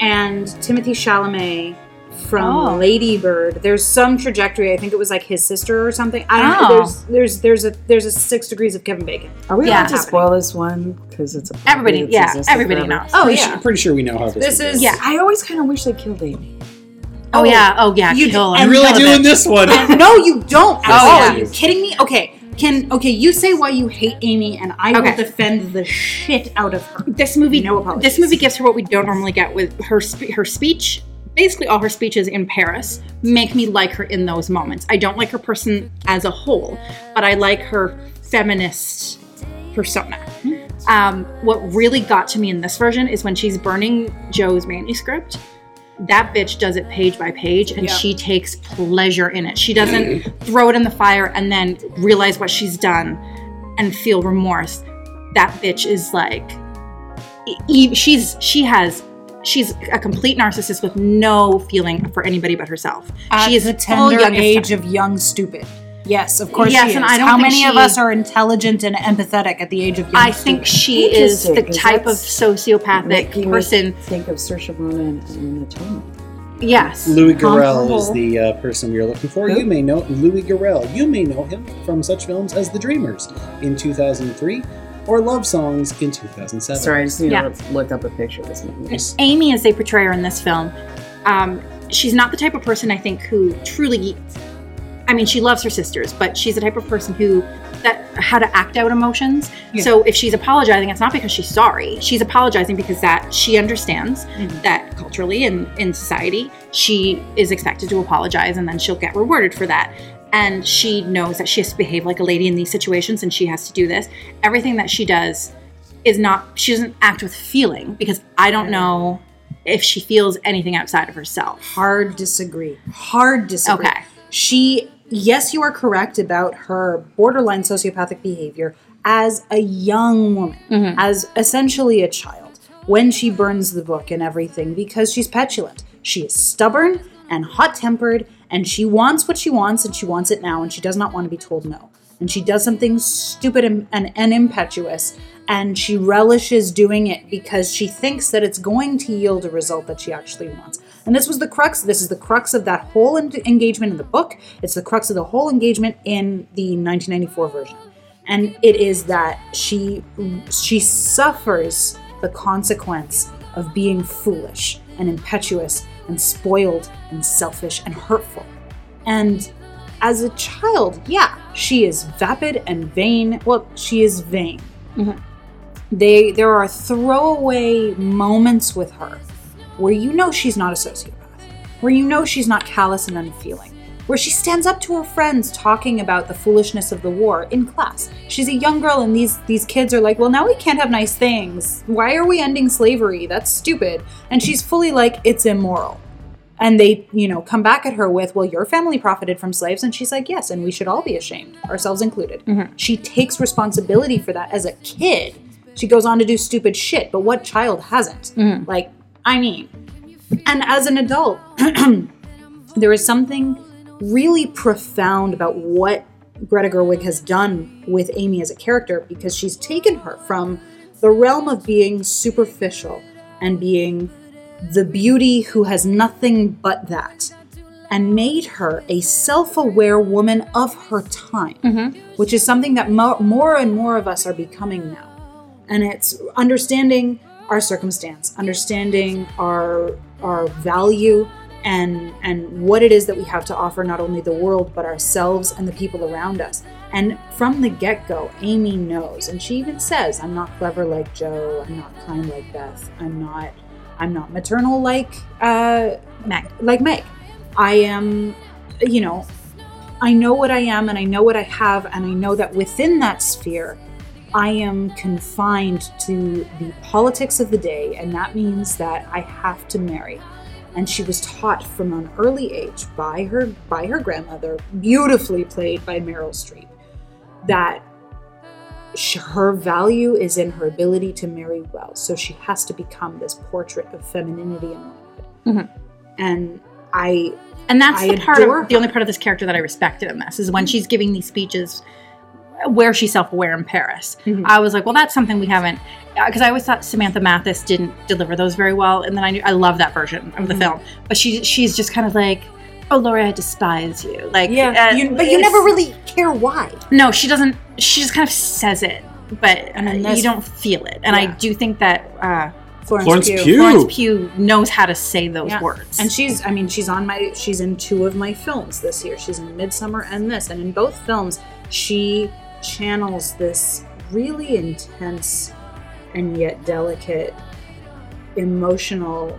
and Timothée Chalamet from Oh. Lady Bird. There's some trajectory. I think it was like his sister or something. I don't know. Oh. There's there's there's a there's a six degrees of Kevin Bacon. Are we Yeah. allowed to spoil this one because it's a Everybody, that's yeah, everybody forever? knows. Oh Pretty yeah. sure, pretty sure we know how this. This is Yeah. I always kind of wish they killed Amy. Oh, oh, yeah, oh yeah, You kill d- him. You're really Kill doing this one. no, you don't. At Yes, all. I Are you kidding me? Okay. Can okay, you say why you hate Amy and I Okay. will defend the shit out of her. This movie, No apologies. this movie gives her what we don't normally get with her spe- her speech. Basically, all her speeches in Paris make me like her in those moments. I don't like her person as a whole, but I like her feminist persona. Um, what really got to me in this version is when she's burning Jo's manuscript. That bitch does it page by page, and Yeah. she takes pleasure in it. She doesn't throw it in the fire and then realize what she's done and feel remorse. That bitch is like e- she's she has she's a complete narcissist with no feeling for anybody but herself. At she is the full tender youngest age time. of young stupid. Yes, of course Yes, she is. and I don't How think many of us are intelligent and empathetic at the age of young I think stupid? she is the Interesting, 'cause type of sociopathic Making person. think of Saoirse Ronan and Atonement. Yes. Louis Garrel Comparable. is the uh, person we are looking for. Who? You may know Louis Garrel. You may know him from such films as The Dreamers in 2003 or Love Songs in 2007. Sorry, I just need Yeah. to look up a picture of this movie. Amy, as they portray her in this film, um, she's not the type of person I think who truly. I mean, she loves her sisters, but she's the type of person who that how to act out emotions. Yeah. So if she's apologizing, it's not because she's sorry. She's apologizing because that she understands Mhm. that culturally and in society, she is expected to apologize, and then she'll get rewarded for that. And she knows that she has to behave like a lady in these situations, and she has to do this. Everything that she does is not. She doesn't act with feeling because I don't know if she feels anything outside of herself. hard disagree. Hard disagree. Okay. She, yes, you are correct about her borderline sociopathic behavior as a young woman, Mhm. as essentially a child, when she burns the book and everything because she's petulant. She is stubborn and hot tempered, and she wants what she wants, and she wants it now, and she does not want to be told no. And she does something stupid and, and, and impetuous, and she relishes doing it because she thinks that it's going to yield a result that she actually wants. And this was the crux. This is the crux of that whole en- engagement in the book. It's the crux of the whole engagement in the 1994 version. And it is that she she suffers the consequence of being foolish and impetuous and spoiled and selfish and hurtful. And as a child, yeah, she is vapid and vain. Well, she is vain. Mhm. They there are throwaway moments with her where you know she's not a sociopath, where you know she's not callous and unfeeling, where she stands up to her friends talking about the foolishness of the war in class. She's a young girl and these these kids are like, "Well, now we can't have nice things. Why are we ending slavery? That's stupid." And she's fully like, "It's immoral." And they, you know, come back at her with, "Well, your family profited from slaves." And she's like, "Yes, and we should all be ashamed, ourselves included." Mm-hmm. She takes responsibility for that as a kid. She goes on to do stupid shit, but what child hasn't? Mm-hmm. Like, I mean, and as an adult, there is something really profound about what Greta Gerwig has done with Amy as a character because she's taken her from the realm of being superficial and being the beauty who has nothing but that and made her a self aware woman of her time, mm-hmm. which is something that mo- more and more of us are becoming now. And it's understanding our circumstance, understanding our our value and and what it is that we have to offer not only the world but ourselves and the people around us. And from the get-go, Amy knows and she even says, I'm not clever like Jo, I'm not kind like Beth, I'm not I'm not maternal like uh Meg. like Meg. I am, you know, I know what I am and I know what I have, and I know that within that sphere, I am confined to the politics of the day, and that means that I have to marry. And she was taught from an early age by her by her grandmother, beautifully played by Meryl Streep, that her value is in her ability to marry well. So she has to become this portrait of femininity and womanhood. Mhm. And I And that's I the part of the only part of this character that I respected in this is when she's giving these speeches where she's self-aware in Paris. Mm-hmm. I was like, well, that's something we haven't, because I always thought Samantha Mathis didn't deliver those very well, and then I knew I love that version of Mm-hmm. the film, but she she's just kind of like, oh, Laurie, I despise you, like, Yeah, uh, you, but you never really care why. no, she doesn't. She just kind of says it, but uh, you don't feel it. And I do think that uh, Florence, Florence Pugh. Pugh. Florence Pugh knows how to say those Yeah. words. And she's, I mean, she's on my, she's in two of my films this year. She's in Midsommar and this. And in both films, she channels this really intense and yet delicate, emotional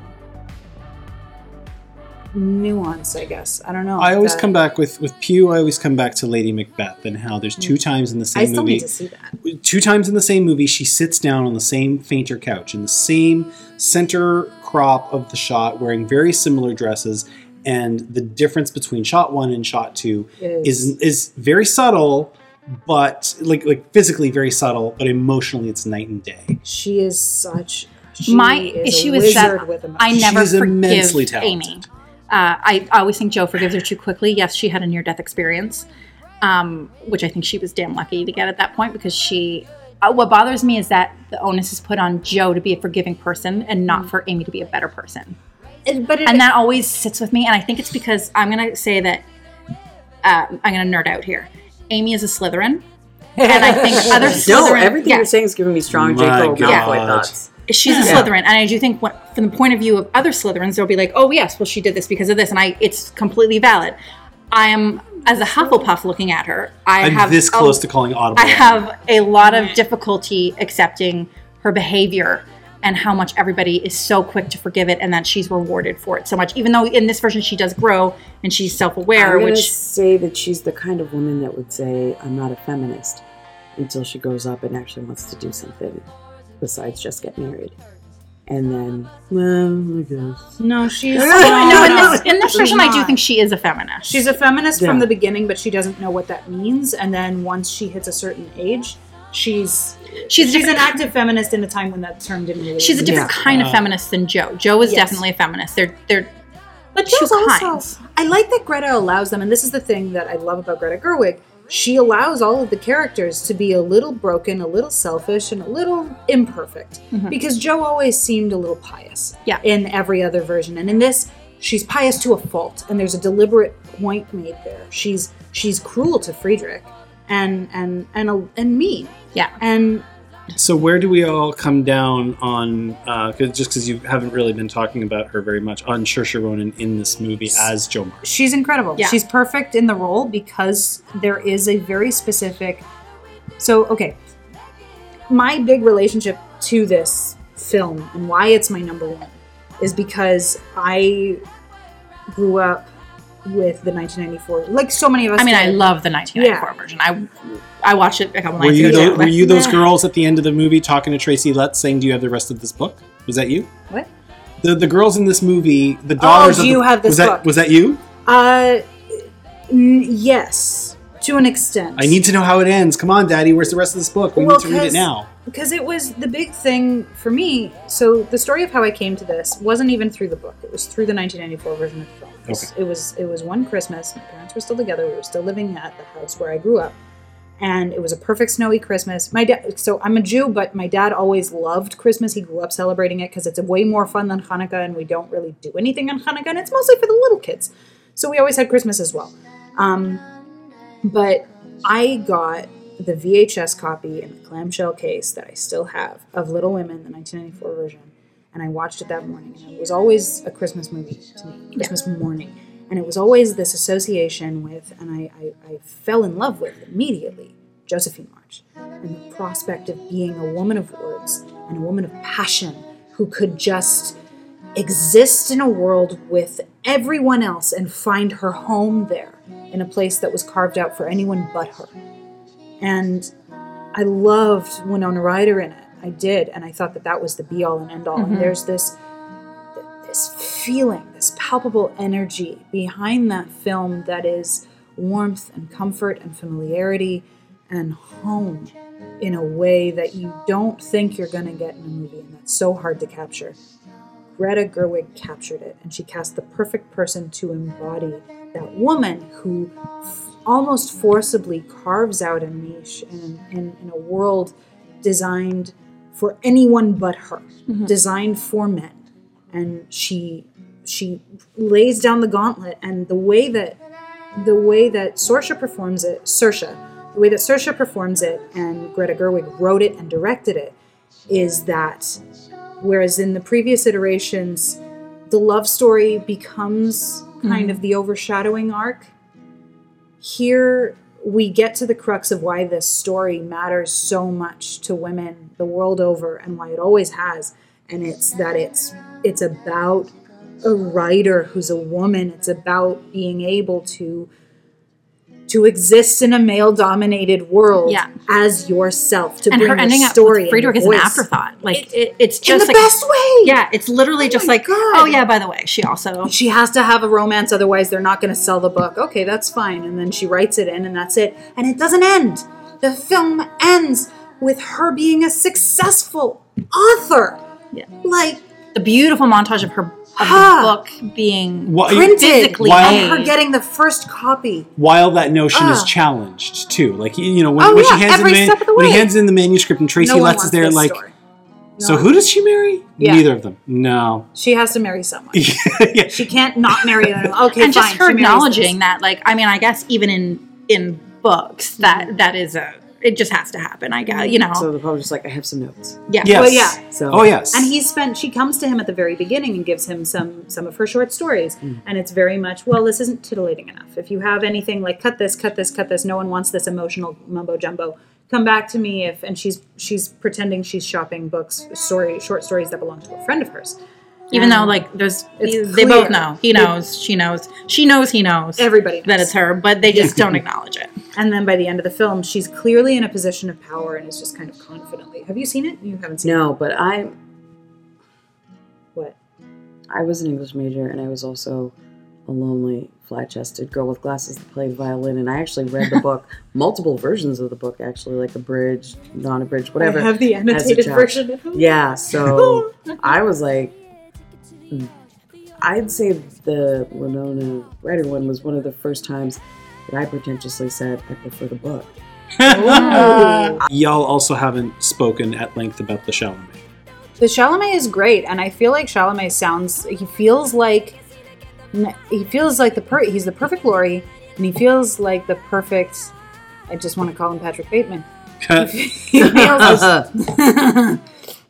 nuance, I guess. I don't know. I always that- come back with with Pugh. I always come back to Lady Macbeth and how there's two mm. times in the same movie I still movie. need to see that. two times in the same movie, she sits down on the same fainter couch in the same center crop of the shot, wearing very similar dresses. And the difference between shot one and shot two is is very subtle, but like like physically very subtle, but emotionally it's night and day. She is such. She My is issue a is that with emotion. I never She's forgive immensely Amy. talented. Uh, I always think Jo forgives her too quickly. Yes, she had a near-death experience, um, which I think she was damn lucky to get at that point because she. Uh, what bothers me is that the onus is put on Jo to be a forgiving person and not for Amy to be a better person. It- but it, and that always sits with me. And I think it's because I'm going to say that uh, I'm going to nerd out here. Amy is a Slytherin, and I think other Slytherin. No, everything yeah, you're saying is giving me strong My Jacob God. Malfoy thoughts. she's a Yeah. Slytherin, and I do think what, from the point of view of other Slytherins, they'll be like, "Oh yes, well she did this because of this," and I it's completely valid. I am as a Hufflepuff looking at her. I I'm have this a- close to calling audible. I have a lot of difficulty accepting her behavior and how much everybody is so quick to forgive it and that she's rewarded for it so much. Even though in this version she does grow and she's self-aware, I'm gonna which say that she's the kind of woman that would say, "I'm not a feminist," until she grows up and actually wants to do something besides just get married, and then, well, I guess. no, she's oh, no, in this, in this She's version I do think she is a feminist. She's a feminist Yeah. from the beginning, but she doesn't know what that means. And then once she hits a certain age, she's she's she's an active feminist in a time when that term didn't really. She's a different Yeah. kind of Uh, feminist than Jo. Jo is Yes. definitely a feminist. They're they're but two Jo's also. kinds. I like that Greta allows them, and this is the thing that I love about Greta Gerwig. She allows all of the characters to be a little broken, a little selfish, and a little imperfect. Because Jo always seemed a little pious. Mm-hmm. Yeah. In every other version, and in this, she's pious to a fault, and there's a deliberate point made there. She's she's cruel to Friedrich, and and and a, and mean. yeah. And So where do we all come down on? Uh, 'cause- just because you haven't really been talking about her very much on Saoirse Ronan in this movie as Jo March. she's incredible. Yeah. She's perfect in the role because there is a very specific. So, okay. My big relationship to this film and why it's my number one is because I grew up with the 1994, like so many of us. I mean, I love the 1994 version. I I watched it a couple Were nights you ago. tho- too. were you those girls at the end of the movie talking to Tracy Letts saying, "Do you have the rest of this book?" Was that you? What? The the girls in this movie, the daughters. do of you the, have this was that, book? Was that you? Uh, n- yes, to an extent. I need to know how it ends. Come on, Daddy. Where's the rest of this book? We Well, need to read it 'cause- now. because it was the big thing for me. So the story of how I came to this wasn't even through the book; it was through the 1994 version of the film. It was, it was it was one Christmas. My parents were still together. We were still living at the house where I grew up, and it was a perfect snowy Christmas. My dad. So I'm a Jew, but my dad always loved Christmas. He grew up celebrating it because it's way more fun than Hanukkah, and we don't really do anything on Hanukkah, and it's mostly for the little kids. So we always had Christmas as well. Um, but I got the VHS copy in the clamshell case that I still have of Little Women, the 1994 version, and I watched it that morning. And it was always a Christmas movie to me, Christmas morning, and it was always this association with, and I, I, I fell in love with immediately Josephine March, and the prospect of being a woman of words and a woman of passion who could just exist in a world with everyone else and find her home there in a place that was carved out for anyone but her. And I loved Winona Ryder in it. I did, and I thought that that was the be all and end all. And mm-hmm. there's this this feeling, this palpable energy behind that film that is warmth and comfort and familiarity and home in a way that you don't think you're going to get in a movie, and that's so hard to capture. Greta Gerwig captured it, and she cast the perfect person to embody that woman who f- almost forcibly carves out a niche in, in, in a world designed for anyone but her, mm-hmm. designed for men. And she she lays down the gauntlet and the way that the way that Saoirse performs it, Saoirse, the way that Saoirse performs it and Greta Gerwig wrote it and directed it is that whereas in the previous iterations the love story becomes kind mm-hmm. of the overshadowing arc here we get to the crux of why this story matters so much to women the world over and why it always has and it's that it's it's about a writer who's a woman. It's about being able to to exist in a male dominated world Yeah. as yourself to and bring her your ending up story with Friedrich is an afterthought. Like It- it, it's in just the like best way yeah, it's literally oh just like God. oh yeah. By the way, she also she has to have a romance otherwise they're not going to sell the book okay that's fine and then she writes it in and that's it and it doesn't end the film ends with her being a successful author Yeah. like the beautiful montage of her of the book being Wha- printed physically While- and her made. getting the first copy while that notion is Ah. challenged too. Like you know when, Oh, when yeah, she hands every in the step of the when he way. hands in the manuscript and Tracy no one Letts is wants there this like story. No so one- who does she marry? Yeah. Neither of them. No. she has to marry someone yeah. she can't not marry them okay and just fine, her she marries acknowledging this. that like I mean I guess even in in books that that is a it just has to happen. I guess you know So the publisher's like, I have some notes. yeah Yes. Well, yeah. So Oh yes. and he spent she comes to him at the very beginning and gives him some some of her short stories mm. and it's very much well this isn't titillating enough if you have anything like cut this cut this cut this no one wants this emotional mumbo jumbo come back to me if and she's she's pretending she's shopping books story short stories that belong to a friend of hers even though like there's it's they both know he They- knows she knows she knows he knows everybody knows. that it's her but they just don't acknowledge it. and then by the end of the film she's clearly in a position of power and is just kind of confidently have you seen it you haven't seen it. no, but I what I was an English major and I was also a lonely, flat chested girl with glasses that played violin. And I actually read the book, multiple versions of the book, actually, like a abridged, non abridged, whatever. I have the as a annotated child. version of it. Yeah, so I was like, I'd say the Winona Ryder one was one of the first times that I pretentiously said I prefer the book. Y'all also haven't spoken at length about the Chalamet. The Chalamet is great, and I feel like Chalamet sounds. He feels like he feels like the per, he's the perfect Laurie, and he feels like the perfect. I just want to call him Patrick Bateman. he feels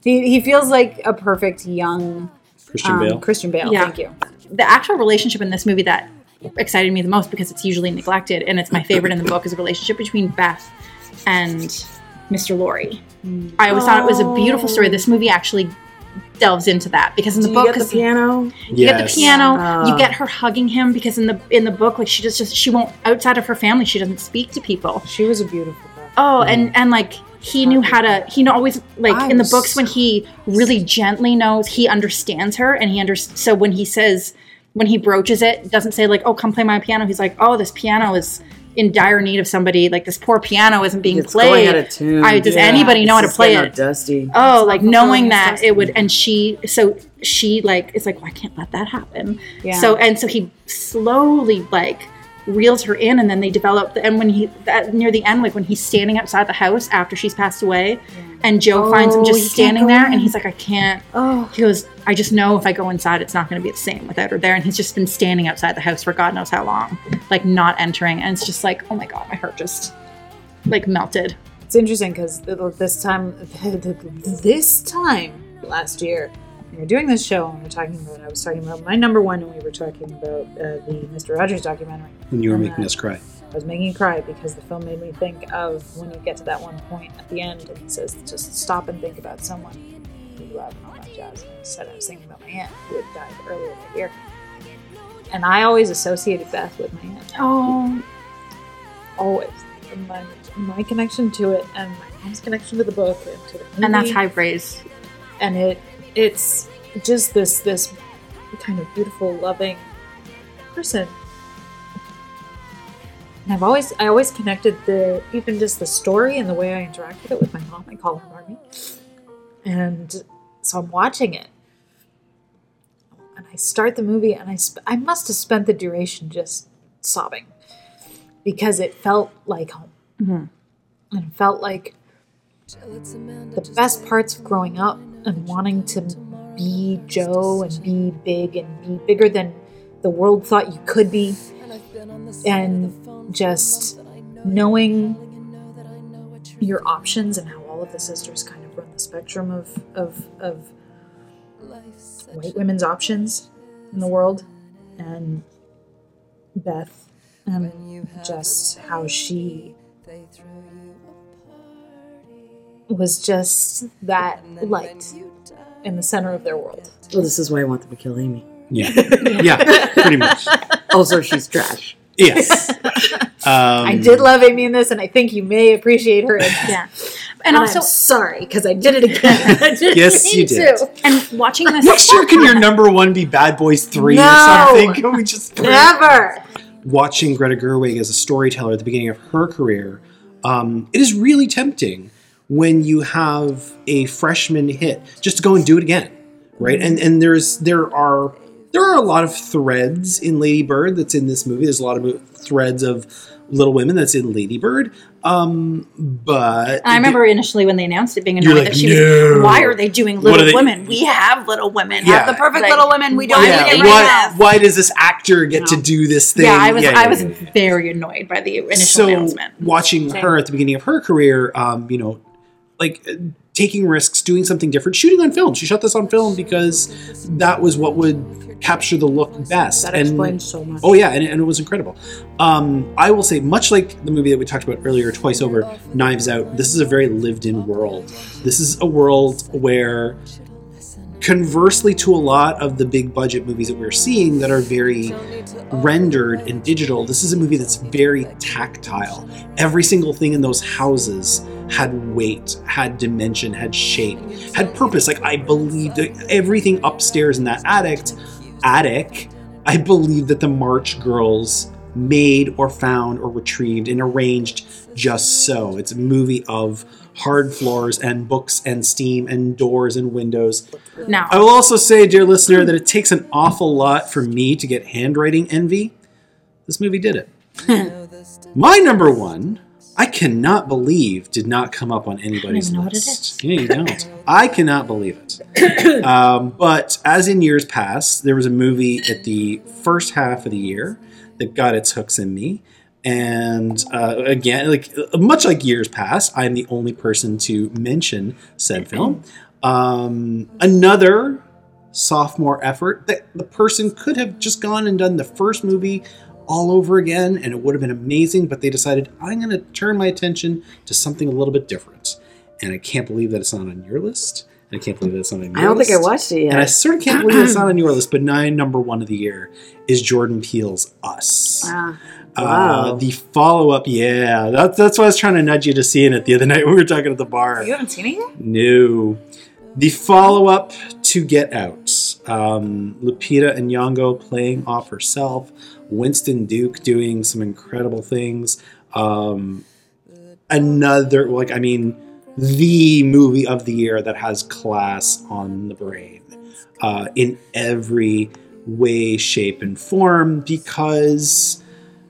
he, he feels like a perfect young Christian um, Bale. Christian Bale. Yeah. Thank you. The actual relationship in this movie that excited me the most because it's usually neglected and it's my favorite in the book is a relationship between Beth and Mr. Laurie. I always thought it was a beautiful story. This movie actually delves into that because in Do the you book get the 'cause piano? you get the Yes. piano, you Oh. get her hugging him because in the in the book like she just, just she won't outside of her family she doesn't speak to people. She was a beautiful. Oh, and and like he knew how to. He know always like I in the books when he really gently knows he understands her, and he under. So when he says when he broaches it, doesn't say like, "Oh, come play my piano." He's like, "Oh, this piano is in dire need of somebody. Like this poor piano isn't being It's going played. out of tune. I, does Yeah. anybody know how to play it?" Dusty. Oh, It's like knowing oh, that his it would, and she, so she like is like, well, I can't let that happen. Yeah. So and so he slowly like reels her in, and then they develop. And when he that near the end, like when he's standing outside the house after she's passed away, and Jo finds him Oh, just standing there, in. and he's like, I can't. Oh, He goes, I just know if I go inside, it's not going to be the same without her there. And he's just been standing outside the house for God knows how long, like not entering. And it's just like, oh my God, my heart just like melted. it's interesting because this time, this time last year, we were doing this show and we were talking about. I was talking about my number one, and we were talking about uh, the Mister Rogers documentary. And you were And, making uh, us cry. I was making you cry because the film made me think of when you get to that one point at the end and it says, just stop and think about someone you love and all that jazz. And I said, I was thinking about my aunt who had died earlier that year. And I always associated Beth with my aunt. Oh, Always. My, my connection to it and my mom's connection to the book and to the movie. and that's high praise. and it it's just this this kind of beautiful loving person. And i've always i always connected the even just the story and the way i interact with it with my mom. I call her Marmee and so i'm watching it. And i start the movie and i sp- i must have spent the duration just sobbing. Because it felt like home. Mhm. And it felt like the best parts of growing up and wanting to be Jo and be big and be bigger than the world thought you could be. And just knowing your options and how all of the sisters kind of run the spectrum of, of, of white women's options in the world. And Beth and just how she was just that light in the center of their world. Well, this is why I want them to kill Amy. Yeah, yeah, pretty much. Also, she's trash. Yes. Um, I did love Amy in this, and I think you may appreciate her. In Yeah. and And also, I'm sorry because I did it again. Didn't Yes, mean you did. to. and watching this. Next year, can your number one be Bad Boys Three or something? Can we just Never. watching Greta Gerwig as a storyteller at the beginning of her career, um, it is really tempting when you have a freshman hit just to go and do it again, right? And and there's there are there are a lot of threads in Lady Bird that's in this movie. There's a lot of threads of Little Women that's in Lady Bird, um, but I remember initially when they announced it being You're annoyed like, that she "No." was, why are they doing Little they- Women? We have Little Women. Yeah. Have the perfect Like, Little Women. We don't why yeah, it why, why does this actor get to do this thing? Yeah, I was I was yeah, yeah. very annoyed by the initial announcement. so announcement. watching Same. her at the beginning of her career um, you know like uh, taking risks doing something different shooting on film. She shot this on film because that was what would capture the look best. That and explains so much. oh yeah and, and it was incredible. Um, i will say much like the movie that we talked about earlier twice over knives out this is a very lived in world. This is a world where conversely to a lot of the big budget movies that we're seeing that are very rendered and digital this is a movie that's very tactile. Every single thing in those houses had weight had dimension had shape had purpose like i believed that everything upstairs in that attic attic i believe that the march girls made or found or retrieved and arranged just so it's a movie of hard floors and books and steam and doors and windows Now, I will also say, dear listener, that it takes an awful lot for me to get handwriting envy. This movie did it. My number one, I cannot believe, did not come up on anybody's even know what list. Yeah, you don't. I cannot believe it. um, but as in years past, there was a movie at the first half of the year that got its hooks in me. And uh, again, like much like years past, I'm the only person to mention said film. Um, another sophomore effort that the person could have just gone and done the first movie all over again and it would have been amazing but they decided i'm going to turn my attention to something a little bit different and i can't believe that it's not on your list i can't believe that it's not on your I don't list think I watched it yet. and I yet. sort of can't believe it's not on your list, but nine number one of the year is Jordan Peele's Us. Ah, Uh, wow. the follow up, yeah, that's that's why I was trying to nudge you to seeing it the other night when we were talking at the bar. You haven't seen it yet? No. The follow up to Get Out. Um, Lupita Nyong'o playing off herself. Winston Duke doing some incredible things. Um, another, like, I mean, the movie of the year that has class on the brain uh, in every way, shape, and form because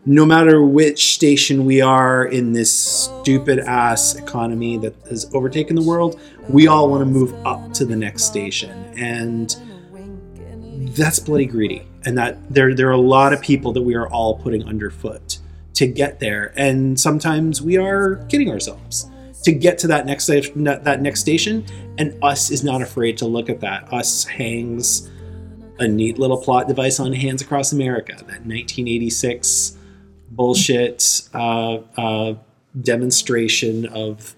no matter which station we are in this stupid ass economy that has overtaken the world, we all want to move up to the next station. And that's bloody greedy. And that there there are a lot of people that we are all putting underfoot to get there. And sometimes we are kidding ourselves to get to that next that next station. And us is not afraid to look at that. Us hangs a neat little plot device on Hands Across America, that 1986 bullshit uh, uh, demonstration of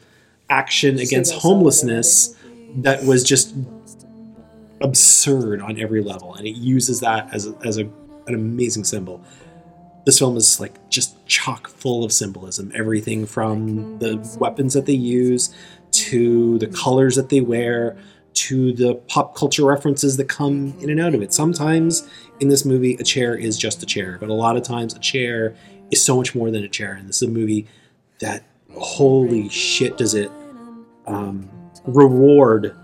action against homelessness that was just absurd on every level, and it uses that as a, as a, an amazing symbol. This film is like just chock full of symbolism. Everything from the weapons that they use to the colors that they wear to the pop culture references that come in and out of it. Sometimes in this movie, a chair is just a chair, but a lot of times a chair is so much more than a chair. And this is a movie that, holy shit, does it um, reward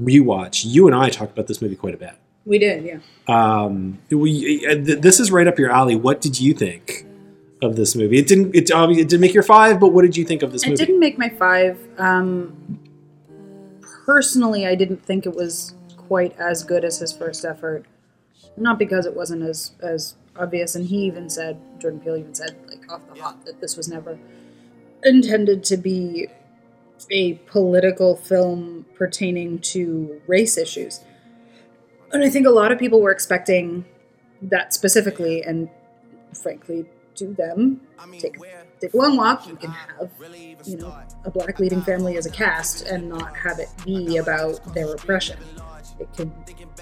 rewatch. You and I talked about this movie quite a bit. We did, yeah. Um, we, uh, th- this is right up your alley. What did you think of this movie? It didn't. It obviously it didn't make your five, but what did you think of this It movie? didn't make my five. Um, personally, I didn't think it was quite as good as his first effort. Not because it wasn't as as obvious, and he even said Jordan Peele even said like off the hop that this was never intended to be a political film pertaining to race issues. And I think a lot of people were expecting that specifically, and frankly, to them, take, take a long walk. You can have, you know, a black leading family as a cast and not have it be about their oppression. It can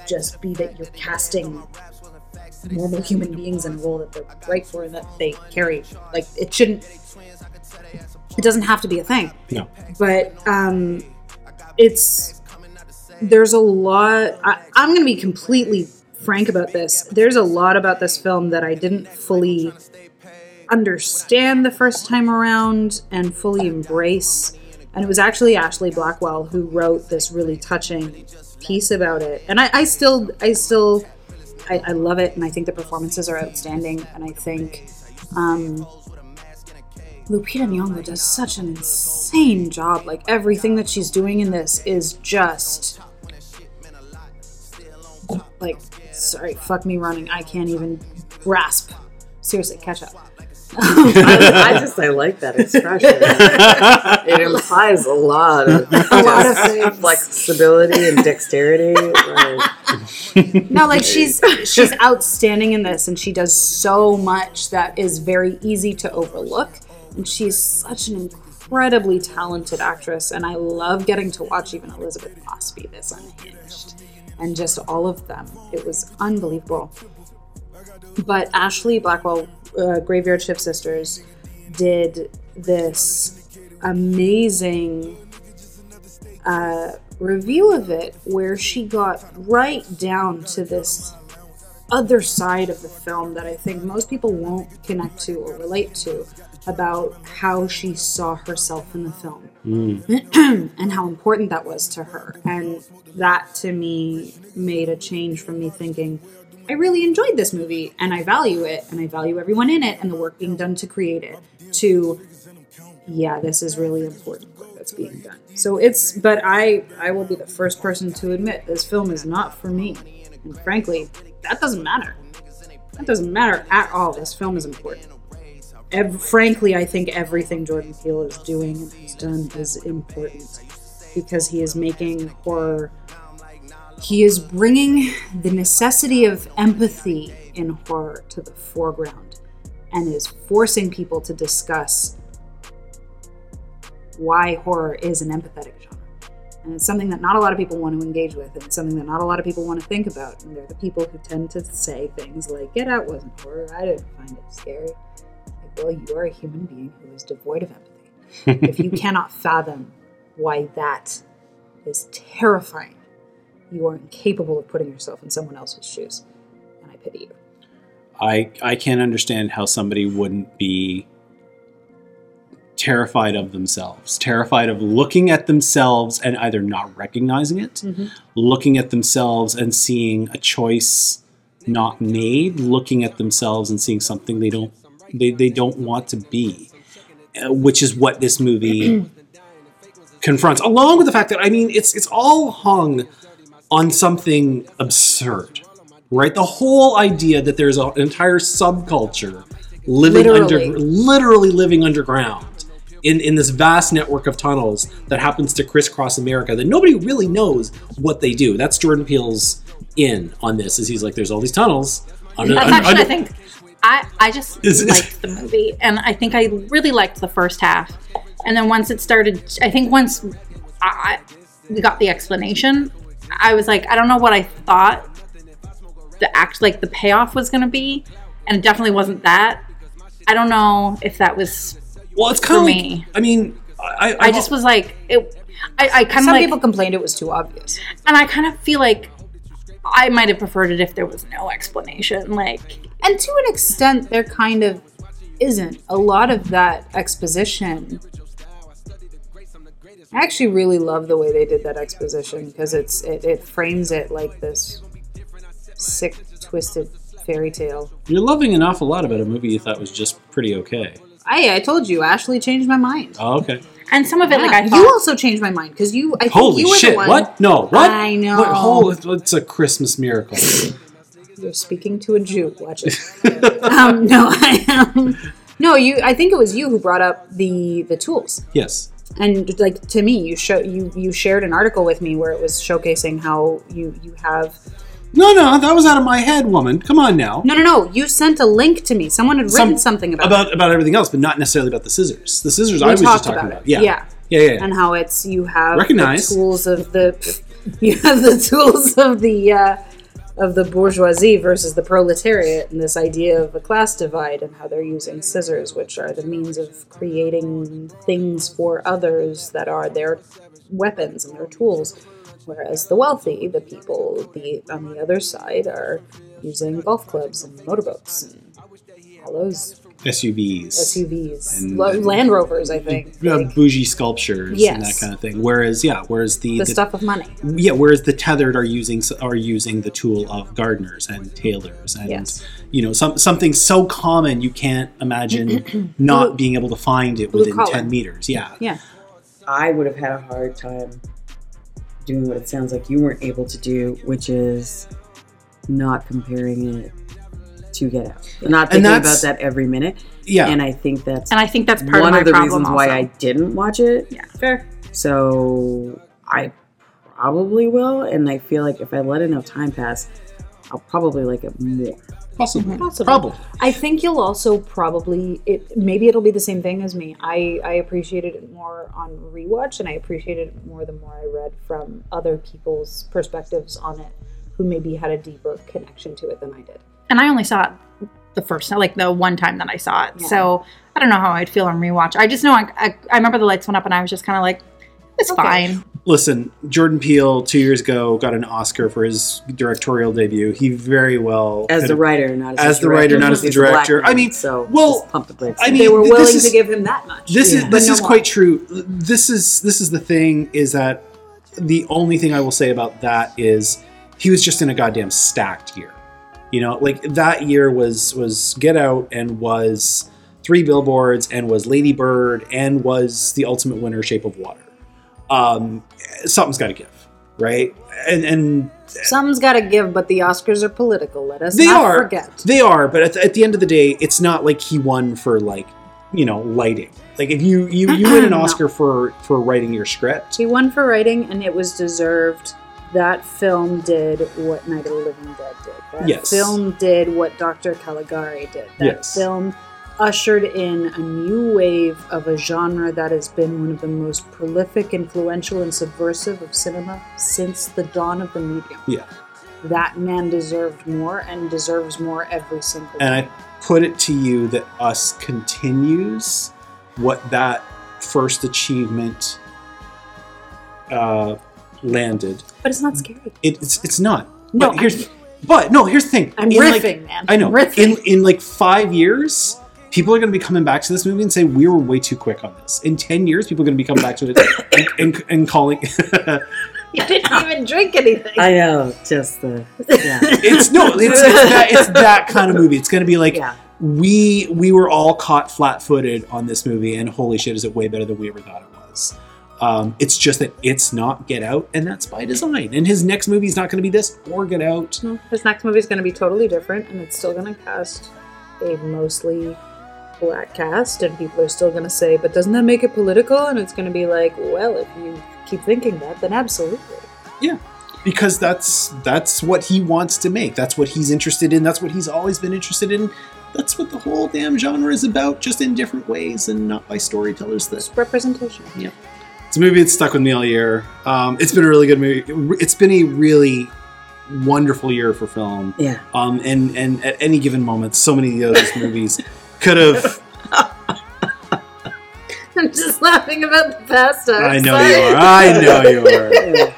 just be that you're casting normal human beings in a role that they're right for and that they carry. Like, it shouldn't, it doesn't have to be a thing. No. but um, it's there's a lot I, i'm going to be completely frank about this. There's a lot about this film that i didn't fully understand the first time around and fully embrace. And it was actually ashlee blackwell who wrote this really touching piece about it. And i, I still i still I, I love it and i think the performances are outstanding. And i think um, Lupita Nyong'o does such an insane job. Like everything that she's doing in this is just like sorry, fuck me running. I can't even grasp. Seriously, catch up. I, I just I like that expression. it implies a lot of A lot of things. flexibility and dexterity. Like, No, like she's she's outstanding in this, and she does so much that is very easy to overlook. And she's such an incredibly talented actress, and I love getting to watch even Elizabeth be this unhinged, and just all of them. It was unbelievable. But Ashlee Blackwell, uh, Graveyard Shift Sisters, did this amazing uh, review of it where she got right down to this other side of the film that I think most people won't connect to or relate to about how she saw herself in the film hmm. and how important that was to her. And that to me made a change from me thinking, I really enjoyed this movie and I value it and I value everyone in it and the work being done to create it, to yeah, this is really important work that's being done. So it's, but I, I will be the first person to admit this film is not for me. And frankly, that doesn't matter. That doesn't matter at all. This film is important. Ev- frankly, I think everything Jordan Peele is doing and has done is important because he is making horror. He is bringing the necessity of empathy in horror to the foreground and is forcing people to discuss why horror is an empathetic genre. And it's something that not a lot of people want to engage with, and it's something that not a lot of people want to think about. And they're the people who tend to say things like, Get Out wasn't horror, I didn't find it scary. Well, you are a human being who is devoid of empathy. if you cannot fathom why that is terrifying, you are incapable of putting yourself in someone else's shoes. And I pity you. I I can't understand how somebody wouldn't be terrified of themselves, terrified of looking at themselves and either not recognizing it, mm-hmm. looking at themselves and seeing a choice not made, looking at themselves and seeing something they don't they, they don't want to be, uh, which is what this movie confronts. Along with the fact that I mean, it's it's all hung on something absurd, right? The whole idea that there's an entire subculture living Literally. under, literally living underground in, in this vast network of tunnels that happens to crisscross America that nobody really knows what they do. That's Jordan Peele's in on this. Is he's like, there's all these tunnels. Under, That's actually, under- I think, I, I just Is it- liked the movie, and I think I really liked the first half. And then once it started, I think once I, we got the explanation, I was like, I don't know what I thought the act, like the payoff was going to be, and it definitely wasn't that. I don't know if that was. well, it's kind of for like, me. I mean, I, I just was like, it. I, I kind of Some like, people complained it was too obvious. and I kind of feel like I might have preferred it if there was no explanation. Like, And to an extent, there kind of isn't. A lot of that exposition. I actually really love the way they did that exposition because it's it, it frames it like this sick, twisted fairy tale. You're loving an awful lot about a movie you thought was just pretty okay. I I told you, Ashlee changed my mind. Oh, okay. And some of it, like Yeah, I you also changed my mind because you. I think Holy you were shit! The one, What? No. What? I know. What, oh, it's- it's a Christmas miracle. You're speaking to a Jew. Watch it. um, no, I am. No, you. I think it was you who brought up the the tools. yes. and like to me you show you you shared an article with me where it was showcasing how you you have No, no, that was out of my head, woman. Come on now. no no no you sent a link to me someone had written Some- something about, about about everything else, but not necessarily about the scissors. The scissors We I was just talking about about. Yeah. Yeah. Yeah. Yeah. yeah. and how it's you have Recognize. the tools of the you have the tools of the uh, of the bourgeoisie versus the proletariat and this idea of a class divide and how they're using scissors which are the means of creating things for others that are their weapons and their tools. Whereas the wealthy the people the on the other side are using golf clubs and motorboats and all those SUVs. SUVs And- Lo- Land Rovers I think uh, like, bougie sculptures and that kind of thing. Whereas, yeah, whereas the, the the- stuff of money yeah, whereas the tethered are using are using the tool of gardeners and tailors and Yes. you know some something so common you can't imagine not being able to find it within collar. ten meters. Yeah, yeah I would have had a hard time doing what it sounds like you weren't able to do, which is not comparing it to Get Out. Not thinking about that every minute. yeah. And I think that's and I think that's part one of my of the problem reasons why. I didn't watch it. yeah. fair So I probably will, and I feel like if I let enough time pass, I'll probably like it more. possibly, mhm. Possibly. probably. I think you'll also probably it maybe it'll be the same thing as me. I I appreciated it more on rewatch and I appreciated it more the more I read from other people's perspectives on it who maybe had a deeper connection to it than I did. And I only saw it the first like the one time that I saw it. Yeah. So I don't know how I'd feel on rewatch. I just know I, I, I remember the lights went up and I was just kind of like, it's Okay. fine. Listen, Jordan Peele two years ago got an Oscar for his directorial debut. He very well As the writer, not as, As the writer, not as the He's a black director. I mean, so well, just pump the brakes. I mean, they were willing is- to give him that much. This Yeah. is But this no is more. quite true. This is this is the thing is that the only thing I will say about that is he was just in a goddamn stacked year. You know, like that year was was Get Out and was Three Billboards and was Lady Bird and was the ultimate winner Shape of Water. Um, something's got to give, right? And and Something's got to give, but the Oscars are political. Let us they not are forget. they are but at the, at the end of the day it's not like he won for like you know lighting like if you you, you win an No. oscar for for writing your script He won for writing, and it was deserved. That film did what Night of the Living Dead did. That Yes. film did what Dr. Caligari did. That Yes. film ushered in a new wave of a genre that has been one of the most prolific, influential, and subversive of cinema since the dawn of the medium. Yeah. That man deserved more and deserves more every single and i put it to you that us continues what that first achievement uh landed but it's not scary. it's it's not No, but here's but no here's the thing I'm In, like- riffing, man. i know riffing. in in like five years people are going to be coming back to this movie and say we were way too quick on this in 10 years people are going to be coming back to it and, and, and calling you didn't even drink anything. I know, just the yeah, it's no it's, it's that it's that kind of movie it's going to be like yeah. we we were all caught flat-footed on this movie and holy shit is it way better than we ever thought it was um, it's just that it's not get out and that's by design and his next movie is not going to be this or get out No, His next movie is going to be totally different, and it's still going to cast a mostly black cast, and people are still going to say, "But doesn't that make it political?" And it's going to be like, "Well, if you keep thinking that, then absolutely." Yeah, because that's that's what he wants to make that's what he's interested in that's what he's always been interested in that's what the whole damn genre is about just in different ways and not by storytellers that It's representation. It's a movie that's stuck with me all year. Um, it's been a really good movie. It's been a really wonderful year for film. Yeah. Um, and and at any given moment, so many of those movies could have. I'm just laughing about the past. I know sorry. you are. I know you are.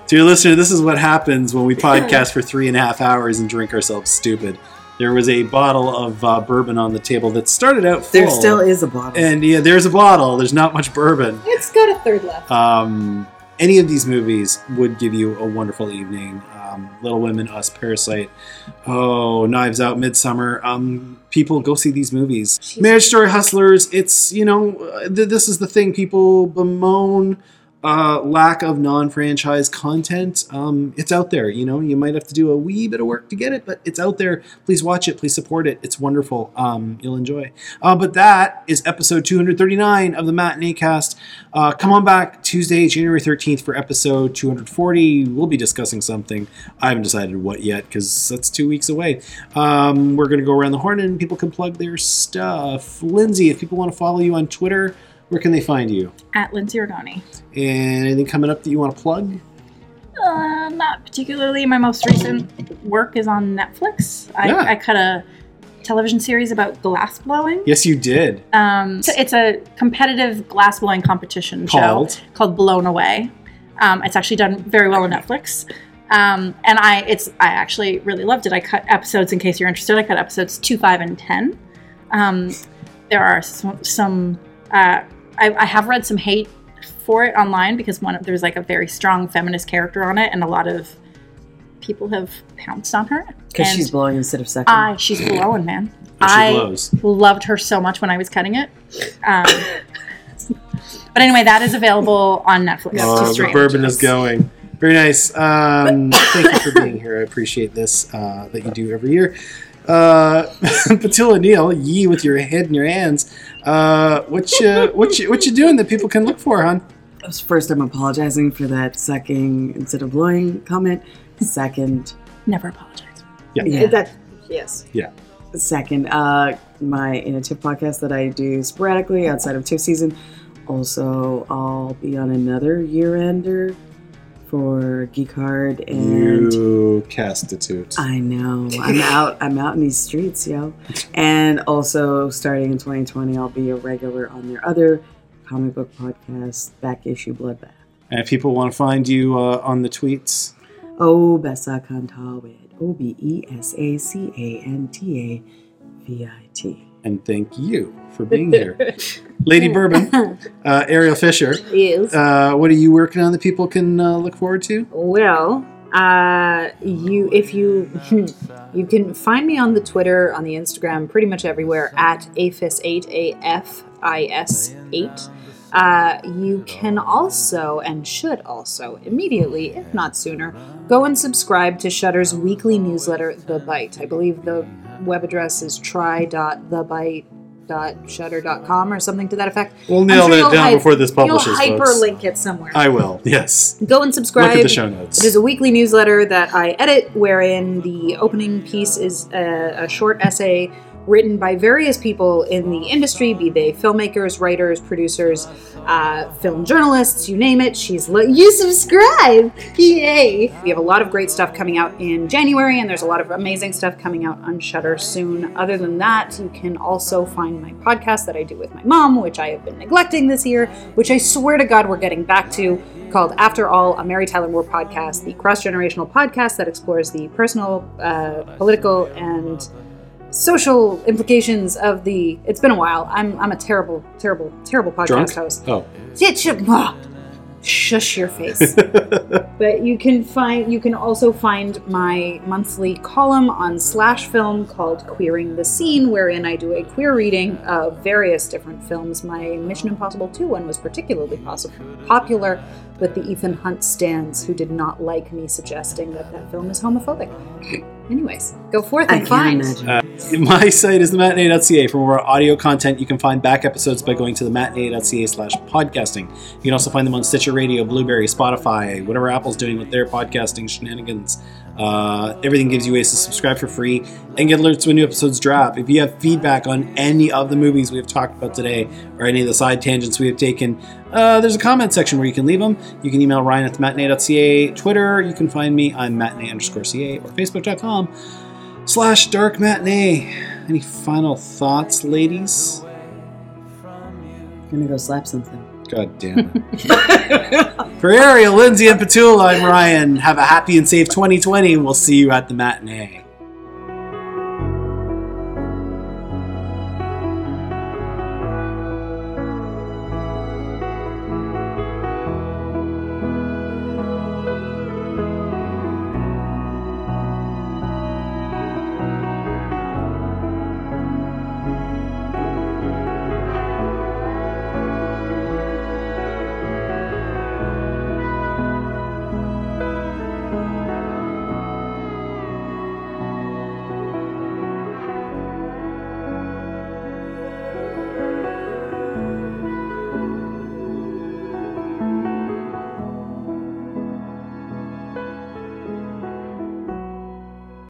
Dear listener, this is what happens when we podcast for three and a half hours and drink ourselves stupid. There was a bottle of uh, bourbon on the table that started out full. There still is a bottle. And yeah, there's a bottle. There's not much bourbon. It's got a third left. um, any of these movies would give you a wonderful evening. Um, um, Little Women, Us, Parasite, oh, Knives Out, Midsommar. Um, people go see these movies. Marriage Story Hustlers. It's you know uh, th- this is the thing people bemoan uh, lack of non-franchise content. Um, it's out there. You know, you might have to do a wee bit of work to get it, but it's out there. Please watch it. Please support it. It's wonderful. Um, you'll enjoy. Uh, but that is episode 239 of the Matinee Cast. Uh, come on back Tuesday, January 13th for episode 240. We'll be discussing something. I haven't decided what yet because that's two weeks away. Um, we're going to go around the horn and people can plug their stuff. Lindsay, if people want to follow you on Twitter, where can they find you? At Lindsay Ragone. And anything coming up that you want to plug? Uh, not particularly. My most recent work is on Netflix. I, Yeah. I cut a television series about glass blowing. Yes, you did. Um, so it's a competitive glass blowing competition Called? show called Blown Away. Um, it's actually done very well on Netflix. Um, and I, it's, I actually really loved it. I cut episodes, in case you're interested, I cut episodes two, five, and ten. Um, there are some, some uh, I, I have read some hate for it online because one, there's like a very strong feminist character on it, and a lot of people have pounced on her. Because she's blowing instead of sucking. I, she's blowing, man. Oh, she I blows. loved her so much when I was cutting it. Um, but anyway, that is available on Netflix. to Oh, the bourbon is going. Very nice. Um, thank you for being here. I appreciate this uh, that you do every year. Uh, Petula Neale, ye with your head in your hands. Uh, what you what you what you doing that people can look for, hon? First, I'm apologizing for that sucking instead of blowing comment. Second, Never apologize. yeah. That yes. Yeah. Second, uh, my in a TIFF podcast that I do sporadically outside of TIFF season. Also, I'll be on another year ender for Geek Hard and You castitute. I know. I'm out. I'm out in these streets, yo. And also, starting in 2020, I'll be a regular on their other comic book podcast, Back Issue Bloodbath. And if people want to find you uh, on the tweets, Oh, Bessa Cantavit. O B E S A C A N T A V I T. and thank you for being here, Lady Bourbon, uh, Ariel Fisher. Is Uh, what are you working on that people can uh, look forward to? well, uh, you if you you can find me on the Twitter, on the Instagram, pretty much everywhere at afis8 a f i s eight. Uh, you can also and should also immediately, if not sooner, go and subscribe to Shudder's weekly newsletter, The Bite. I believe the web address is try.thebite.shudder.com or something to that effect. We'll nail sure that down hype- before this publishes, You'll folks. hyperlink it somewhere. I will. Yes. Go and subscribe. Look at the show notes. It is a weekly newsletter that I edit, wherein the opening piece is a, a short essay written by various people in the industry, be they filmmakers, writers, producers, uh, film journalists, you name it. She's lo- you subscribe, yay! We have a lot of great stuff coming out in January, and there's a lot of amazing stuff coming out on Shudder soon. Other than that, you can also find my podcast that I do with my mom, which I have been neglecting this year, which I swear to God we're getting back to called After All, a Mary Tyler Moore podcast, the cross generational podcast that explores the personal, uh, political, and social implications of the. It's been a while. I'm I'm a terrible, terrible, terrible podcast Drunk? host. Oh. Ah, shush your face. but you can find you can also find my monthly column on Slash Film called Queering the Scene, wherein I do a queer reading of various different films. My Mission Impossible 2 one was particularly possi- popular with the Ethan Hunt stands who did not like me suggesting that that film is homophobic. Anyways, go forth and can't find. imagine. Uh, my site is thematinee.ca. For more audio content, you can find back episodes by going to thematinee.ca slash podcasting. You can also find them on Stitcher Radio, Blubrry, Spotify, whatever Apple's doing with their podcasting shenanigans. Uh, everything gives you ways to subscribe for free and get alerts when new episodes drop. If you have feedback on any of the movies we have talked about today or any of the side tangents we have taken, uh, there's a comment section where you can leave them. You can email Ryan at thematinee.ca, Twitter, you can find me on matinee underscore ca or facebook.com slash dark matinee. Any final thoughts, ladies? I'm gonna go slap something. God damn it. For Ariel, Lindsay, and Petula, I'm Ryan. Have a happy and safe 2020, and we'll see you at the matinee.